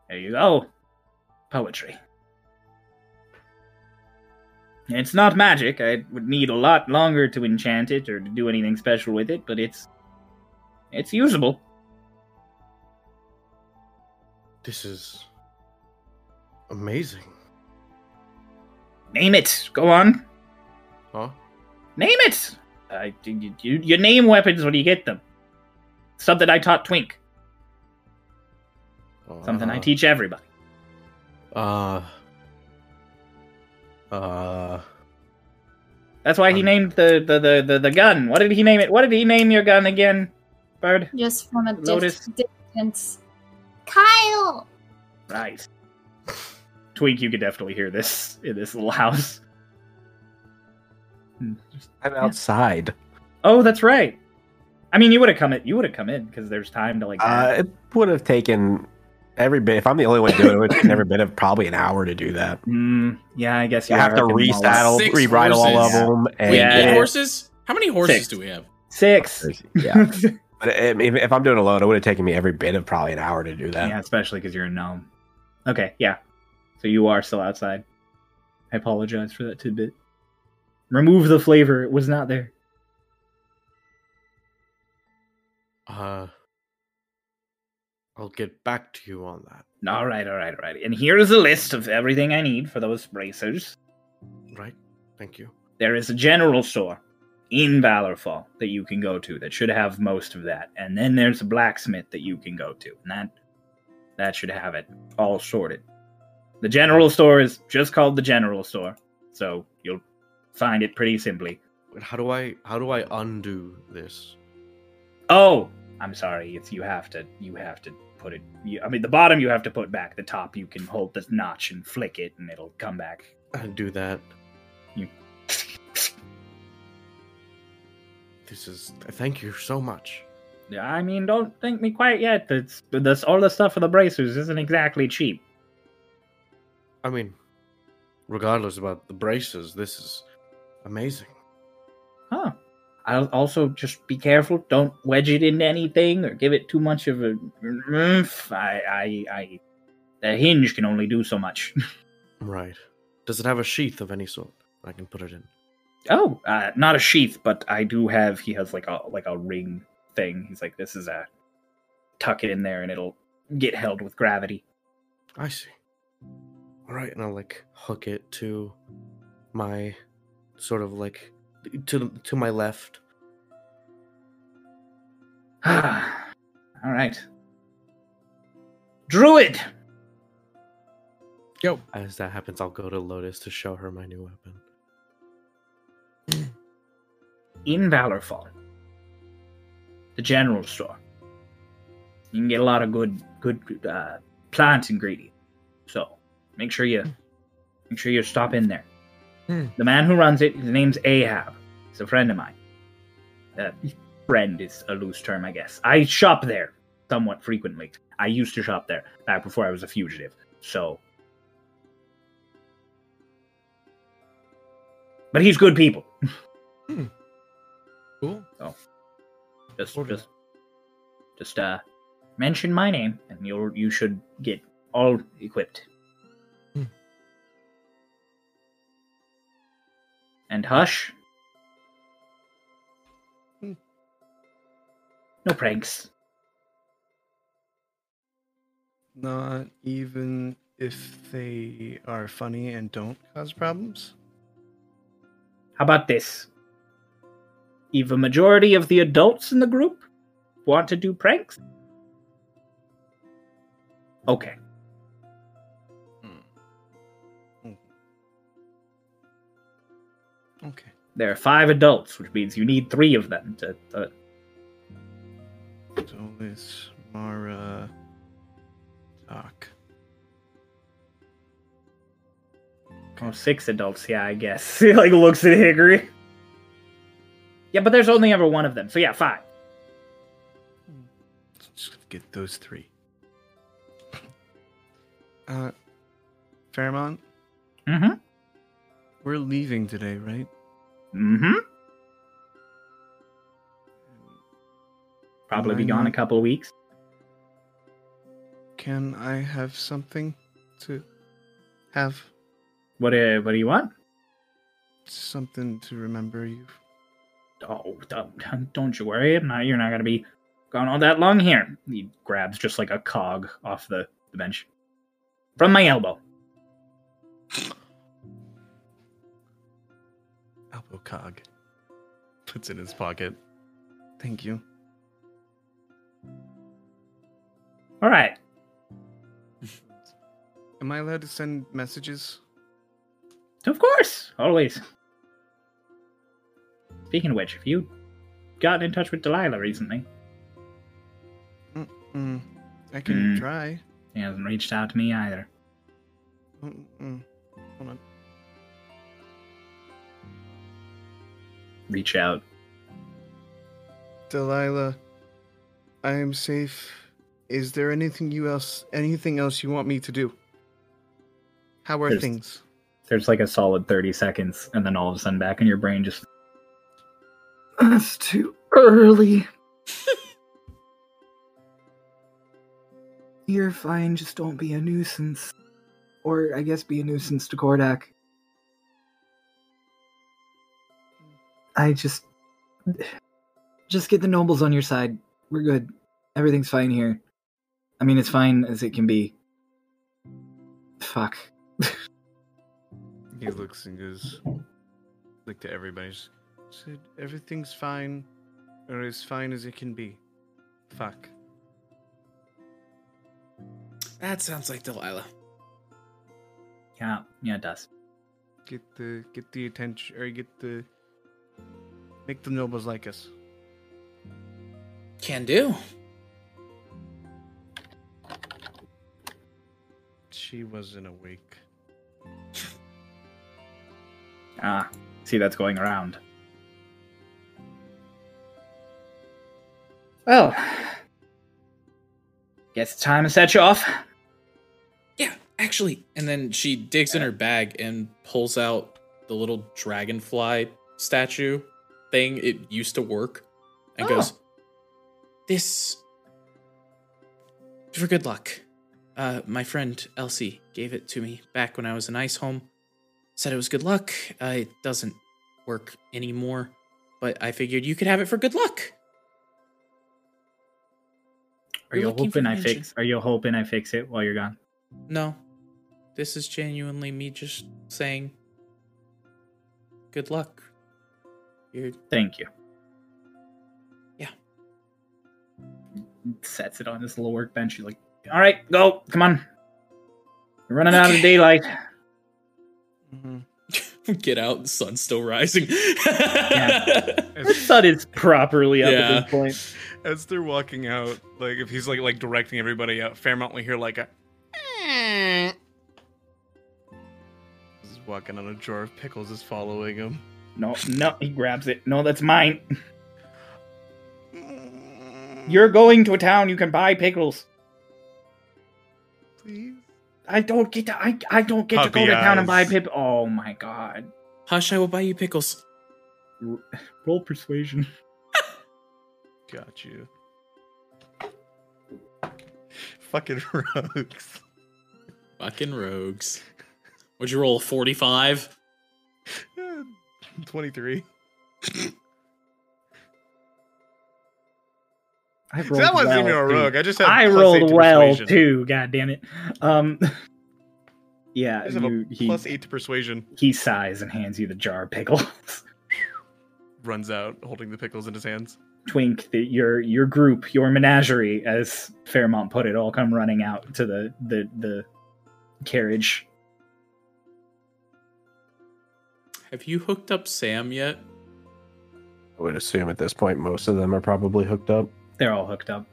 There you go. Poetry. It's not magic. I would need a lot longer to enchant it or to do anything special with it, but it's it's usable. This is amazing. Name it. Go on. Huh? Name it. I, you, you, you name weapons when you get them. Something I taught Twink. Something I Uh, teach everybody. Uh. Uh. That's why he named the, the, the, the, the gun. What did he name it? What did he name your gun again, Bird? Just from a Lotus. dis- distance. Kyle! Right. Twink, you could definitely hear this in this little house. I'm outside. Oh, that's right. I mean, you would have come in. You would have come in because there's time to like. Uh, it would have taken every bit. If I'm the only one doing it, it would have taken every bit of probably an hour to do that. Mm, yeah, I guess you you have to up in the resaddle, Six rebridle all of horses. them. And Wait, Yeah. horses? How many horses Six. do we have? Six. Yeah. but if, if I'm doing it alone, it would have taken me every bit of probably an hour to do that. Yeah, especially because you're a gnome. Okay, yeah. So you are still outside. I apologize for that tidbit. Remove the flavor; it was not there. Uh. I'll get back to you on that. All right, all right, all right. And here is a list of everything I need for those bracers. Right? Thank you. There is a general store in Valorfall that you can go to that should have most of that, and then there's a blacksmith that you can go to, and that that should have it all sorted. The general store is just called the general store, so you'll find it pretty simply. But how do I how do I undo this? Oh, I'm sorry. It's you have to you have to put it. You, I mean, the bottom you have to put back. The top you can hold the notch and flick it, and it'll come back. I do that. This is thank you so much. Yeah, I mean, don't thank me quite yet. It's this all the stuff for the bracers isn't exactly cheap. I mean, regardless about the braces, this is amazing. Huh. I'll also just be careful. Don't wedge it into anything or give it too much of a. I, I, I. oomph. I, I, I. The hinge can only do so much. Right. Does it have a sheath of any sort I can put it in? Oh, uh, not a sheath, but I do have. He has like a like a ring thing. He's like, this is a tuck it in there, and it'll get held with gravity. I see. All right, and I'll like hook it to my sort of like to to my left. Ah, all right. Druid. Yo. As that happens, I'll go to Lotus to show her my new weapon. In Valorfall, the general store. You can get a lot of good good uh, plant ingredients. So make sure you make sure you stop in there. Hmm. The man who runs it, his name's Ahab. He's a friend of mine. Uh, friend is a loose term, I guess. I shop there somewhat frequently. I used to shop there back before I was a fugitive. So, but he's good people. Cool. So just just just uh mention my name and you'll you should get all equipped. Hmm. And hush. Hmm. No pranks. Not even if they are funny and don't cause problems? How about this? If a majority of the adults in the group want to do pranks, okay. Hmm. Okay. There are five adults, which means you need three of them to. Uh, to Dolus, Mara, Doc. oh, six adults, yeah, I guess. he like looks at Hickory. Yeah, but there's only ever one of them, so yeah, five. Just get those three. Uh, Fairemont, Mm-hmm. we're leaving today, right? Mm-hmm. Probably be gone a couple of weeks. Can I have something to have? What uh, what do you want? Something to remember you. Oh, don't, don't you worry. I'm not, you're not gonna be gone all that long here. He grabs just like a cog off the, the bench from my elbow. Elbow cog. Puts in his pocket. Thank you. All right. Am I allowed to send messages? Of course, always. Speaking of which, have you gotten in touch with Delilah recently? Mm, I can Mm. try. He hasn't reached out to me either. Mm, mm. Hold on. Reach out. Delilah, I am safe. Is there anything you else anything else you want me to do? How are There's- things? There's like a solid 30 seconds, and then all of a sudden back in your brain just. It's too early. You're fine, just don't be a nuisance. Or, I guess, be a nuisance to Kordak. I just. Just get the nobles on your side. We're good. Everything's fine here. I mean, it's fine as it can be. Fuck. He looks and goes like to everybody. Just Said everything's fine, or as fine as it can be. Fuck. That sounds like Delilah. Yeah, yeah, it does. Get the get the attention, or get the make the nobles like us. Can do. She wasn't awake. Ah, see, that's going around. Well, guess it's time to set you off. Yeah, actually, and then she digs in her bag and pulls out the little dragonfly statue thing. It used to work, and Oh. goes, "This for good luck. Uh, my friend Elsie gave it to me back when I was in Ice Home. Said it was good luck. Uh, it doesn't work anymore, but I figured you could have it for good luck." Are We're you hoping I fix? Are you hoping I fix it while you're gone? No. This is genuinely me just saying good luck. You're Thank you. Yeah. Sets it on this little workbench. You're like, all right, go. Come on. We're running out of daylight. Mm-hmm. get out, the sun's still rising. The sun is properly up Yeah. at this point. As they're walking out, like if he's like like directing everybody out, Fairemont will hear like a. He's walking on a jar of pickles is following him. No, no, he grabs it. No, that's mine. You're going to a town. You can buy pickles. Please. I don't get to. I, I don't get to go to town and buy eyes. pip. Oh my god. Hush, I will buy you pickles. Roll persuasion. Got you. Fucking rogues. Fucking rogues. Would you roll a 45? 23. I See, that wasn't even a rogue, I just had I plus rolled eight to well persuasion. too. God damn it. Um. Yeah, I just you, a he, plus eight to persuasion. he sighs and hands you the jar of pickles. Runs out holding the pickles in his hands. Twink, the, your your group, your menagerie, as Fairemont put it, all come running out to the the the carriage. Have you hooked up Sam yet? I would assume at this point most of them are probably hooked up. They're all hooked up.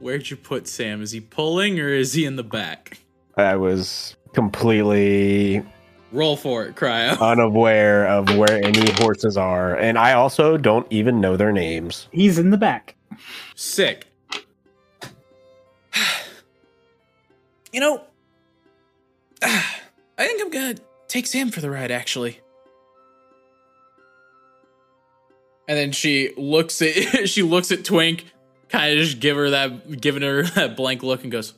Where'd you put Sam? Is he pulling or is he in the back? I was completely Roll for it, Cryo. unaware of where any horses are, and I also don't even know their names. He's in the back. Sick. you know, I think I'm gonna take Sam for the ride, actually. And then she looks at she looks at Twink, kind of just give her that giving her that blank look, and goes,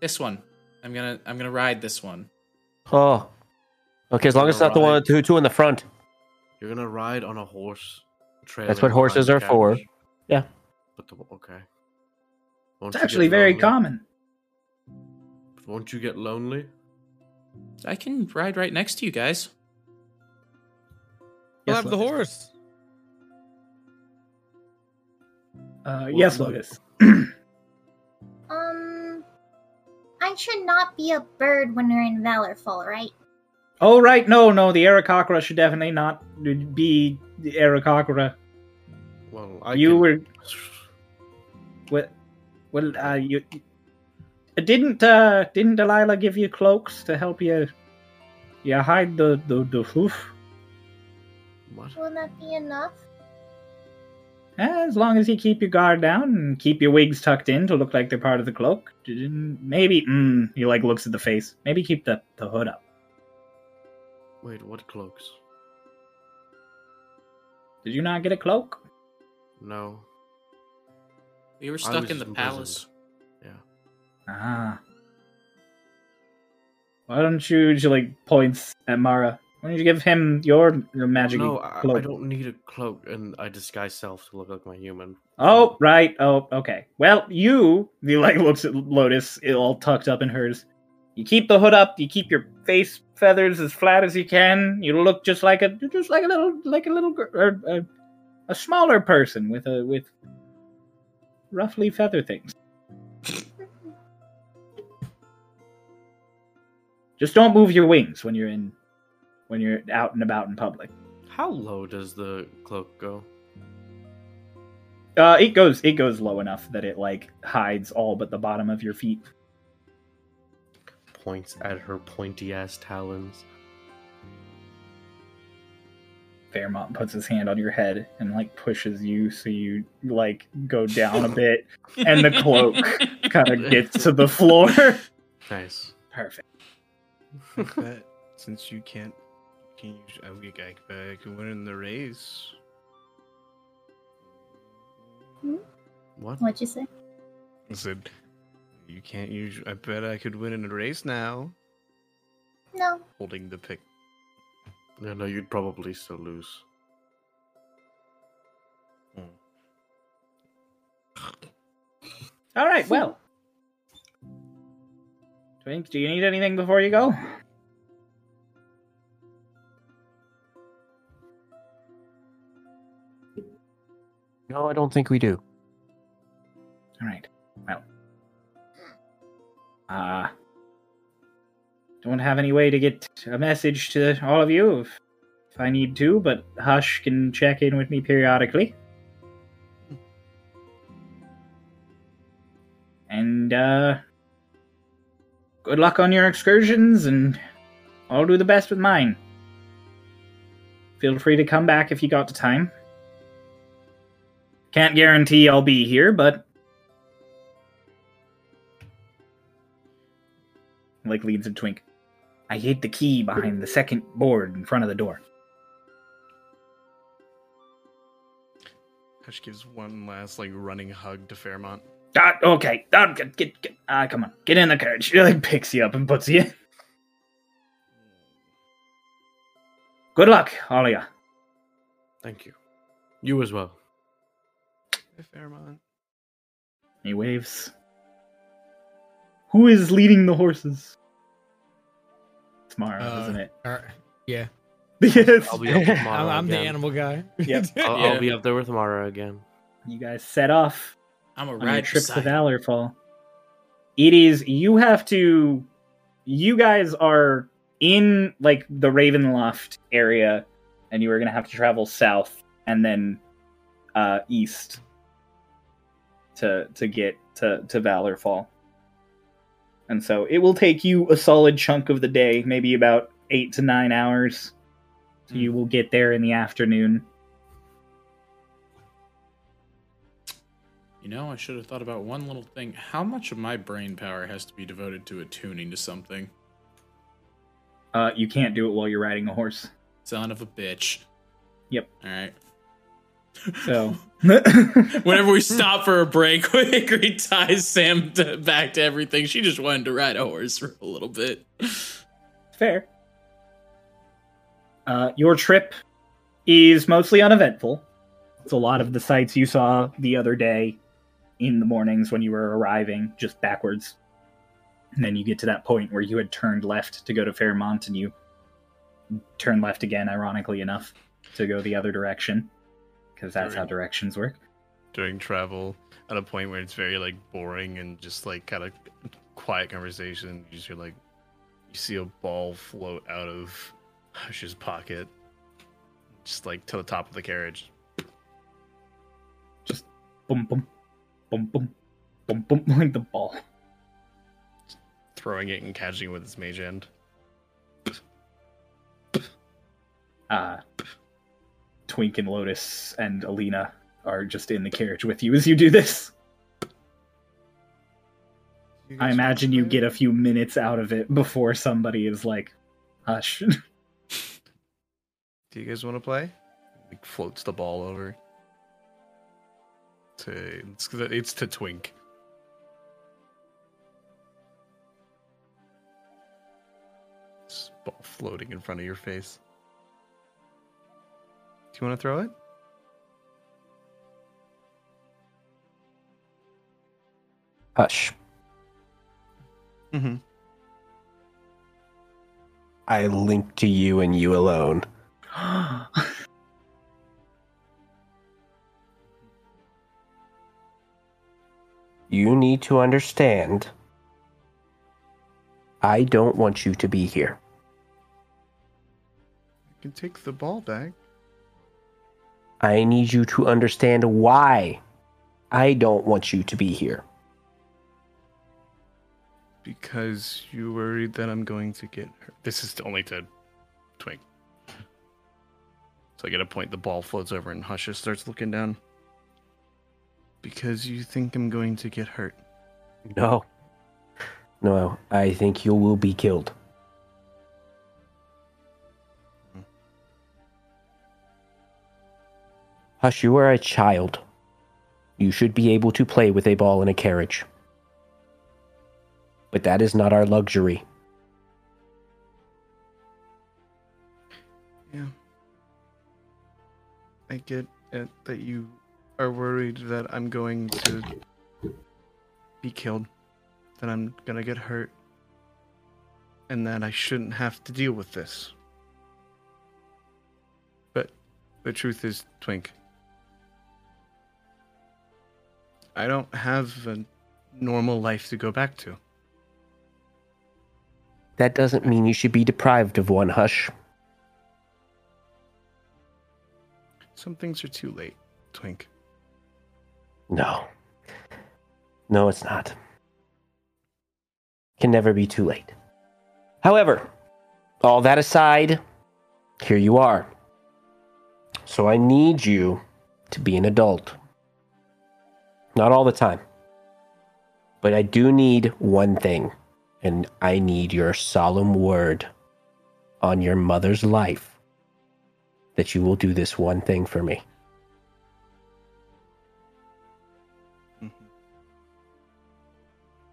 "This one, I'm gonna I'm gonna ride this one." Oh, okay. As long as it's not the one two two in the front. You're gonna ride on a horse. trailing That's what horses are for. Yeah. But the, okay. Won't It's actually very lonely? common. Won't you get lonely? I can ride right next to you guys. We'll Yes, have the Lotus. horse. Uh, yes, Lotus. Um, I should not be a bird when we're in Valorfall, right? Oh right, no, no, the Aarakocra should definitely not be the Aarakocra. Well, I you can- were. Well, well, uh, you didn't. Uh, didn't Delilah give you cloaks to help you? You hide the the the hoof. What? Will that be enough? Eh, As long as you keep your guard down and keep your wigs tucked in to look like they're part of the cloak. Maybe. Mm, he like looks at the face. Maybe keep the the hood up. Wait, what cloaks? Did you not get a cloak? No. We were stuck in the imprisoned. palace. Yeah. Ah. Why don't you, she like points at Mara. Why don't you give him your, your magic no, I, cloak? I don't need a cloak, and I disguise self to look like my human. Oh, right. Oh, okay. Well, you, he like looks at Lotus, it all tucked up in hers. You keep the hood up. You keep your face feathers as flat as you can. You look just like a, just like a little, like a little, or a, er, er, a smaller person with a with roughly feather things. Just don't move your wings when you're in, when you're out and about in public. How low does the cloak go? Uh, it goes, it goes low enough that it like hides all but the bottom of your feet. Points at her pointy ass talons. Fairemont puts his hand on your head and like pushes you so you like go down a bit and the cloak kind of gets to the floor. Nice. Perfect. I bet since you can't, can you? I, we- I bet I can win in the race. Hmm? What? What'd you say? I said, you can't use. I bet I could win in a race now. No. Holding the pick. No, no, you'd probably still lose. Hmm. All right. Well, Twink, do you need anything before you go? No, I don't think we do. All right. Well, uh, don't have any way to get a message to all of you if, if I need to, but Hush can check in with me periodically. And, uh, good luck on your excursions, and I'll do the best with mine. Feel free to come back if you got the time. Can't guarantee I'll be here, but like leads a twink. I hid the key behind the second board in front of the door. Hush gives one last like running hug to Fairemont. Ah, okay. Ah, get, get, get, ah, come on. Get in the carriage. She like picks you up and puts you in. Good luck, all of ya. Thank you. You as well. Hey, Fairemont. He waves. Who is leading the horses? It's Mara, Uh, isn't it? Alright, yeah. yes. I'll be up with I'm, I'm the animal guy. Yep. I'll, Yeah. I'll be up there with Mara again. You guys set off I'm a on ride trip to beside you. Valorfall. It is you have to you guys are in like the Ravenloft area and you are going to have to travel south and then uh east to to get to to Valorfall. And so it will take you a solid chunk of the day, maybe about 8 to 9 hours. So you will get there in the afternoon. You know, I should have thought about one little thing. How much of my brain power has to be devoted to attuning to something? Uh you can't do it while you're riding a horse. Son of a bitch. Yep. All right. So Whenever we stop for a break, Hickory ties Sam to, back to everything. She just wanted to ride a horse for a little bit. Fair. Uh, your trip is mostly uneventful. It's a lot of the sights you saw the other day in the mornings when you were arriving, just backwards. And then you get to that point where you had turned left to go to Fairemont and you turn left again, ironically enough, to go the other direction. Because that's how directions work. during travel at a point where it's very like boring and just like kind of quiet conversation. You just hear like you see a ball float out of Hush's pocket, just like to the top of the carriage. Just boom, boom, boom, boom, boom, boom, like the ball. throwing it and catching it with its mage end. uh, Twink and Lotus and Alina are just in the carriage with you as you do this. I imagine you get a few minutes out of it before somebody is like, hush. Do you guys want to play? Like floats the ball over. To it's, it's to Twink. It's ball floating in front of your face. You want to throw it? Hush. Mm-hmm. I link to you and you alone. You need to understand. I don't want you to be here. You can take the ball back. I need you to understand why I don't want you to be here. Because you worried that I'm going to get hurt. This is only to Twink. So I get a point, the ball floats over and Hushes starts looking down. Because you think I'm going to get hurt. No. No, I think you will be killed. Hush, you are a child. You should be able to play with a ball in a carriage. But that is not our luxury. Yeah. I get it that you are worried that I'm going to be killed, that I'm gonna get hurt, and that I shouldn't have to deal with this. But the truth is, Twink, I don't have a normal life to go back to. That doesn't mean you should be deprived of one, Hush. Some things are too late, Twink. No. No, it's not. Can never be too late. However, all that aside, here you are. So I need you to be an adult. Not all the time. But I do need one thing, and I need your solemn word on your mother's life that you will do this one thing for me. Mm-hmm.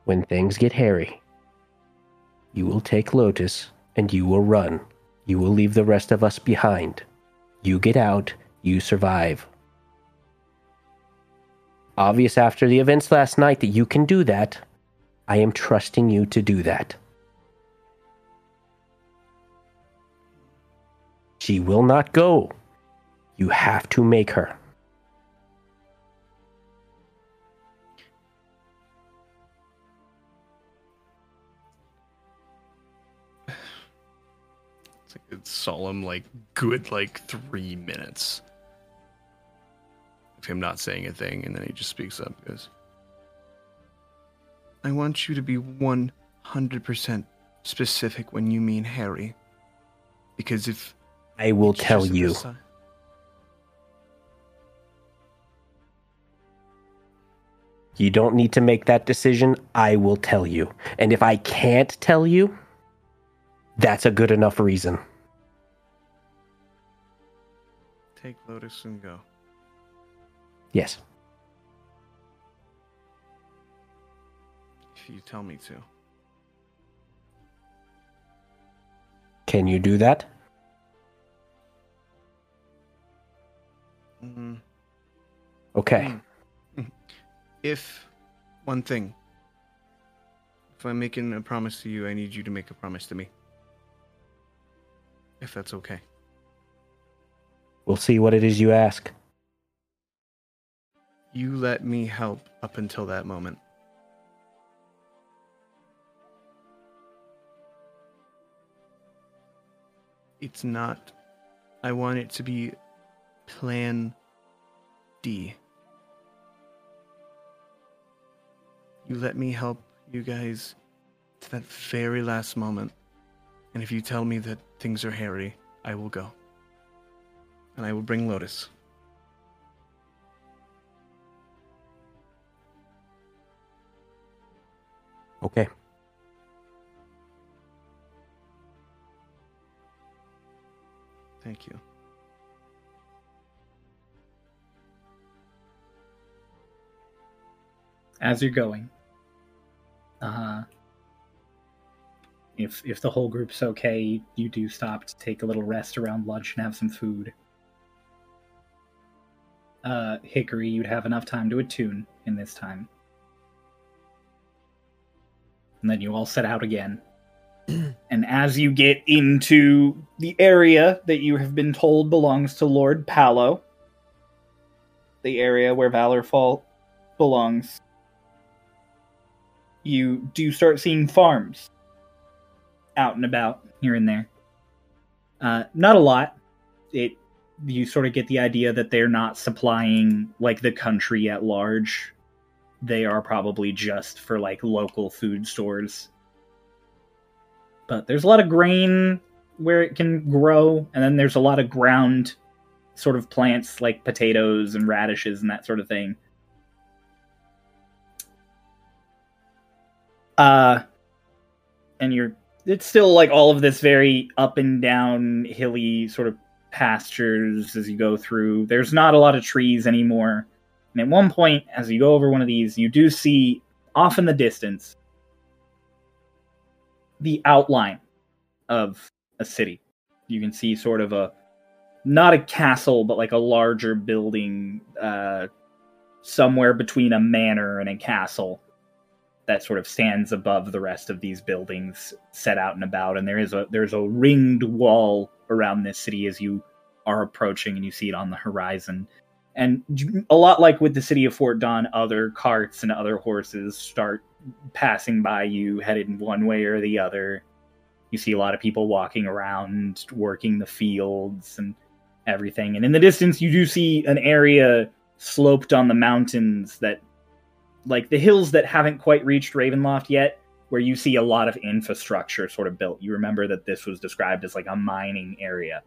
When things get hairy, you will take Lotus and you will run. You will leave the rest of us behind. You get out, you survive. Obvious after the events last night that you can do that. I am trusting you to do that. She will not go. You have to make her. It's solemn, like good, like three minutes him not saying a thing, and then he just speaks up. Goes, "I want you to be one hundred percent specific when you mean hairy, because if I will tell you. You don't need to make that decision. I will tell you. And if I can't tell you, that's a good enough reason. take Lotus and go. Yes. If you tell me to. Can you do that? Mm-hmm. Okay. If one thing, if I'm making a promise to you, I need you to make a promise to me. If that's okay. We'll see what it is you ask. You let me help up until that moment. It's not. I want it to be Plan D. You let me help you guys to that very last moment. And if you tell me that things are hairy, I will go. And I will bring Lotus. Okay. Thank you. as you're going. Uh, huh. if if the whole group's okay, you, you do stop to take a little rest around lunch and have some food. Uh, Hickory, you'd have enough time to attune in this time. And then you all set out again. and as you get into the area that you have been told belongs to Lord Palo, the area where Valorfall belongs, you do start seeing farms out and about here and there. Uh, not a lot. It you sort of get the idea that they're not supplying like the country at large. They are probably just for like local food stores. But there's a lot of grain where it can grow, and then there's a lot of ground sort of plants like potatoes and radishes and that sort of thing. Uh and you're it's still like all of this very up and down hilly sort of pastures as you go through. There's not a lot of trees anymore. And at one point, as you go over one of these, you do see off in the distance the outline of a city. You can see sort of a not a castle, but like a larger building, uh, somewhere between a manor and a castle that sort of stands above the rest of these buildings set out and about. And there is a there's a ringed wall around this city as you are approaching, and you see it on the horizon. And a lot like with the city of Fort Don, other carts and other horses start passing by you, headed one way or the other. You see a lot of people walking around, working the fields and everything. And in the distance, you do see an area sloped on the mountains that, like the hills that haven't quite reached Ravenloft yet, where you see a lot of infrastructure sort of built. You remember that this was described as like a mining area.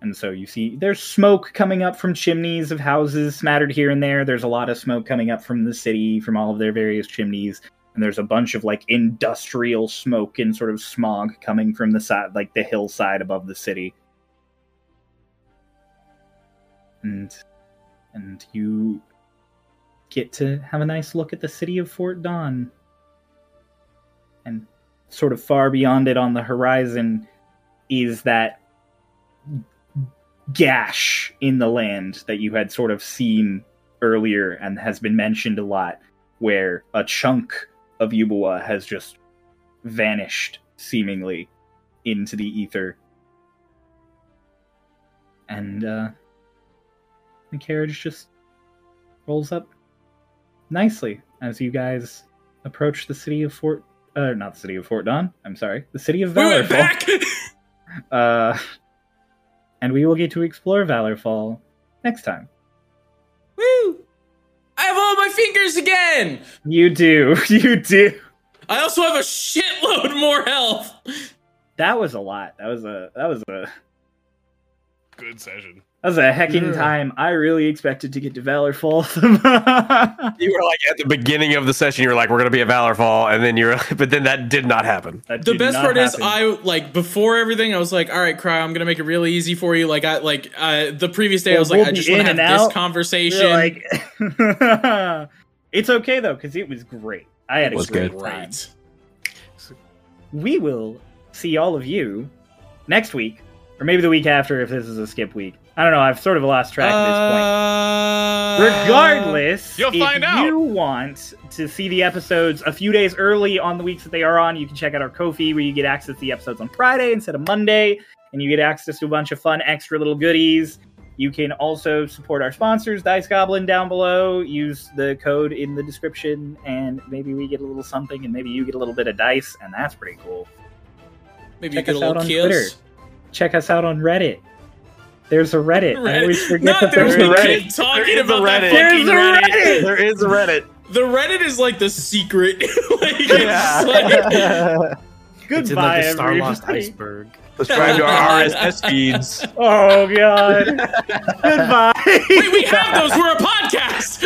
And so you see there's smoke coming up from chimneys of houses smattered here and there. There's a lot of smoke coming up from the city, from all of their various chimneys. And there's a bunch of like industrial smoke and sort of smog coming from the side, like the hillside above the city. And and you get to have a nice look at the city of Fort Don. And sort of far beyond it on the horizon is that gash in the land that you had sort of seen earlier and has been mentioned a lot, where a chunk of Eubuea has just vanished seemingly into the ether. And uh, the carriage just rolls up nicely as you guys approach the city of Fort. Uh, not the city of Fort Don. I'm sorry, the city of We went back. uh, and we will get to explore Valorfall next time. Woo! I have all my fingers again. You do, you do. I also have a shitload more health. That was a lot. That was a that was a Good session. That was a hecking Yeah. time. I really expected to get to Valorfall. You were like at the beginning of the session, you were like, "We're gonna be at Valorfall," and then you're, but then that did not happen. That The best not part is. I like before everything I was like, all right, cry, I'm gonna make it really easy for you. Like I like uh the previous day I was like, we'll I just want to have and this out. conversation. Like it's okay though because it was great. I had a Was great good. time. right. We will see all of you next week, or maybe the week after if this is a skip week. I don't know. I've sort of lost track at this point. Uh, Regardless, You'll if find out. you want to see the episodes a few days early on the weeks that they are on, you can check out our Ko-fi where you get access to the episodes on Friday instead of Monday, and you get access to a bunch of fun extra little goodies. You can also support our sponsors, Dice Goblin, down below. Use the code in the description, and maybe we get a little something, and maybe you get a little bit of dice, and that's pretty cool. Maybe you Check get a us out little on kiss. Twitter. Check us out on Reddit. There's a Reddit. I always forget Not that there's there's a a Reddit. kid talking There is a about that Reddit. fucking There's a Reddit. Reddit. There is a Reddit. The Reddit is like the secret. like, it's Yeah. like- Goodbye, It's in like the Star Lost everybody. iceberg. Subscribe to our RSS feeds. Oh god. Goodbye. Wait, we have those. We're a podcast.